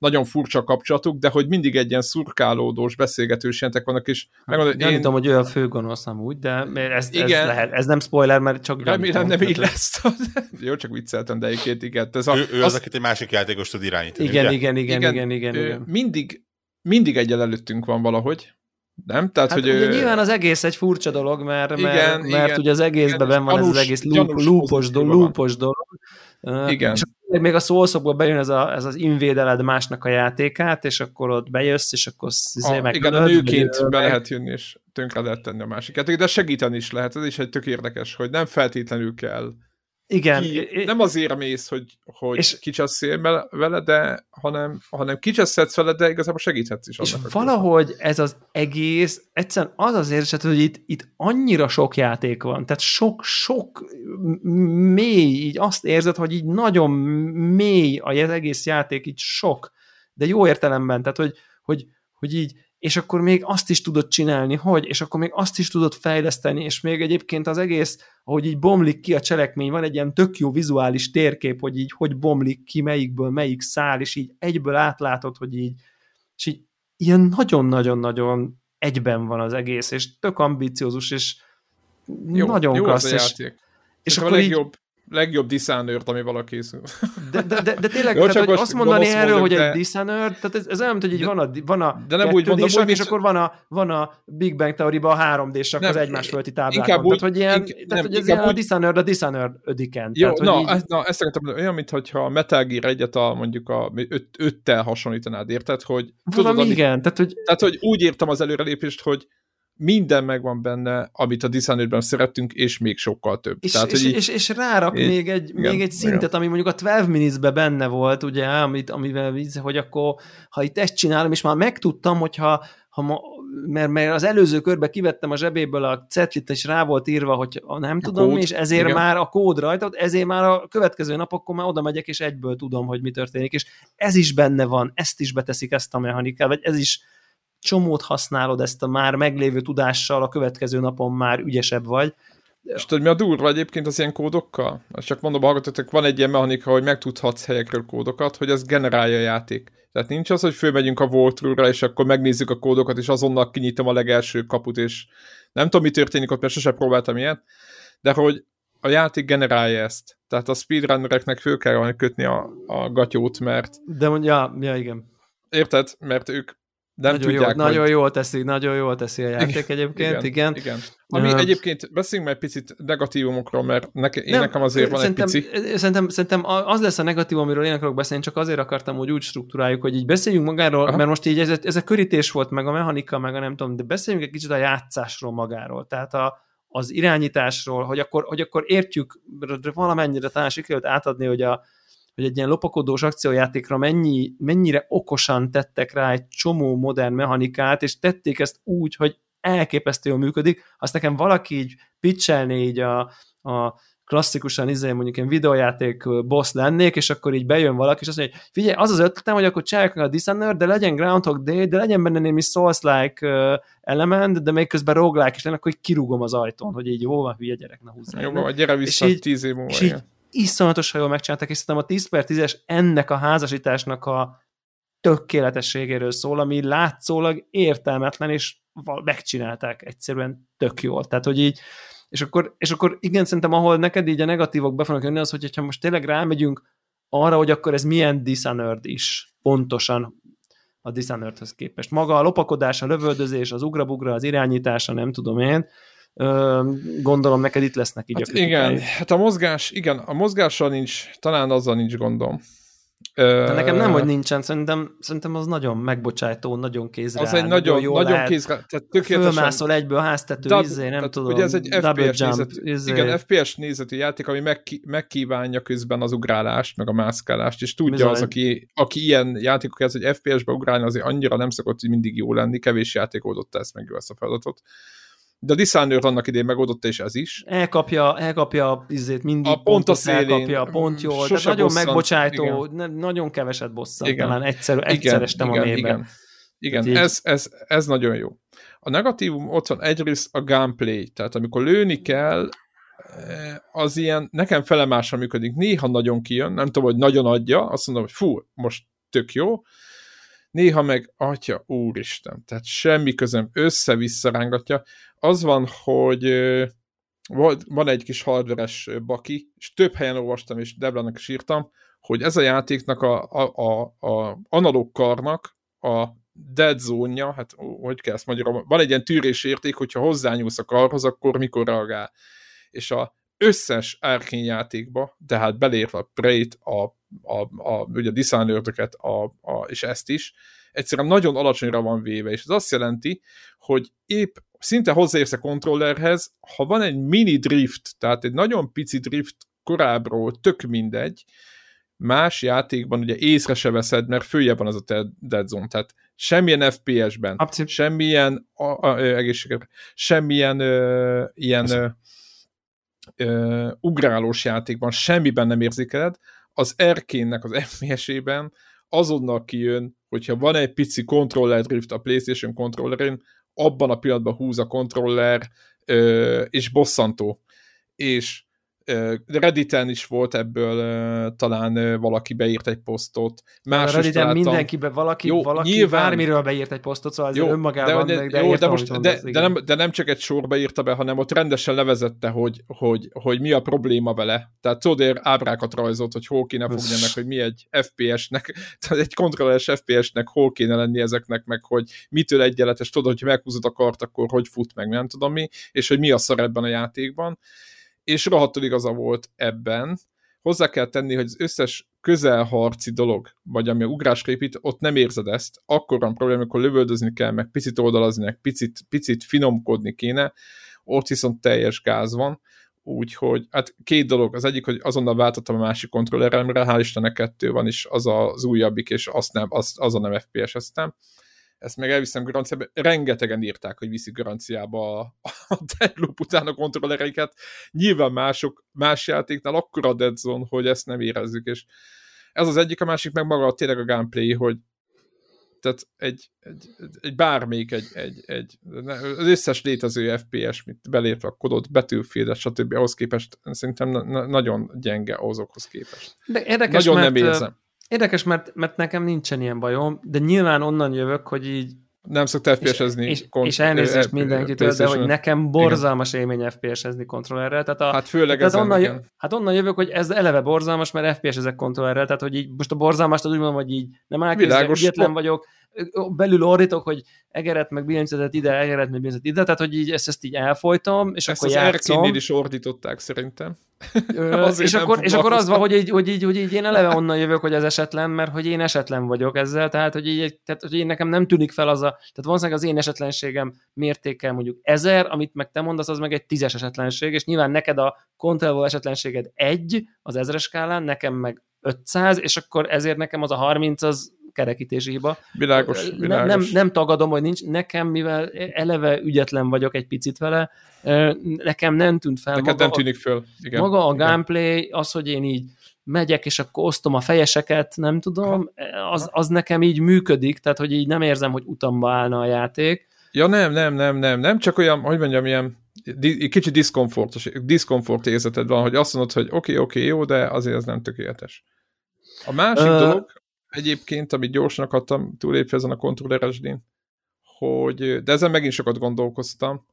[SPEAKER 1] nagyon furcsa kapcsolatuk, de hogy mindig egy ilyen szurkálódós, beszélgetős jelentek vannak, és
[SPEAKER 2] megmondom, hogy én... tudom, hogy olyan főgonosz úgy, de ez, igen. ez, lehet, ez nem spoiler, mert csak
[SPEAKER 1] Remélem nem így lesz. Jó, csak vicceltem, de egyébként igen.
[SPEAKER 3] Ez a, ő, ő az, az, akit egy másik játékos tud irányítani.
[SPEAKER 2] Igen, igen, igen, igen, igen, igen, igen,
[SPEAKER 1] Mindig mindig egyel előttünk van valahogy, nem?
[SPEAKER 2] Tehát, hát hogy ugye ő... nyilván az egész egy furcsa dolog, mert, igen, mert, igen, mert ugye az egészben igen, van gyanús, ez az egész lúpos, dolog, lúpos dolog.
[SPEAKER 1] Igen.
[SPEAKER 2] És még a szószokból bejön ez, a, ez az invédeled másnak a játékát, és akkor ott bejössz, és akkor
[SPEAKER 1] izé a, Igen, a nőként be lehet jönni, és tönkre lehet tenni a másikat. De segíteni is lehet, ez is egy tök érdekes, hogy nem feltétlenül kell
[SPEAKER 2] igen.
[SPEAKER 1] Ki, nem azért mész, hogy, hogy és, kicsasszél vele, de hanem, hanem kicsasszedsz vele, de igazából segíthetsz is.
[SPEAKER 2] És valahogy ez az egész, egyszerűen az az érzet, hogy itt, itt annyira sok játék van, tehát sok-sok mély, így azt érzed, hogy így nagyon mély az egész játék, így sok, de jó értelemben, tehát hogy, hogy, hogy így és akkor még azt is tudod csinálni, hogy, és akkor még azt is tudod fejleszteni, és még egyébként az egész, ahogy így bomlik ki a cselekmény, van egy ilyen tök jó vizuális térkép, hogy így hogy bomlik ki, melyikből melyik szál, és így egyből átlátod, hogy így, és így ilyen nagyon-nagyon-nagyon egyben van az egész, és tök ambiciózus, és jó, nagyon jó klassz. És,
[SPEAKER 1] és akkor a legjobb, így, legjobb Dishonored, ami vala készül.
[SPEAKER 2] De, de, de, de tényleg, Jó, tehát, hogy azt mondani erről, mondjuk, hogy de... egy Dishonored, tehát ez, ez olyan, hogy így van a, van a
[SPEAKER 1] de nem úgy mondom,
[SPEAKER 2] hogy és akkor van a, van a Big Bang theory a 3D-sak az egymás fölti táblákon. Inkább úgy, tehát, hogy, ilyen, inkább, tehát, hogy ez ilyen úgy... a Dishonored a Dishonored ödiken.
[SPEAKER 1] Jó, tehát, na, így... ezt, na, ezt szeretem mondani, olyan, mintha a Metal Gear egyet a mondjuk a öt, öttel hasonlítanád, érted? Hogy,
[SPEAKER 2] tudod, igen. Tehát hogy...
[SPEAKER 1] tehát, hogy úgy értem az előrelépést, hogy minden megvan benne, amit a Dishonored-ben szerettünk, és még sokkal több.
[SPEAKER 2] És, Tehát, és, hogy így, és, és rárak így, még egy, igen, még egy szintet, igen. ami mondjuk a 12 minutes benne volt, ugye, amit, amivel, hogy akkor, ha itt ezt csinálom, és már megtudtam, hogyha ha ma, mert, mert az előző körbe kivettem a zsebéből a cetlit, és rá volt írva, hogy nem a tudom, kód, és ezért igen. már a kód rajta, ezért már a következő napokon már oda megyek, és egyből tudom, hogy mi történik, és ez is benne van, ezt is beteszik ezt a mechanikát, vagy ez is csomót használod ezt a már meglévő tudással, a következő napon már ügyesebb vagy.
[SPEAKER 1] És tudod, mi a durva egyébként az ilyen kódokkal? Csak mondom, hallgatótok, van egy ilyen mechanika, hogy megtudhatsz helyekről kódokat, hogy ez generálja a játék. Tehát nincs az, hogy fölmegyünk a walkthrough és akkor megnézzük a kódokat, és azonnal kinyitom a legelső kaput, és nem tudom, mi történik ott, mert sose próbáltam ilyet, de hogy a játék generálja ezt. Tehát a speedrunnereknek föl kell kötni a, a gatyót, mert...
[SPEAKER 2] De mondja, ja, igen.
[SPEAKER 1] Érted? Mert ők nem
[SPEAKER 2] nagyon
[SPEAKER 1] tudják,
[SPEAKER 2] jól, hogy... nagyon jól teszi, nagyon jól teszi a játék egyébként, igen. igen.
[SPEAKER 1] igen. Ami uh, egyébként beszéljünk meg egy picit negatívumokról, mert neke, én nem, nekem azért van egy pici.
[SPEAKER 2] Szerintem, szerintem az lesz a negatívum, amiről én akarok beszélni, csak azért akartam, hogy úgy struktúráljuk, hogy így beszéljünk magáról, Aha. mert most így ez, ez a körítés volt, meg a mechanika, meg a nem tudom, de beszéljünk egy kicsit a játszásról magáról. Tehát a, az irányításról, hogy akkor, hogy akkor értjük, valamennyire talán sikerült átadni, hogy a, hogy egy ilyen lopakodós akciójátékra mennyi, mennyire okosan tettek rá egy csomó modern mechanikát, és tették ezt úgy, hogy elképesztő jól működik. Azt nekem valaki így pitchelné így a, a klasszikusan izé, mondjuk én videójáték boss lennék, és akkor így bejön valaki, és azt mondja, hogy figyelj, az az ötletem, hogy akkor csinálják a Dishonored, de legyen Groundhog Day, de legyen benne némi Souls-like element, de még közben roguelike is lenne, akkor így kirúgom az ajtón, hogy így jó van, hülye gyerek, na húzzá.
[SPEAKER 1] Jó, gyere vissza és így, tíz év múlva. És így,
[SPEAKER 2] iszonyatosan jól megcsinálták, és szerintem a 10 per 10-es ennek a házasításnak a tökéletességéről szól, ami látszólag értelmetlen, és megcsinálták egyszerűen tök jól. Tehát, hogy így, és akkor, és akkor igen, szerintem ahol neked így a negatívok be fognak jönni, az, hogy ha most tényleg rámegyünk arra, hogy akkor ez milyen Dishonored is pontosan a Dishonoredhez képest. Maga a lopakodás, a lövöldözés, az ugrabugra, az irányítása, nem tudom én, gondolom neked itt lesznek így
[SPEAKER 1] hát a Igen, hát a mozgás, igen, a mozgással nincs, talán azzal nincs gondom.
[SPEAKER 2] De nekem nem, hogy nincsen, szerintem, szerintem az nagyon megbocsájtó, nagyon kézre
[SPEAKER 1] Az egy nagyon, nagyon, nagyon kézre,
[SPEAKER 2] tehát tökéletesen... Fölmászol egyből háztető, dub, izé, nem tudom,
[SPEAKER 1] ugye ez egy FPS jump, nézet, izé. igen, FPS nézetű játék, ami megki, megkívánja közben az ugrálást, meg a mászkálást, és tudja Bizony. az, aki, aki ilyen játékok ez, hogy FPS-be ugrálni azért annyira nem szokott mindig jó lenni, kevés játék oldotta ezt meg ezt a feladatot de a Dishonored annak idén megoldotta, és ez is.
[SPEAKER 2] Elkapja, elkapja a izét, mindig a pont a szélén, elkapja a pont jól, tehát nagyon bosszant, megbocsájtó, igen. nagyon keveset bosszant, igen. talán egyszer, egyszer igen, estem igen, a mélyben.
[SPEAKER 1] Igen, igen. Ez, ez, ez nagyon jó. A negatívum ott van egyrészt a gameplay, tehát amikor lőni kell, eh, az ilyen, nekem felemásan működik, néha nagyon kijön, nem tudom, hogy nagyon adja, azt mondom, hogy fú, most tök jó, néha meg, atya, úristen, tehát semmi közöm, össze-vissza rángatja. Az van, hogy van egy kis hardveres baki, és több helyen olvastam, és Deblának is írtam, hogy ez a játéknak a, a, a, a analóg karnak a dead zone hát hogy kell ezt magyarul, van egy ilyen tűrésérték, hogyha hozzányúlsz a karhoz, akkor mikor reagál. És a összes Arkane játékba, tehát belérve a Prey-t, a, a, a, ugye a dishonored a, a, és ezt is, egyszerűen nagyon alacsonyra van véve, és ez azt jelenti, hogy épp szinte hozzáérsz a kontrollerhez, ha van egy mini drift, tehát egy nagyon pici drift korábbról, tök mindegy, más játékban ugye észre se veszed, mert följebb van az a dead zone, tehát semmilyen FPS-ben, Abszolút. semmilyen a, a, egészségre, semmilyen ö, ilyen ö, ö, ugrálós játékban semmiben nem érzékeled, az Erkénnek az FPS-ében azonnal kijön, hogyha van egy pici controller drift a PlayStation kontrollerén, abban a pillanatban húz a kontroller, ö, és bosszantó. És Redditen is volt ebből talán valaki beírt egy posztot.
[SPEAKER 2] Más Redditen találtam. mindenkibe valaki, jó, valaki nyilván, bármiről beírt egy posztot, szóval jó, önmagában de, meg, de, jó, értem, de, most,
[SPEAKER 1] de, de, nem, de nem csak egy sorba írta be, hanem ott rendesen levezette, hogy, hogy, hogy mi a probléma vele. Tehát Codér ábrákat rajzolt, hogy hol kéne fogni ennek, hogy mi egy FPS-nek, tehát egy kontrolleres FPS-nek hol kéne lenni ezeknek, meg hogy mitől egyenletes, tudod, hogy meghúzod a kart, akkor hogy fut meg, nem tudom mi, és hogy mi a szar ebben a játékban és rohadtul igaza volt ebben. Hozzá kell tenni, hogy az összes közelharci dolog, vagy ami a ugrásra épít, ott nem érzed ezt. Akkor van probléma, amikor lövöldözni kell, meg picit oldalazni, meg picit, picit finomkodni kéne, ott viszont teljes gáz van. Úgyhogy, hát két dolog. Az egyik, hogy azonnal váltottam a másik kontrolleremre, hál' Istennek kettő van is, az az újabbik, és azt nem, az, az a nem FPS-eztem ezt meg elviszem garanciába, rengetegen írták, hogy viszik garanciába a, a Deadloop után a kontrollereiket. Nyilván mások, más játéknál akkora a dead zone, hogy ezt nem érezzük, és ez az egyik, a másik meg maga tényleg a gameplay, hogy tehát egy, egy, egy bármelyik, egy, egy, egy, az összes létező FPS, mint belépve a kodot, Battlefield, stb. ahhoz képest szerintem na, nagyon gyenge azokhoz képest.
[SPEAKER 2] De érdekes, nagyon mert, nem érzem. Érdekes, mert, mert nekem nincsen ilyen bajom, de nyilván onnan jövök, hogy így
[SPEAKER 1] nem szokta FPS-ezni.
[SPEAKER 2] És, és, és elnézést e, mindenkitől, de hogy nekem borzalmas igen. élmény FPS-ezni kontrollerrel. Tehát a,
[SPEAKER 1] hát főleg tehát
[SPEAKER 2] ezen, onnan, igen. Hát onnan jövök, hogy ez eleve borzalmas, mert FPS ezek kontrollerrel, tehát hogy így most a borzalmas, az úgy mondom, hogy így nem elkezdek, ügyetlen vagyok, belül ordítok, hogy egeret meg billentyűzetet ide, egeret meg billentyűzetet ide, tehát hogy így ezt, ezt így elfolytom, és ezt akkor játszom.
[SPEAKER 1] Ezt is ordították szerintem.
[SPEAKER 2] Ö, és, akkor, és akkor az van, hogy így, hogy, így, hogy így én eleve onnan jövök, hogy ez esetlen, mert hogy én esetlen vagyok ezzel, tehát hogy, így, tehát, hogy én nekem nem tűnik fel az a, tehát valószínűleg az én esetlenségem mértékkel mondjuk ezer, amit meg te mondasz, az meg egy tízes esetlenség, és nyilván neked a Control esetlenséged egy az ezres skálán, nekem meg 500, és akkor ezért nekem az a 30 az kerekítési hiba.
[SPEAKER 1] Világos, világos.
[SPEAKER 2] Nem, nem, tagadom, hogy nincs. Nekem, mivel eleve ügyetlen vagyok egy picit vele, nekem nem tűnt fel.
[SPEAKER 1] Neked nem tűnik föl.
[SPEAKER 2] Igen. Maga a Igen. gameplay, az, hogy én így megyek, és akkor osztom a fejeseket, nem tudom, az, az nekem így működik, tehát hogy így nem érzem, hogy utamba állna a játék.
[SPEAKER 1] Ja nem, nem, nem, nem, nem, csak olyan, hogy mondjam, ilyen kicsit diszkomfortos, diszkomfort érzeted van, hogy azt mondod, hogy oké, okay, oké, okay, jó, de azért ez nem tökéletes. A másik uh, dolog, egyébként, amit gyorsan akartam túlépni ezen a kontrolleresdén, hogy, de ezen megint sokat gondolkoztam.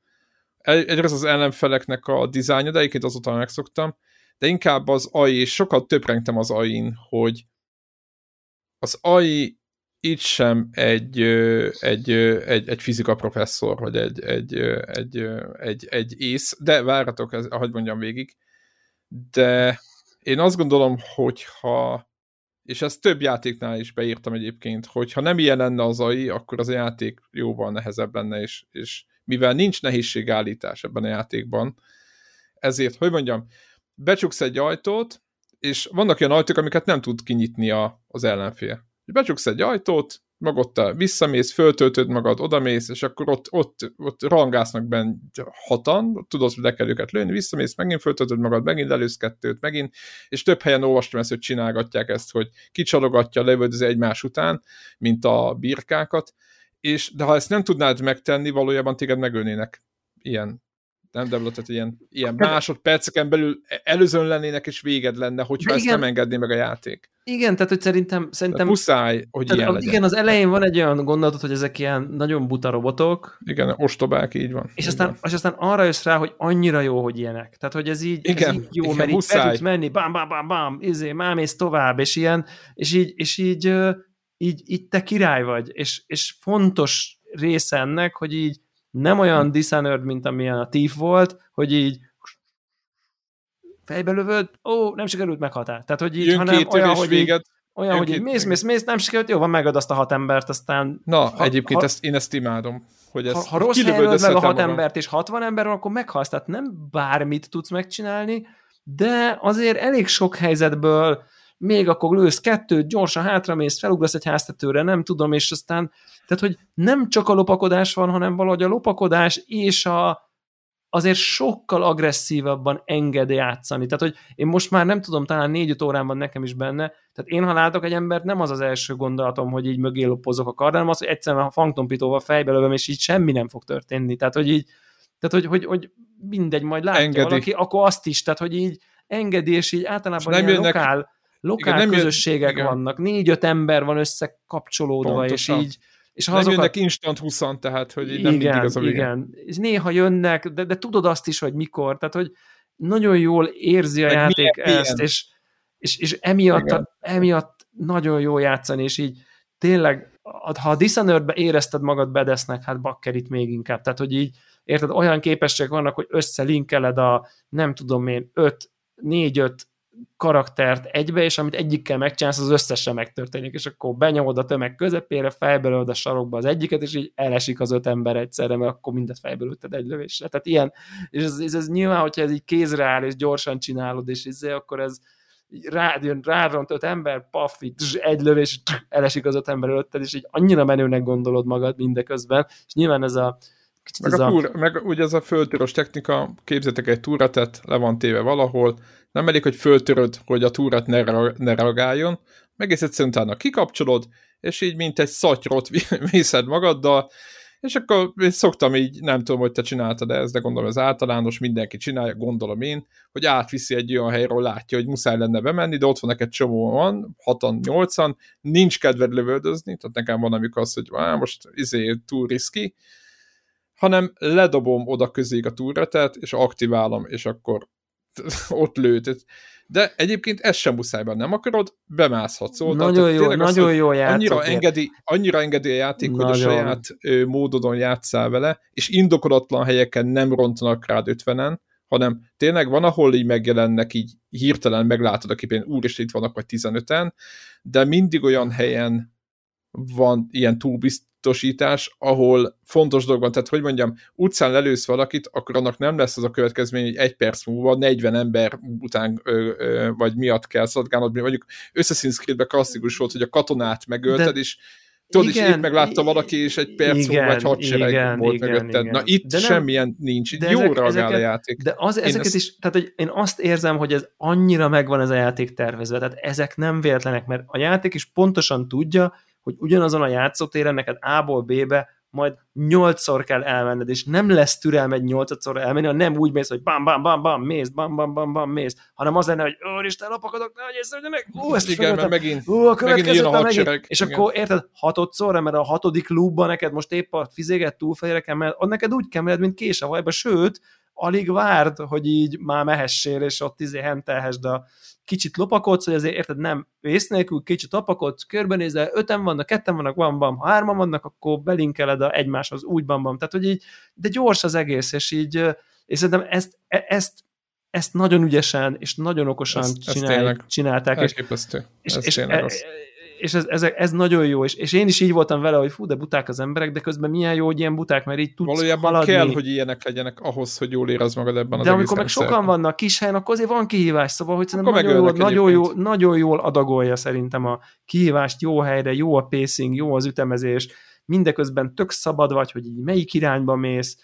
[SPEAKER 1] Egyrészt az ellenfeleknek a dizájnja, de egyébként azóta megszoktam, de inkább az AI, és sokat töprengtem az AI-n, hogy az AI itt sem egy, egy, egy, egy fizika professzor, vagy egy, egy, egy, egy, egy ész, de várhatok, ez, ahogy mondjam végig, de én azt gondolom, hogy ha és ezt több játéknál is beírtam egyébként, hogy ha nem ilyen lenne az AI, akkor az a játék jóval nehezebb lenne, és, és mivel nincs nehézségállítás ebben a játékban, ezért, hogy mondjam, becsuksz egy ajtót, és vannak olyan ajtók, amiket nem tud kinyitni a, az ellenfél. Becsuksz egy ajtót, magadta visszamész, föltöltöd magad, odamész, és akkor ott, ott, ott rangásznak benne hatan, tudod, hogy le kell őket lőni, visszamész, megint föltöltöd magad, megint elősz kettőt, megint, és több helyen olvastam ezt, hogy csinálgatják ezt, hogy kicsalogatja, lövöldözi egymás után, mint a birkákat, és de ha ezt nem tudnád megtenni, valójában téged megölnének ilyen nem Debla, tehát ilyen, ilyen másodperceken belül előzön lennének, és véged lenne, hogyha ezt nem engedné meg a játék.
[SPEAKER 2] Igen, tehát hogy szerintem... szerintem
[SPEAKER 1] tehát muszáj, hogy tehát ilyen
[SPEAKER 2] legyen. Igen, az elején van egy olyan gondolatot, hogy ezek ilyen nagyon buta robotok.
[SPEAKER 1] Igen, ostobák, így van.
[SPEAKER 2] És,
[SPEAKER 1] így
[SPEAKER 2] aztán,
[SPEAKER 1] van.
[SPEAKER 2] és aztán arra jössz rá, hogy annyira jó, hogy ilyenek. Tehát, hogy ez így, igen, ez így jó, igen, mert muszáj. így tudsz menni, bám, bám, bám, bám, izé, mámész tovább, és ilyen, és így, és így így, így te király vagy, és, és fontos része ennek, hogy így nem olyan. Dishonored, mint amilyen a Thief volt, hogy így fejbe lövöd, ó, nem sikerült meghatál. Tehát, hogy így,
[SPEAKER 1] Jön hanem olyan, hogy véget. Így,
[SPEAKER 2] olyan, hogy így mész, mész, mész, nem sikerült, jó, van, megad azt a hat embert, aztán...
[SPEAKER 1] Na, ha, egyébként ha, ezt, én ezt imádom. Hogy ezt
[SPEAKER 2] ha, ha rossz helyen meg a hat magam. embert, és 60 ember van, akkor meghalsz, tehát nem bármit tudsz megcsinálni, de azért elég sok helyzetből még akkor lősz kettőt, gyorsan hátramész, felugrasz egy háztetőre, nem tudom, és aztán, tehát, hogy nem csak a lopakodás van, hanem valahogy a lopakodás és a, azért sokkal agresszívabban enged játszani. Tehát, hogy én most már nem tudom, talán négy-öt órán van nekem is benne, tehát én, ha látok egy embert, nem az az első gondolatom, hogy így mögé lopozok a kardán, hanem az, hogy egyszerűen a fangtompitóval fejbe lövöm, és így semmi nem fog történni. Tehát, hogy így, tehát, hogy, hogy, hogy mindegy, majd látja Engedi. valaki, akkor azt is, tehát, hogy így engedi, és így általában és nem ilyen jönnek, lokál, lokál igen, közösségek jön, vannak. Négy-öt ember van összekapcsolódva, Pontosan. és így
[SPEAKER 1] és ha nem azokat... jönnek instant 20 tehát hogy igen, nem mindig az a
[SPEAKER 2] vége. Igen, és néha jönnek, de, de tudod azt is, hogy mikor, tehát hogy nagyon jól érzi a Meg játék milyen, ezt, milyen. És, és, és emiatt, emiatt nagyon jó játszani, és így tényleg, ha a Dishonored-be érezted magad bedesznek, hát bakker itt még inkább, tehát hogy így, érted, olyan képességek vannak, hogy összelinkeled a, nem tudom én, 5, 4-5 karaktert egybe, és amit egyikkel megcsinálsz, az összesen megtörténik, és akkor benyomod a tömeg közepére, fejbelőd a sarokba az egyiket, és így elesik az öt ember egyszerre, mert akkor mindet fejbelőtted egy lövésre. Tehát ilyen, és ez, ez, ez nyilván, hogyha ez így kézre áll, és gyorsan csinálod, és izé, akkor ez rád jön, ráront öt ember, paf, így, egy lövés, elesik az öt ember előtted, és így annyira menőnek gondolod magad mindeközben, és nyilván ez a,
[SPEAKER 1] meg, a a... meg ugye ez a föltörös technika, képzetek egy túratet, le van téve valahol, nem elég, hogy föltöröd, hogy a túrát ne, ne reagáljon, egész egyszerűen utána kikapcsolod, és így mint egy szatyrot viszed magaddal, és akkor szoktam így, nem tudom, hogy te csináltad ezt, de gondolom ez általános, mindenki csinálja, gondolom én, hogy átviszi egy olyan helyről, látja, hogy muszáj lenne bemenni, de ott van neked csomó van, hatan, nyolcan, nincs kedved lövöldözni, tehát nekem van amikor az, hogy á, most izé túl riszki, hanem ledobom oda közé a túretet, és aktiválom, és akkor ott lőtt. De egyébként ez sem muszáj nem akarod, bemászhatsz. Szóval,
[SPEAKER 2] nagyon jó, nagyon az, jó játék.
[SPEAKER 1] Annyira engedi, annyira engedi a játék, nagyon. hogy a saját ö, módodon játszál vele, és indokolatlan helyeken nem rontanak rád ötvenen, hanem tényleg van, ahol így megjelennek, így hirtelen meglátod a képen, úristen, itt vannak vagy 15-en, de mindig olyan helyen van ilyen túlbiztosítás, ahol fontos dolog van, tehát hogy mondjam, utcán lelősz valakit, akkor annak nem lesz az a következmény, hogy egy perc múlva 40 ember után ö, ö, vagy miatt kell szadgálnod, mondjuk creed klasszikus volt, hogy a katonát megölted, De... és Tudod, igen, és itt meglátta valaki, és egy perc igen, múlva egy hadsereg igen, volt igen, mögötted. Igen. Na itt de nem, semmilyen nincs, de jó ezek, reagál ezeket, a játék.
[SPEAKER 2] De az, ezeket ezt... is, tehát hogy én azt érzem, hogy ez annyira megvan ez a játék tervezve, tehát ezek nem véletlenek, mert a játék is pontosan tudja, hogy ugyanazon a játszótéren neked A-ból B-be majd nyolcszor kell elmenned, és nem lesz türelmed nyolcadszor elmenni, hanem nem úgy mész, hogy bam, bam, bam, bam, mész, bam, bam, bam, bam, mész, hanem az lenne, hogy úristen, lapakadok, ne, hogy meg, ó, ezt
[SPEAKER 1] Igen, mert megint, ó, a megint a hadsereg.
[SPEAKER 2] És Igen. akkor érted, hatodszor, mert a hatodik lúbban neked most épp a fizéget túlfejre kell, mert neked úgy kell mint kés a vajba, sőt, alig várd, hogy így már mehessél, és ott izé hentelhesd a kicsit lopakodsz, hogy azért érted, nem vész nélkül, kicsit lopakodsz, körbenézel, öten vannak, ketten vannak, van, van, ha hárman vannak, akkor belinkeled a egymáshoz, úgy van, van. Tehát, hogy így, de gyors az egész, és így, és szerintem ezt, e, ezt, ezt nagyon ügyesen és nagyon okosan ezt, csinál, ezt csinálták. És, és, és, e, és ez, ez, ez nagyon jó, és, és én is így voltam vele, hogy fú, de buták az emberek, de közben milyen jó, hogy ilyen buták, mert így tudsz
[SPEAKER 1] Valójában
[SPEAKER 2] haladni.
[SPEAKER 1] kell, hogy ilyenek legyenek ahhoz, hogy jól érez magad ebben
[SPEAKER 2] az De amikor meg sokan vannak kis helyen, akkor azért van kihívás, szóval hogy szerintem nagyon jól, nagyon, jól, nagyon jól adagolja szerintem a kihívást, jó helyre, jó a pacing, jó az ütemezés, mindeközben tök szabad vagy, hogy így melyik irányba mész,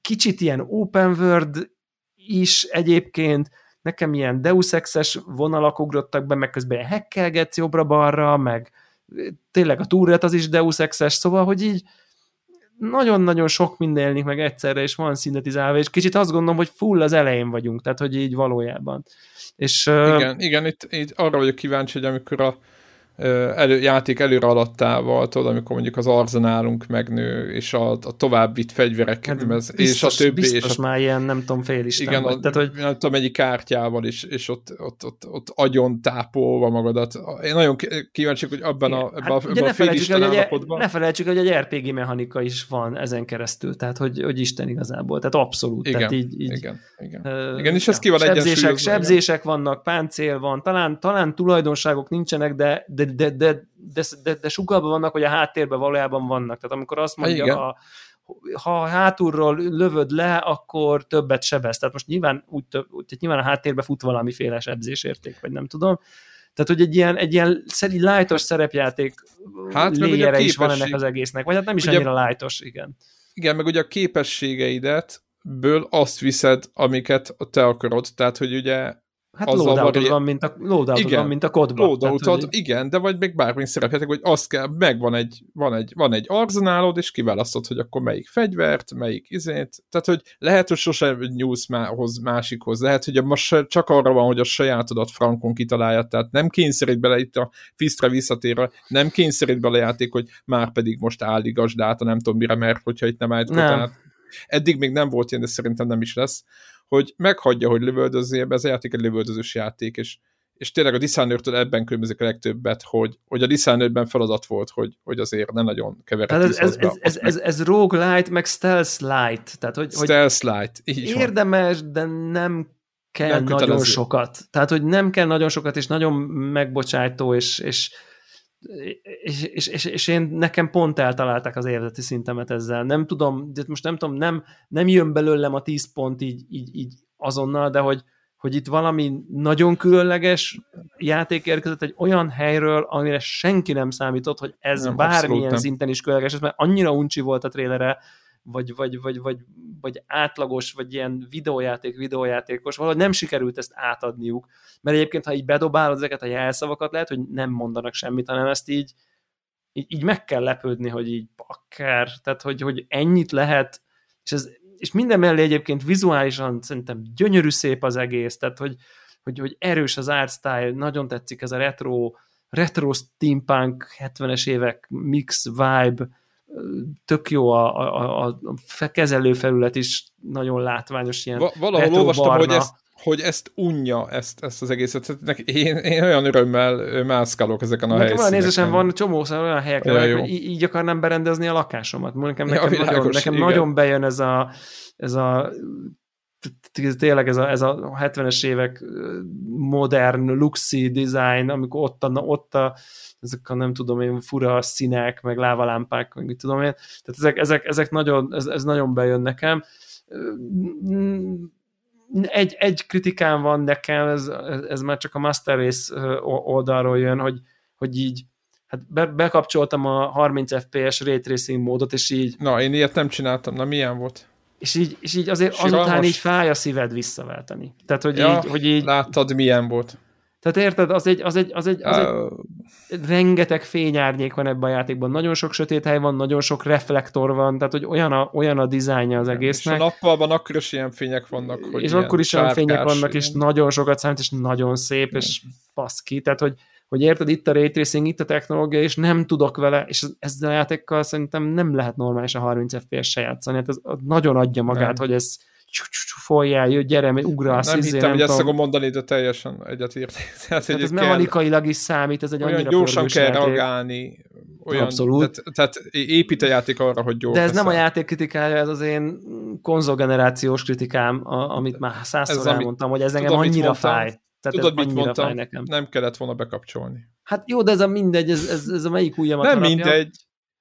[SPEAKER 2] kicsit ilyen open world is egyébként, nekem ilyen Deus Ex-es vonalak ugrottak be, meg közben hekkelgetsz jobbra-balra, meg tényleg a túrát az is Deus Ex-es, szóval, hogy így nagyon-nagyon sok minden élnik meg egyszerre, és van szintetizálva, és kicsit azt gondolom, hogy full az elején vagyunk, tehát, hogy így valójában. És,
[SPEAKER 1] igen, uh... igen itt, itt arra vagyok kíváncsi, hogy amikor a, elő, játék előre alattával, tudod, amikor mondjuk az arzenálunk megnő, és a, a tovább vitt fegyverek, hát
[SPEAKER 2] ez, biztos, és a többi. Biztos és a, már ilyen, nem tudom, fél
[SPEAKER 1] Igen, vagy, a, tehát, hogy... nem tudom, egyik kártyával is, és ott, ott, ott, ott agyon tápolva magadat. Én nagyon kíváncsi, hogy abban a, ebben hát, a, ebben a fél
[SPEAKER 2] Isten állapotban... Ne felejtsük, hogy egy RPG mechanika is van ezen keresztül, tehát hogy, hogy Isten igazából, tehát abszolút.
[SPEAKER 1] Igen,
[SPEAKER 2] tehát
[SPEAKER 1] így, így, igen, igen. Uh, igen, és ez ki van
[SPEAKER 2] sebzések, sebzések vannak, páncél van, talán, talán tulajdonságok nincsenek, de, de de, de, de, de, de sugalban vannak, hogy a háttérben valójában vannak. Tehát amikor azt mondja, Igen. a, ha hátulról lövöd le, akkor többet sebez. Tehát most nyilván, úgy, több, tehát nyilván a háttérbe fut valamiféle sebzésérték, vagy nem tudom. Tehát, hogy egy ilyen, egy ilyen egy lightos szerepjáték hát, lényere is van ennek az egésznek, vagy hát nem is ugye, annyira lightos, igen.
[SPEAKER 1] Igen, meg ugye a képességeidet ből azt viszed, amiket te akarod, tehát, hogy ugye
[SPEAKER 2] Hát loadoutod van, mint a, loadoutod igen, van, mint a kodban.
[SPEAKER 1] Loadoutod, hogy... igen, de vagy még bármi szerephetek, hogy azt kell, meg van egy, van egy, van egy arzenálod, és kiválasztod, hogy akkor melyik fegyvert, melyik izét, tehát hogy lehet, hogy sosem nyúlsz mához, másikhoz, lehet, hogy most csak arra van, hogy a sajátodat frankon kitalálja, tehát nem kényszerít bele itt a fisztre visszatérve, nem kényszerít bele játék, hogy már pedig most álligasd át, nem tudom mire, mert hogyha itt nem állt nem. Eddig még nem volt ilyen, de szerintem nem is lesz hogy meghagyja, hogy lövöldözzél, ez a játék egy lövöldözős játék, és, és tényleg a dishonored ebben különbözik a legtöbbet, hogy, hogy a dishonored feladat volt, hogy, hogy azért nem nagyon keveredik.
[SPEAKER 2] ez, ez, ez, ez, ez, ez roguelite, meg stealth light. Tehát, hogy,
[SPEAKER 1] stealth light, így
[SPEAKER 2] Érdemes, van. de nem kell nem nagyon sokat. Tehát, hogy nem kell nagyon sokat, és nagyon megbocsájtó, és, és és, és, és, és én nekem pont eltalálták az érzeti szintemet ezzel. Nem tudom, de most nem tudom, nem, nem jön belőlem a 10 pont így, így, így azonnal, de hogy, hogy itt valami nagyon különleges játék érkezett egy olyan helyről, amire senki nem számított, hogy ez nem, bármilyen szinten is különleges, mert annyira uncsi volt a trélere, vagy, vagy, vagy, vagy, vagy átlagos, vagy ilyen videójáték, videójátékos, valahogy nem sikerült ezt átadniuk, mert egyébként, ha így bedobálod ezeket a jelszavakat, lehet, hogy nem mondanak semmit, hanem ezt így, így, így meg kell lepődni, hogy így bakker, tehát hogy, hogy ennyit lehet, és, ez, és minden mellé egyébként vizuálisan szerintem gyönyörű szép az egész, tehát hogy, hogy, hogy erős az art style, nagyon tetszik ez a retro, retro steampunk 70-es évek mix vibe, tök jó a, a, a, a kezelőfelület is nagyon látványos ilyen
[SPEAKER 1] Va, Valahol olvastam, hogy ezt, hogy ezt unja, ezt, ezt az egészet. Én, én olyan örömmel mászkálok ezeken a Nekem helyszíneken.
[SPEAKER 2] Olyan nézésem van, csomó olyan helyek, olyan hogy így akarnám berendezni a lakásomat. Nekem, nekem, ja, nagyon, nekem nagyon bejön ez a, ez a tényleg ez a, ez a 70-es évek modern, luxi design, amikor ott a, ott a ezek a nem tudom én fura színek, meg lávalámpák, meg mit tudom én. Tehát ezek, ezek, ezek nagyon, ez, ez nagyon bejön nekem. Egy, egy kritikám van nekem, ez, ez már csak a Master Race oldalról jön, hogy, hogy így hát be, bekapcsoltam a 30 FPS Ray Tracing módot, és így...
[SPEAKER 1] Na, én ilyet nem csináltam, na milyen volt?
[SPEAKER 2] És így, és így azért Siralmas. azután így fáj a szíved visszaváltani. Tehát, hogy,
[SPEAKER 1] ja,
[SPEAKER 2] így, hogy így...
[SPEAKER 1] Láttad, milyen volt.
[SPEAKER 2] Tehát érted, az egy, az egy, az egy, az egy rengeteg fényárnyék van ebben a játékban, nagyon sok sötét hely van, nagyon sok reflektor van, tehát hogy olyan a, olyan a dizájnja az egésznek.
[SPEAKER 1] És a nappalban akkor is ilyen fények vannak. Hogy
[SPEAKER 2] és akkor is olyan fények vannak, és nagyon sokat számít, és nagyon szép, és baszki, tehát hogy, hogy érted, itt a ray tracing, itt a technológia, és nem tudok vele, és ezzel a játékkal szerintem nem lehet normális a 30 FPS-se játszani, hát ez nagyon adja magát, nem. hogy ez folyjál, jö, gyere, ugrasz.
[SPEAKER 1] Nem izé, hittem, nem hogy ezt fogom mondani, de teljesen egyetért.
[SPEAKER 2] Tehát, tehát ez mechanikailag is számít, ez egy
[SPEAKER 1] olyan
[SPEAKER 2] annyira
[SPEAKER 1] gyorsan kell játék. reagálni. Olyan, Abszolút. Tehát, tehát épít a játék arra, hogy gyors
[SPEAKER 2] De ez nem a játék kritikája, ez az én konzolgenerációs kritikám, a, amit már százszor elmondtam, hogy ez engem tudom, annyira mondtam, fáj.
[SPEAKER 1] Tehát Tudod, mit mondtam? Nekem. Nem kellett volna bekapcsolni.
[SPEAKER 2] Hát jó, de ez a mindegy, ez, ez, ez a melyik ujjamat
[SPEAKER 1] Nem harapja. mindegy.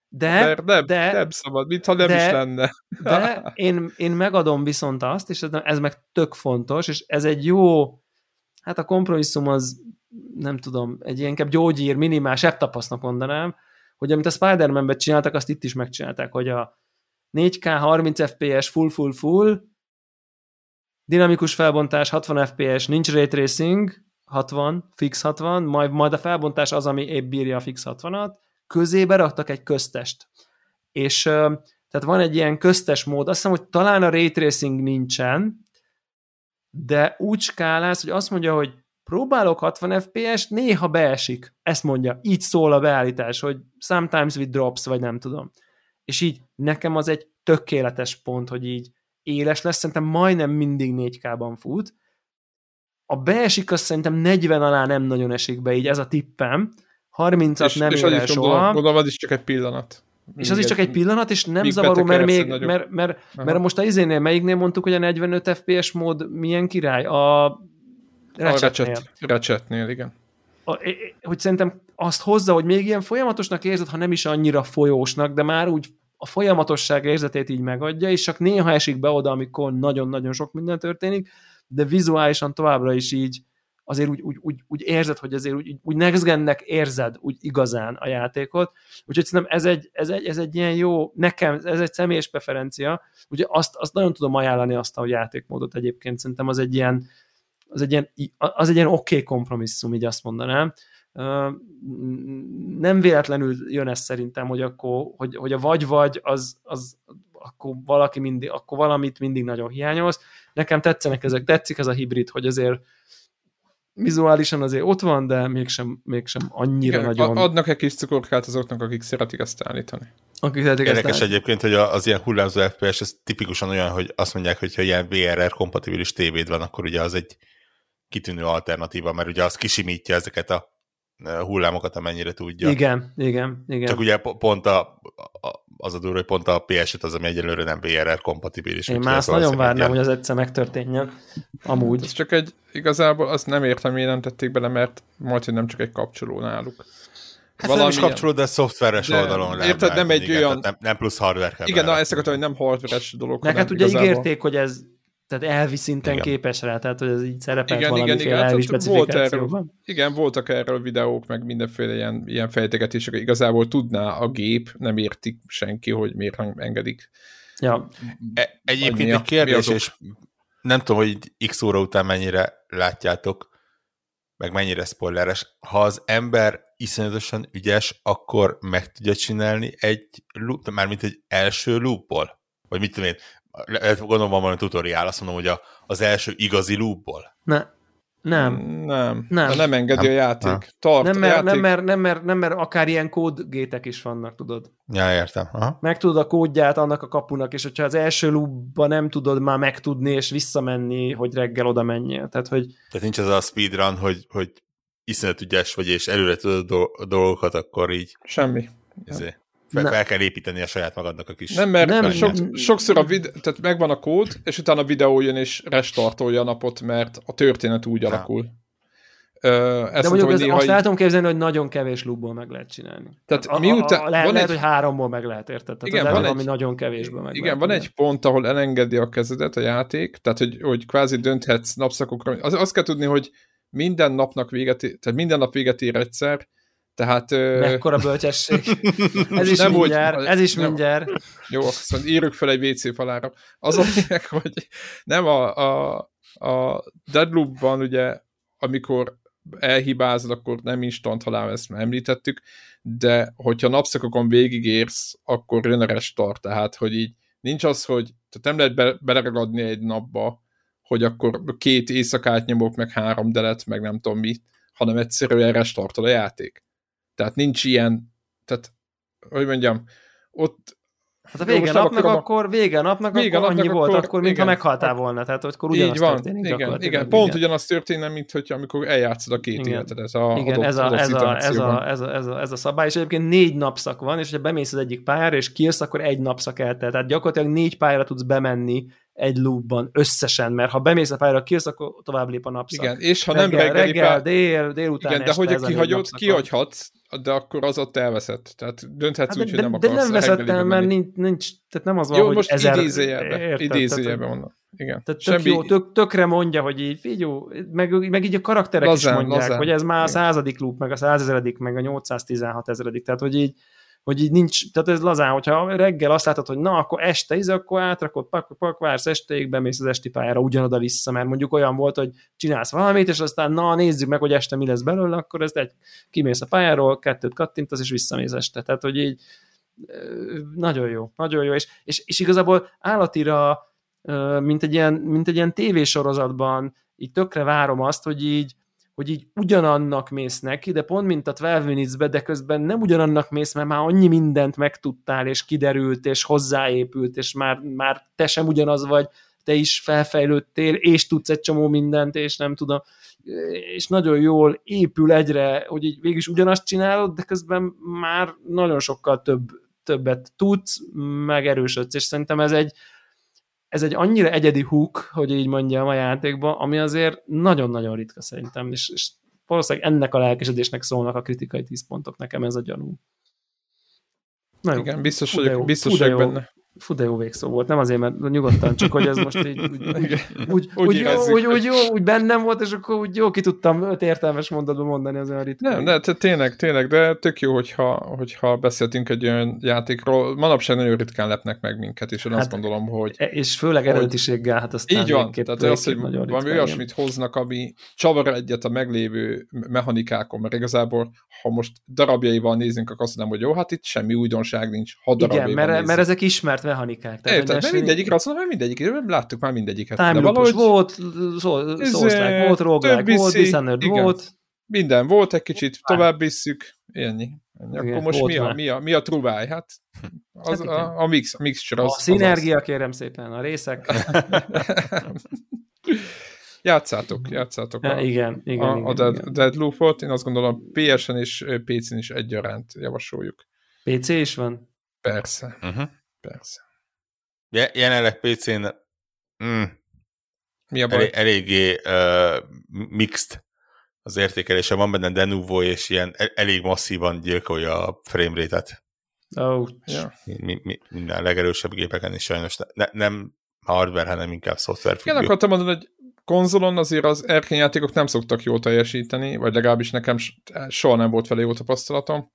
[SPEAKER 2] De, de, nem,
[SPEAKER 1] de, nem szabad, mintha nem de, is lenne.
[SPEAKER 2] de én, én megadom viszont azt, és ez, ez meg tök fontos, és ez egy jó, hát a kompromisszum az, nem tudom, egy ilyen inkább gyógyír, minimál, sebb tapasznak mondanám, hogy amit a Spider-Man-ben csináltak, azt itt is megcsinálták, hogy a 4K 30 FPS full, full, full, dinamikus felbontás 60 FPS, nincs ray tracing, 60, fix 60, majd, majd a felbontás az, ami épp bírja a fix 60-at, közébe raktak egy köztest. És tehát van egy ilyen köztes mód, azt hiszem, hogy talán a ray tracing nincsen, de úgy skálálsz, hogy azt mondja, hogy próbálok 60 FPS, néha beesik. Ezt mondja, így szól a beállítás, hogy sometimes with drops, vagy nem tudom. És így nekem az egy tökéletes pont, hogy így éles lesz, szerintem majdnem mindig 4K-ban fut. A beesik, azt szerintem 40 alá nem nagyon esik be, így ez a tippem. 30-at nem és ér el soha.
[SPEAKER 1] Gondolom, gondolom, az is csak egy pillanat.
[SPEAKER 2] És az is csak egy pillanat, és nem zavaró, mert még, mert, mert, mert, mert most a izénél melyiknél mondtuk, hogy a 45 FPS mód milyen király? A
[SPEAKER 1] Ratchetnél. A Ratchetnél, igen.
[SPEAKER 2] A, hogy szerintem azt hozza, hogy még ilyen folyamatosnak érzed, ha nem is annyira folyósnak, de már úgy a folyamatosság érzetét így megadja, és csak néha esik be oda, amikor nagyon-nagyon sok minden történik, de vizuálisan továbbra is így azért úgy, úgy, úgy, úgy érzed, hogy azért úgy, úgy next érzed úgy igazán a játékot. Úgyhogy szerintem ez egy, ez egy, ez egy ilyen jó, nekem ez egy személyes preferencia, ugye azt, azt nagyon tudom ajánlani azt a játékmódot egyébként, szerintem az egy ilyen, az egy ilyen, az egy ilyen oké okay kompromisszum, így azt mondanám. Nem véletlenül jön ez szerintem, hogy akkor, hogy, hogy a vagy-vagy az, az akkor valaki mindig, akkor valamit mindig nagyon hiányoz. Nekem tetszenek ezek, tetszik ez a hibrid, hogy azért vizuálisan azért ott van, de mégsem, mégsem annyira Igen, nagyon...
[SPEAKER 1] Adnak egy kis cukorkát azoknak, akik szeretik ezt állítani.
[SPEAKER 3] Akik szeretik Érdekes ezt egyébként, hogy az ilyen hullámzó FPS, ez tipikusan olyan, hogy azt mondják, hogy ha ilyen VRR kompatibilis tévéd van, akkor ugye az egy kitűnő alternatíva, mert ugye az kisimítja ezeket a hullámokat, amennyire tudja.
[SPEAKER 2] Igen, igen, igen.
[SPEAKER 3] Csak ugye pont a, a az a durva, hogy pont a PS5 az, ami egyelőre nem VRR kompatibilis.
[SPEAKER 2] Én már azt nagyon várnám, hogy az egyszer megtörténjen. Amúgy.
[SPEAKER 1] Ez csak egy, igazából azt nem értem, miért nem tették bele, mert majd, hogy nem csak egy kapcsoló náluk.
[SPEAKER 3] Hát nem is kapcsoló, de szoftveres de, oldalon
[SPEAKER 1] lehet. Érted, nem egy igen, olyan...
[SPEAKER 3] Nem, nem plusz hardware
[SPEAKER 1] kell Igen, na ezt akartam, hogy nem hardveres dolog.
[SPEAKER 2] Neked ugye igazából... ígérték, hogy ez tehát elvi szinten igen. képes rá, tehát hogy ez így szerepelt igen, igen, igen. elvi
[SPEAKER 1] specifikációban. Volt erről, igen, voltak erről videók, meg mindenféle ilyen, ilyen fejtegetések, igazából tudná a gép, nem értik senki, hogy miért engedik.
[SPEAKER 2] Ja.
[SPEAKER 3] E, egyébként egy kérdés, és nem tudom, hogy x óra után mennyire látjátok, meg mennyire spoileres, ha az ember iszonyatosan ügyes, akkor meg tudja csinálni egy loop, mármint egy első loopból? Vagy mit tudom én, gondolom van valami tutoriál, azt mondom, hogy a, az első igazi loopból.
[SPEAKER 2] Ne, nem.
[SPEAKER 1] Nem. Nem, nem engedi nem. a játék. Nem. Tart
[SPEAKER 2] nem, mert, játék. Nem, mert, nem, mert, nem, mert akár ilyen kódgétek is vannak, tudod.
[SPEAKER 3] Ja, értem. Aha.
[SPEAKER 2] Meg tudod a kódját annak a kapunak, és hogyha az első loopba nem tudod már megtudni, és visszamenni, hogy reggel oda menjél. Tehát, hogy...
[SPEAKER 3] Tehát nincs az a speedrun, hogy, hogy iszonyat ügyes vagy, és előre tudod a dolgokat, akkor így...
[SPEAKER 1] Semmi.
[SPEAKER 3] Ezért fel, fel kell építeni a saját magadnak a kis...
[SPEAKER 1] Nem, mert nem, sok, sokszor a videó, tehát megvan a kód, és utána a videó jön és restartolja a napot, mert a történet úgy alakul.
[SPEAKER 2] Uh, De mondjuk az, néha azt tudom képzelni, hogy nagyon kevés loopból meg lehet csinálni. Tehát a, miután, a, a, lehet, van lehet, egy... hogy háromból meg lehet, érted? Tehát igen, van egy, ami nagyon kevésből meg
[SPEAKER 1] Igen, van egy pont, ahol elengedi a kezedet a játék, tehát hogy, hogy kvázi dönthetsz napszakokra. Az, azt kell tudni, hogy minden napnak véget, tehát minden nap véget ér egyszer, tehát...
[SPEAKER 2] Mekkora bölcsesség. ez is nem mindjárt, ez is nem, mindjárt.
[SPEAKER 1] Jó, azt mondja, írjuk fel egy WC falára. Az a lényeg, hogy nem a, a, a Deadloop-ban ugye, amikor elhibázod, akkor nem instant halál, ezt már említettük, de hogyha napszakokon végigérsz, akkor jön a restart, tehát hogy így nincs az, hogy tehát nem lehet be, beleragadni egy napba, hogy akkor két éjszakát nyomok, meg három delet, meg nem tudom mit, hanem egyszerűen restartol a játék. Tehát nincs ilyen, tehát, hogy mondjam, ott
[SPEAKER 2] Hát a vége napnak a... akkor, vége napnak vége akkor napnak annyi akkor, volt, akkor mintha meghaltál volna, tehát akkor ugyanaz
[SPEAKER 1] van,
[SPEAKER 2] történik.
[SPEAKER 1] Igen, igen, pont igen. ugyanaz történne, mint hogy amikor eljátszod a két igen. életed, ez a igen, adott, ez, a, ez, a,
[SPEAKER 2] ez, a, ez, a, ez, a, ez a szabály, és egyébként négy napszak van, és ha bemész az egyik pályára, és kijössz, akkor egy napszak eltelt. Tehát gyakorlatilag négy pályára tudsz bemenni egy loopban összesen, mert ha bemész a pályára, kijössz, akkor tovább lép a napszak.
[SPEAKER 1] Igen, és ha reggel, nem reggeli
[SPEAKER 2] reggel, pár... dél, délután
[SPEAKER 1] Igen, de hogy kihagyod, kihagyhatsz, de akkor az ott elveszett. Tehát dönthetsz hát, úgy, hogy nem
[SPEAKER 2] akarsz. De nem veszett el, mert nincs, nincs, tehát nem az van, Jó, hogy
[SPEAKER 1] most ezer... idézőjelben, idézőjelben mondom. Igen.
[SPEAKER 2] Tehát tök, Semmi... jó, tök, tökre mondja, hogy így, figyú, meg, meg így a karakterek lazán, is mondják, lazán. hogy ez már a századik loop, meg a százezeredik, meg a 816 ezeredik, tehát hogy így hogy így nincs, tehát ez lazán, hogyha reggel azt látod, hogy na, akkor este íz, akkor átrakod, pak, pak, vársz estéig, bemész az esti pályára ugyanoda vissza, mert mondjuk olyan volt, hogy csinálsz valamit, és aztán na, nézzük meg, hogy este mi lesz belőle, akkor ezt egy, kimész a pályáról, kettőt kattintasz, és visszamész este. Tehát, hogy így nagyon jó, nagyon jó, és, és, és igazából állatira, mint egy ilyen, mint egy ilyen tévésorozatban, így tökre várom azt, hogy így, hogy így ugyanannak mész neki, de pont mint a 12 minutes de közben nem ugyanannak mész, mert már annyi mindent megtudtál, és kiderült, és hozzáépült, és már, már te sem ugyanaz vagy, te is felfejlődtél, és tudsz egy csomó mindent, és nem tudom, és nagyon jól épül egyre, hogy így végig is ugyanazt csinálod, de közben már nagyon sokkal több, többet tudsz, megerősödsz, és szerintem ez egy, ez egy annyira egyedi hook, hogy így mondjam a játékban, ami azért nagyon-nagyon ritka szerintem, és, és valószínűleg ennek a lelkesedésnek szólnak a kritikai 10 pontok, nekem ez a gyanú.
[SPEAKER 1] Na Igen, biztos vagyok, biztos vagyok benne.
[SPEAKER 2] Fú, de jó végszó volt. Nem azért, mert nyugodtan, csak hogy ez most így úgy, úgy, úgy, úgy, jó, úgy, úgy, jó, úgy bennem volt, és akkor úgy jó ki tudtam öt értelmes mondatba mondani az olyan ritkán.
[SPEAKER 1] Nem, de tényleg, tényleg, de tök jó, hogyha, hogyha beszéltünk egy olyan játékról. Manapság nagyon ritkán lepnek meg minket, és én hát, azt gondolom, hogy...
[SPEAKER 2] E- és főleg eredetiséggel, hát aztán
[SPEAKER 1] Így van, tehát az, hogy valami olyasmit hoznak, ami csavar egyet a meglévő mechanikákon, mert igazából, ha most darabjaival nézünk, akkor azt mondom, hogy jó, hát itt semmi újdonság nincs, ha
[SPEAKER 2] Igen, mert, mert ezek ismert mechanikák.
[SPEAKER 1] Tehát Érted, mert mindegyik azt mondom, hogy mindegyik, láttuk már mindegyiket.
[SPEAKER 2] Time valahogy... volt, Souls-like volt, roguelike volt, Dishonored volt.
[SPEAKER 1] Minden volt, egy kicsit tovább visszük, ennyi. ennyi. Akkor most mi a, mi, a, mi a truváj? Hát az, hát a, a, mix, a mixture az.
[SPEAKER 2] A szinergia, az kérem szépen, a részek.
[SPEAKER 1] játszátok, játszátok.
[SPEAKER 2] A, igen, igen, a,
[SPEAKER 1] igen, a Dead, igen. Deadloop-ot, én azt gondolom PSN és PC-n is egyaránt javasoljuk.
[SPEAKER 2] PC is van?
[SPEAKER 1] Persze. Uh-huh. Persze.
[SPEAKER 3] Jelenleg PC-n mm,
[SPEAKER 1] Mi a baj? Elég,
[SPEAKER 3] eléggé uh, mixed az értékelése. Van benne Denuvo, és ilyen e-, elég masszívan gyilkolja a frame rate-et.
[SPEAKER 2] Oh, ja.
[SPEAKER 3] mi, mi, minden legerősebb gépeken is sajnos ne, nem hardware, hanem inkább szoftver
[SPEAKER 1] függő. Igen, akartam mondani, hogy konzolon azért az erkény játékok nem szoktak jól teljesíteni, vagy legalábbis nekem soha nem volt vele jó tapasztalatom.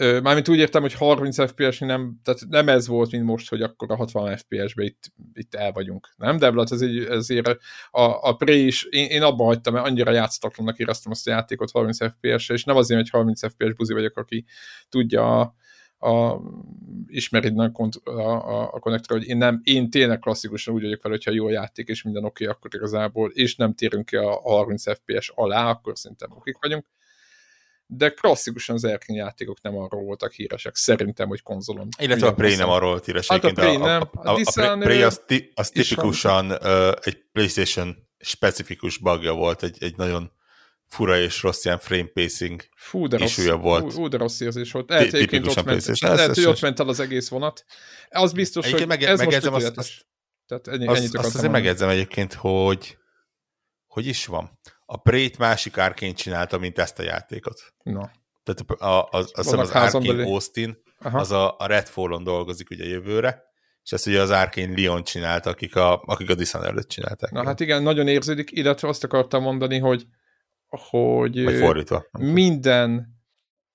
[SPEAKER 1] Mármint úgy értem, hogy 30 fps nem, tehát nem ez volt, mint most, hogy akkor a 60 FPS-be itt, itt el vagyunk, nem? De hát ez így, ezért a, a Prey is, én, én abban hagytam, mert annyira játszatlannak éreztem azt a játékot 30 FPS-re, és nem azért, hogy 30 FPS buzi vagyok, aki tudja a, a, ismerid a, a, a konnektor, hogy én, nem, én tényleg klasszikusan úgy vagyok fel, hogyha jó játék, és minden oké, okay, akkor igazából, és nem térünk ki a 30 FPS alá, akkor szerintem okik vagyunk de klasszikusan az Erkin játékok nem arról voltak híresek, szerintem, hogy konzolon.
[SPEAKER 3] Illetve a Prey nem arról volt híres.
[SPEAKER 1] Hát a Prey nem. A, a, a,
[SPEAKER 3] a Prey az, ti, az tipikusan uh, egy PlayStation specifikus bugja volt, egy, egy nagyon fura és rossz ilyen frame pacing
[SPEAKER 1] Fú, de rossz, volt. Fú, de rossz érzés volt. Lehet, hogy ott, ment, lehet, hogy ott ment el az egész vonat. Az biztos, egyébként hogy meg, ez most azt, azt,
[SPEAKER 3] Tehát ennyi, azt, ennyit azt azért megjegyzem egyébként, hogy hogy is van? A Prét másik árként csinálta, mint ezt a játékot.
[SPEAKER 1] No.
[SPEAKER 3] Tehát a, a, az, az, az Arkane Austin, Aha. az a, a Redfall-on dolgozik ugye jövőre, és ezt ugye az Arkane Leon csinált, akik a, akik a Dishonored-et csinálták.
[SPEAKER 1] Na hát igen, nagyon érződik, illetve azt akartam mondani, hogy hogy
[SPEAKER 3] vagy fordítva.
[SPEAKER 1] minden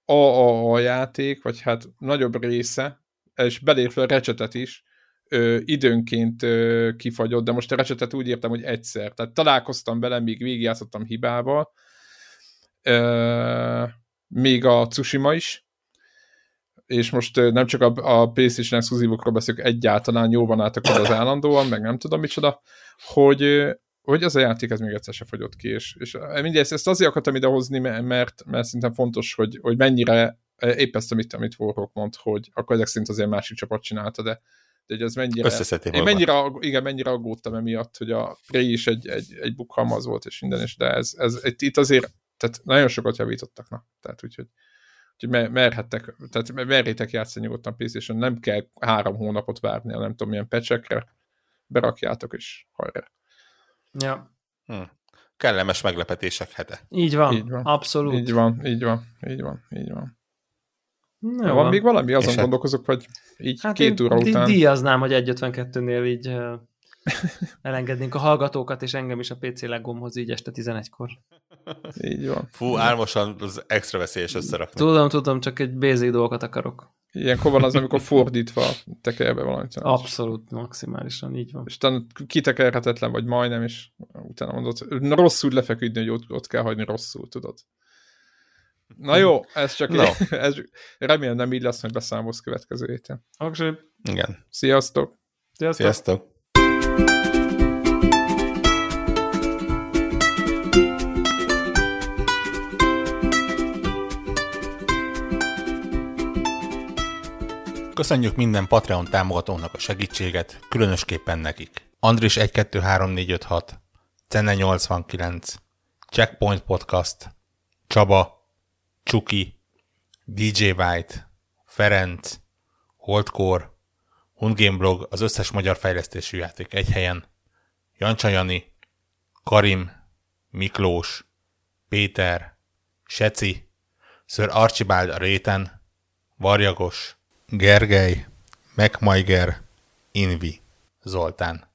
[SPEAKER 1] AAA játék, vagy hát nagyobb része, és belértve a recsetet is, ö, időnként ö, kifagyott, de most a recsetet úgy értem, hogy egyszer. Tehát találkoztam vele, még végigjátszottam hibával. Ö, még a Tsushima is, és most ö, nem csak a, a PlayStation exkluzívokról beszélünk, egyáltalán jó van át az állandóan, meg nem tudom micsoda, hogy, hogy az a játék ez még egyszer se fagyott ki, és, és mindegy, ezt azért akartam idehozni, mert, mert szerintem fontos, hogy, hogy mennyire épp ezt, amit, amit Warhawk mond, hogy akkor ezek szerint azért másik csapat csinálta, de hogy az mennyire... Én mennyire, igen, mennyire aggódtam emiatt, hogy a Prey is egy, egy, egy bukhalmaz volt, és minden is, de ez, ez itt azért, tehát nagyon sokat javítottak, na. Tehát úgyhogy, úgyhogy merhettek, tehát merjétek játszani nyugodtan PlayStation, nem kell három hónapot várni, nem tudom milyen pecsekre, berakjátok, és hajrá.
[SPEAKER 2] Ja.
[SPEAKER 3] Hm. Kellemes meglepetések hete.
[SPEAKER 2] Így van, így van, abszolút.
[SPEAKER 1] Így van, így van, így van, így van. Na, van még valami? Azon és gondolkozok, vagy így hát két óra után.
[SPEAKER 2] díjaznám, hogy 1.52-nél így elengednénk a hallgatókat, és engem is a PC legomhoz így este 11-kor.
[SPEAKER 1] Így van.
[SPEAKER 3] Fú, álmosan az extra veszélyes összerakni.
[SPEAKER 2] Tudom, tudom, csak egy basic dolgokat akarok.
[SPEAKER 1] Ilyenkor van az, amikor fordítva tekerbe valamit.
[SPEAKER 2] Abszolút, maximálisan, így van.
[SPEAKER 1] És utána kitekerhetetlen vagy majdnem, és utána mondod, rosszul lefeküdni, hogy ott, ott kell hagyni rosszul, tudod. Na jó, ez csak no. ez, remélem nem így lesz, hogy beszámolsz következő héten.
[SPEAKER 2] Aksi.
[SPEAKER 3] Igen.
[SPEAKER 1] Sziasztok.
[SPEAKER 2] Sziasztok.
[SPEAKER 3] Sziasztok. Köszönjük minden Patreon támogatónak a segítséget, különösképpen nekik. Andris 123456, Cene 89, Checkpoint Podcast, Csaba Csuki, DJ White, Ferenc, Holdcore, Hundgame Blog, az összes magyar fejlesztésű játék egy helyen, Jancsa Karim, Miklós, Péter, Seci, Sir Archibald a réten, Varjagos, Gergely, Megmaiger, Invi, Zoltán.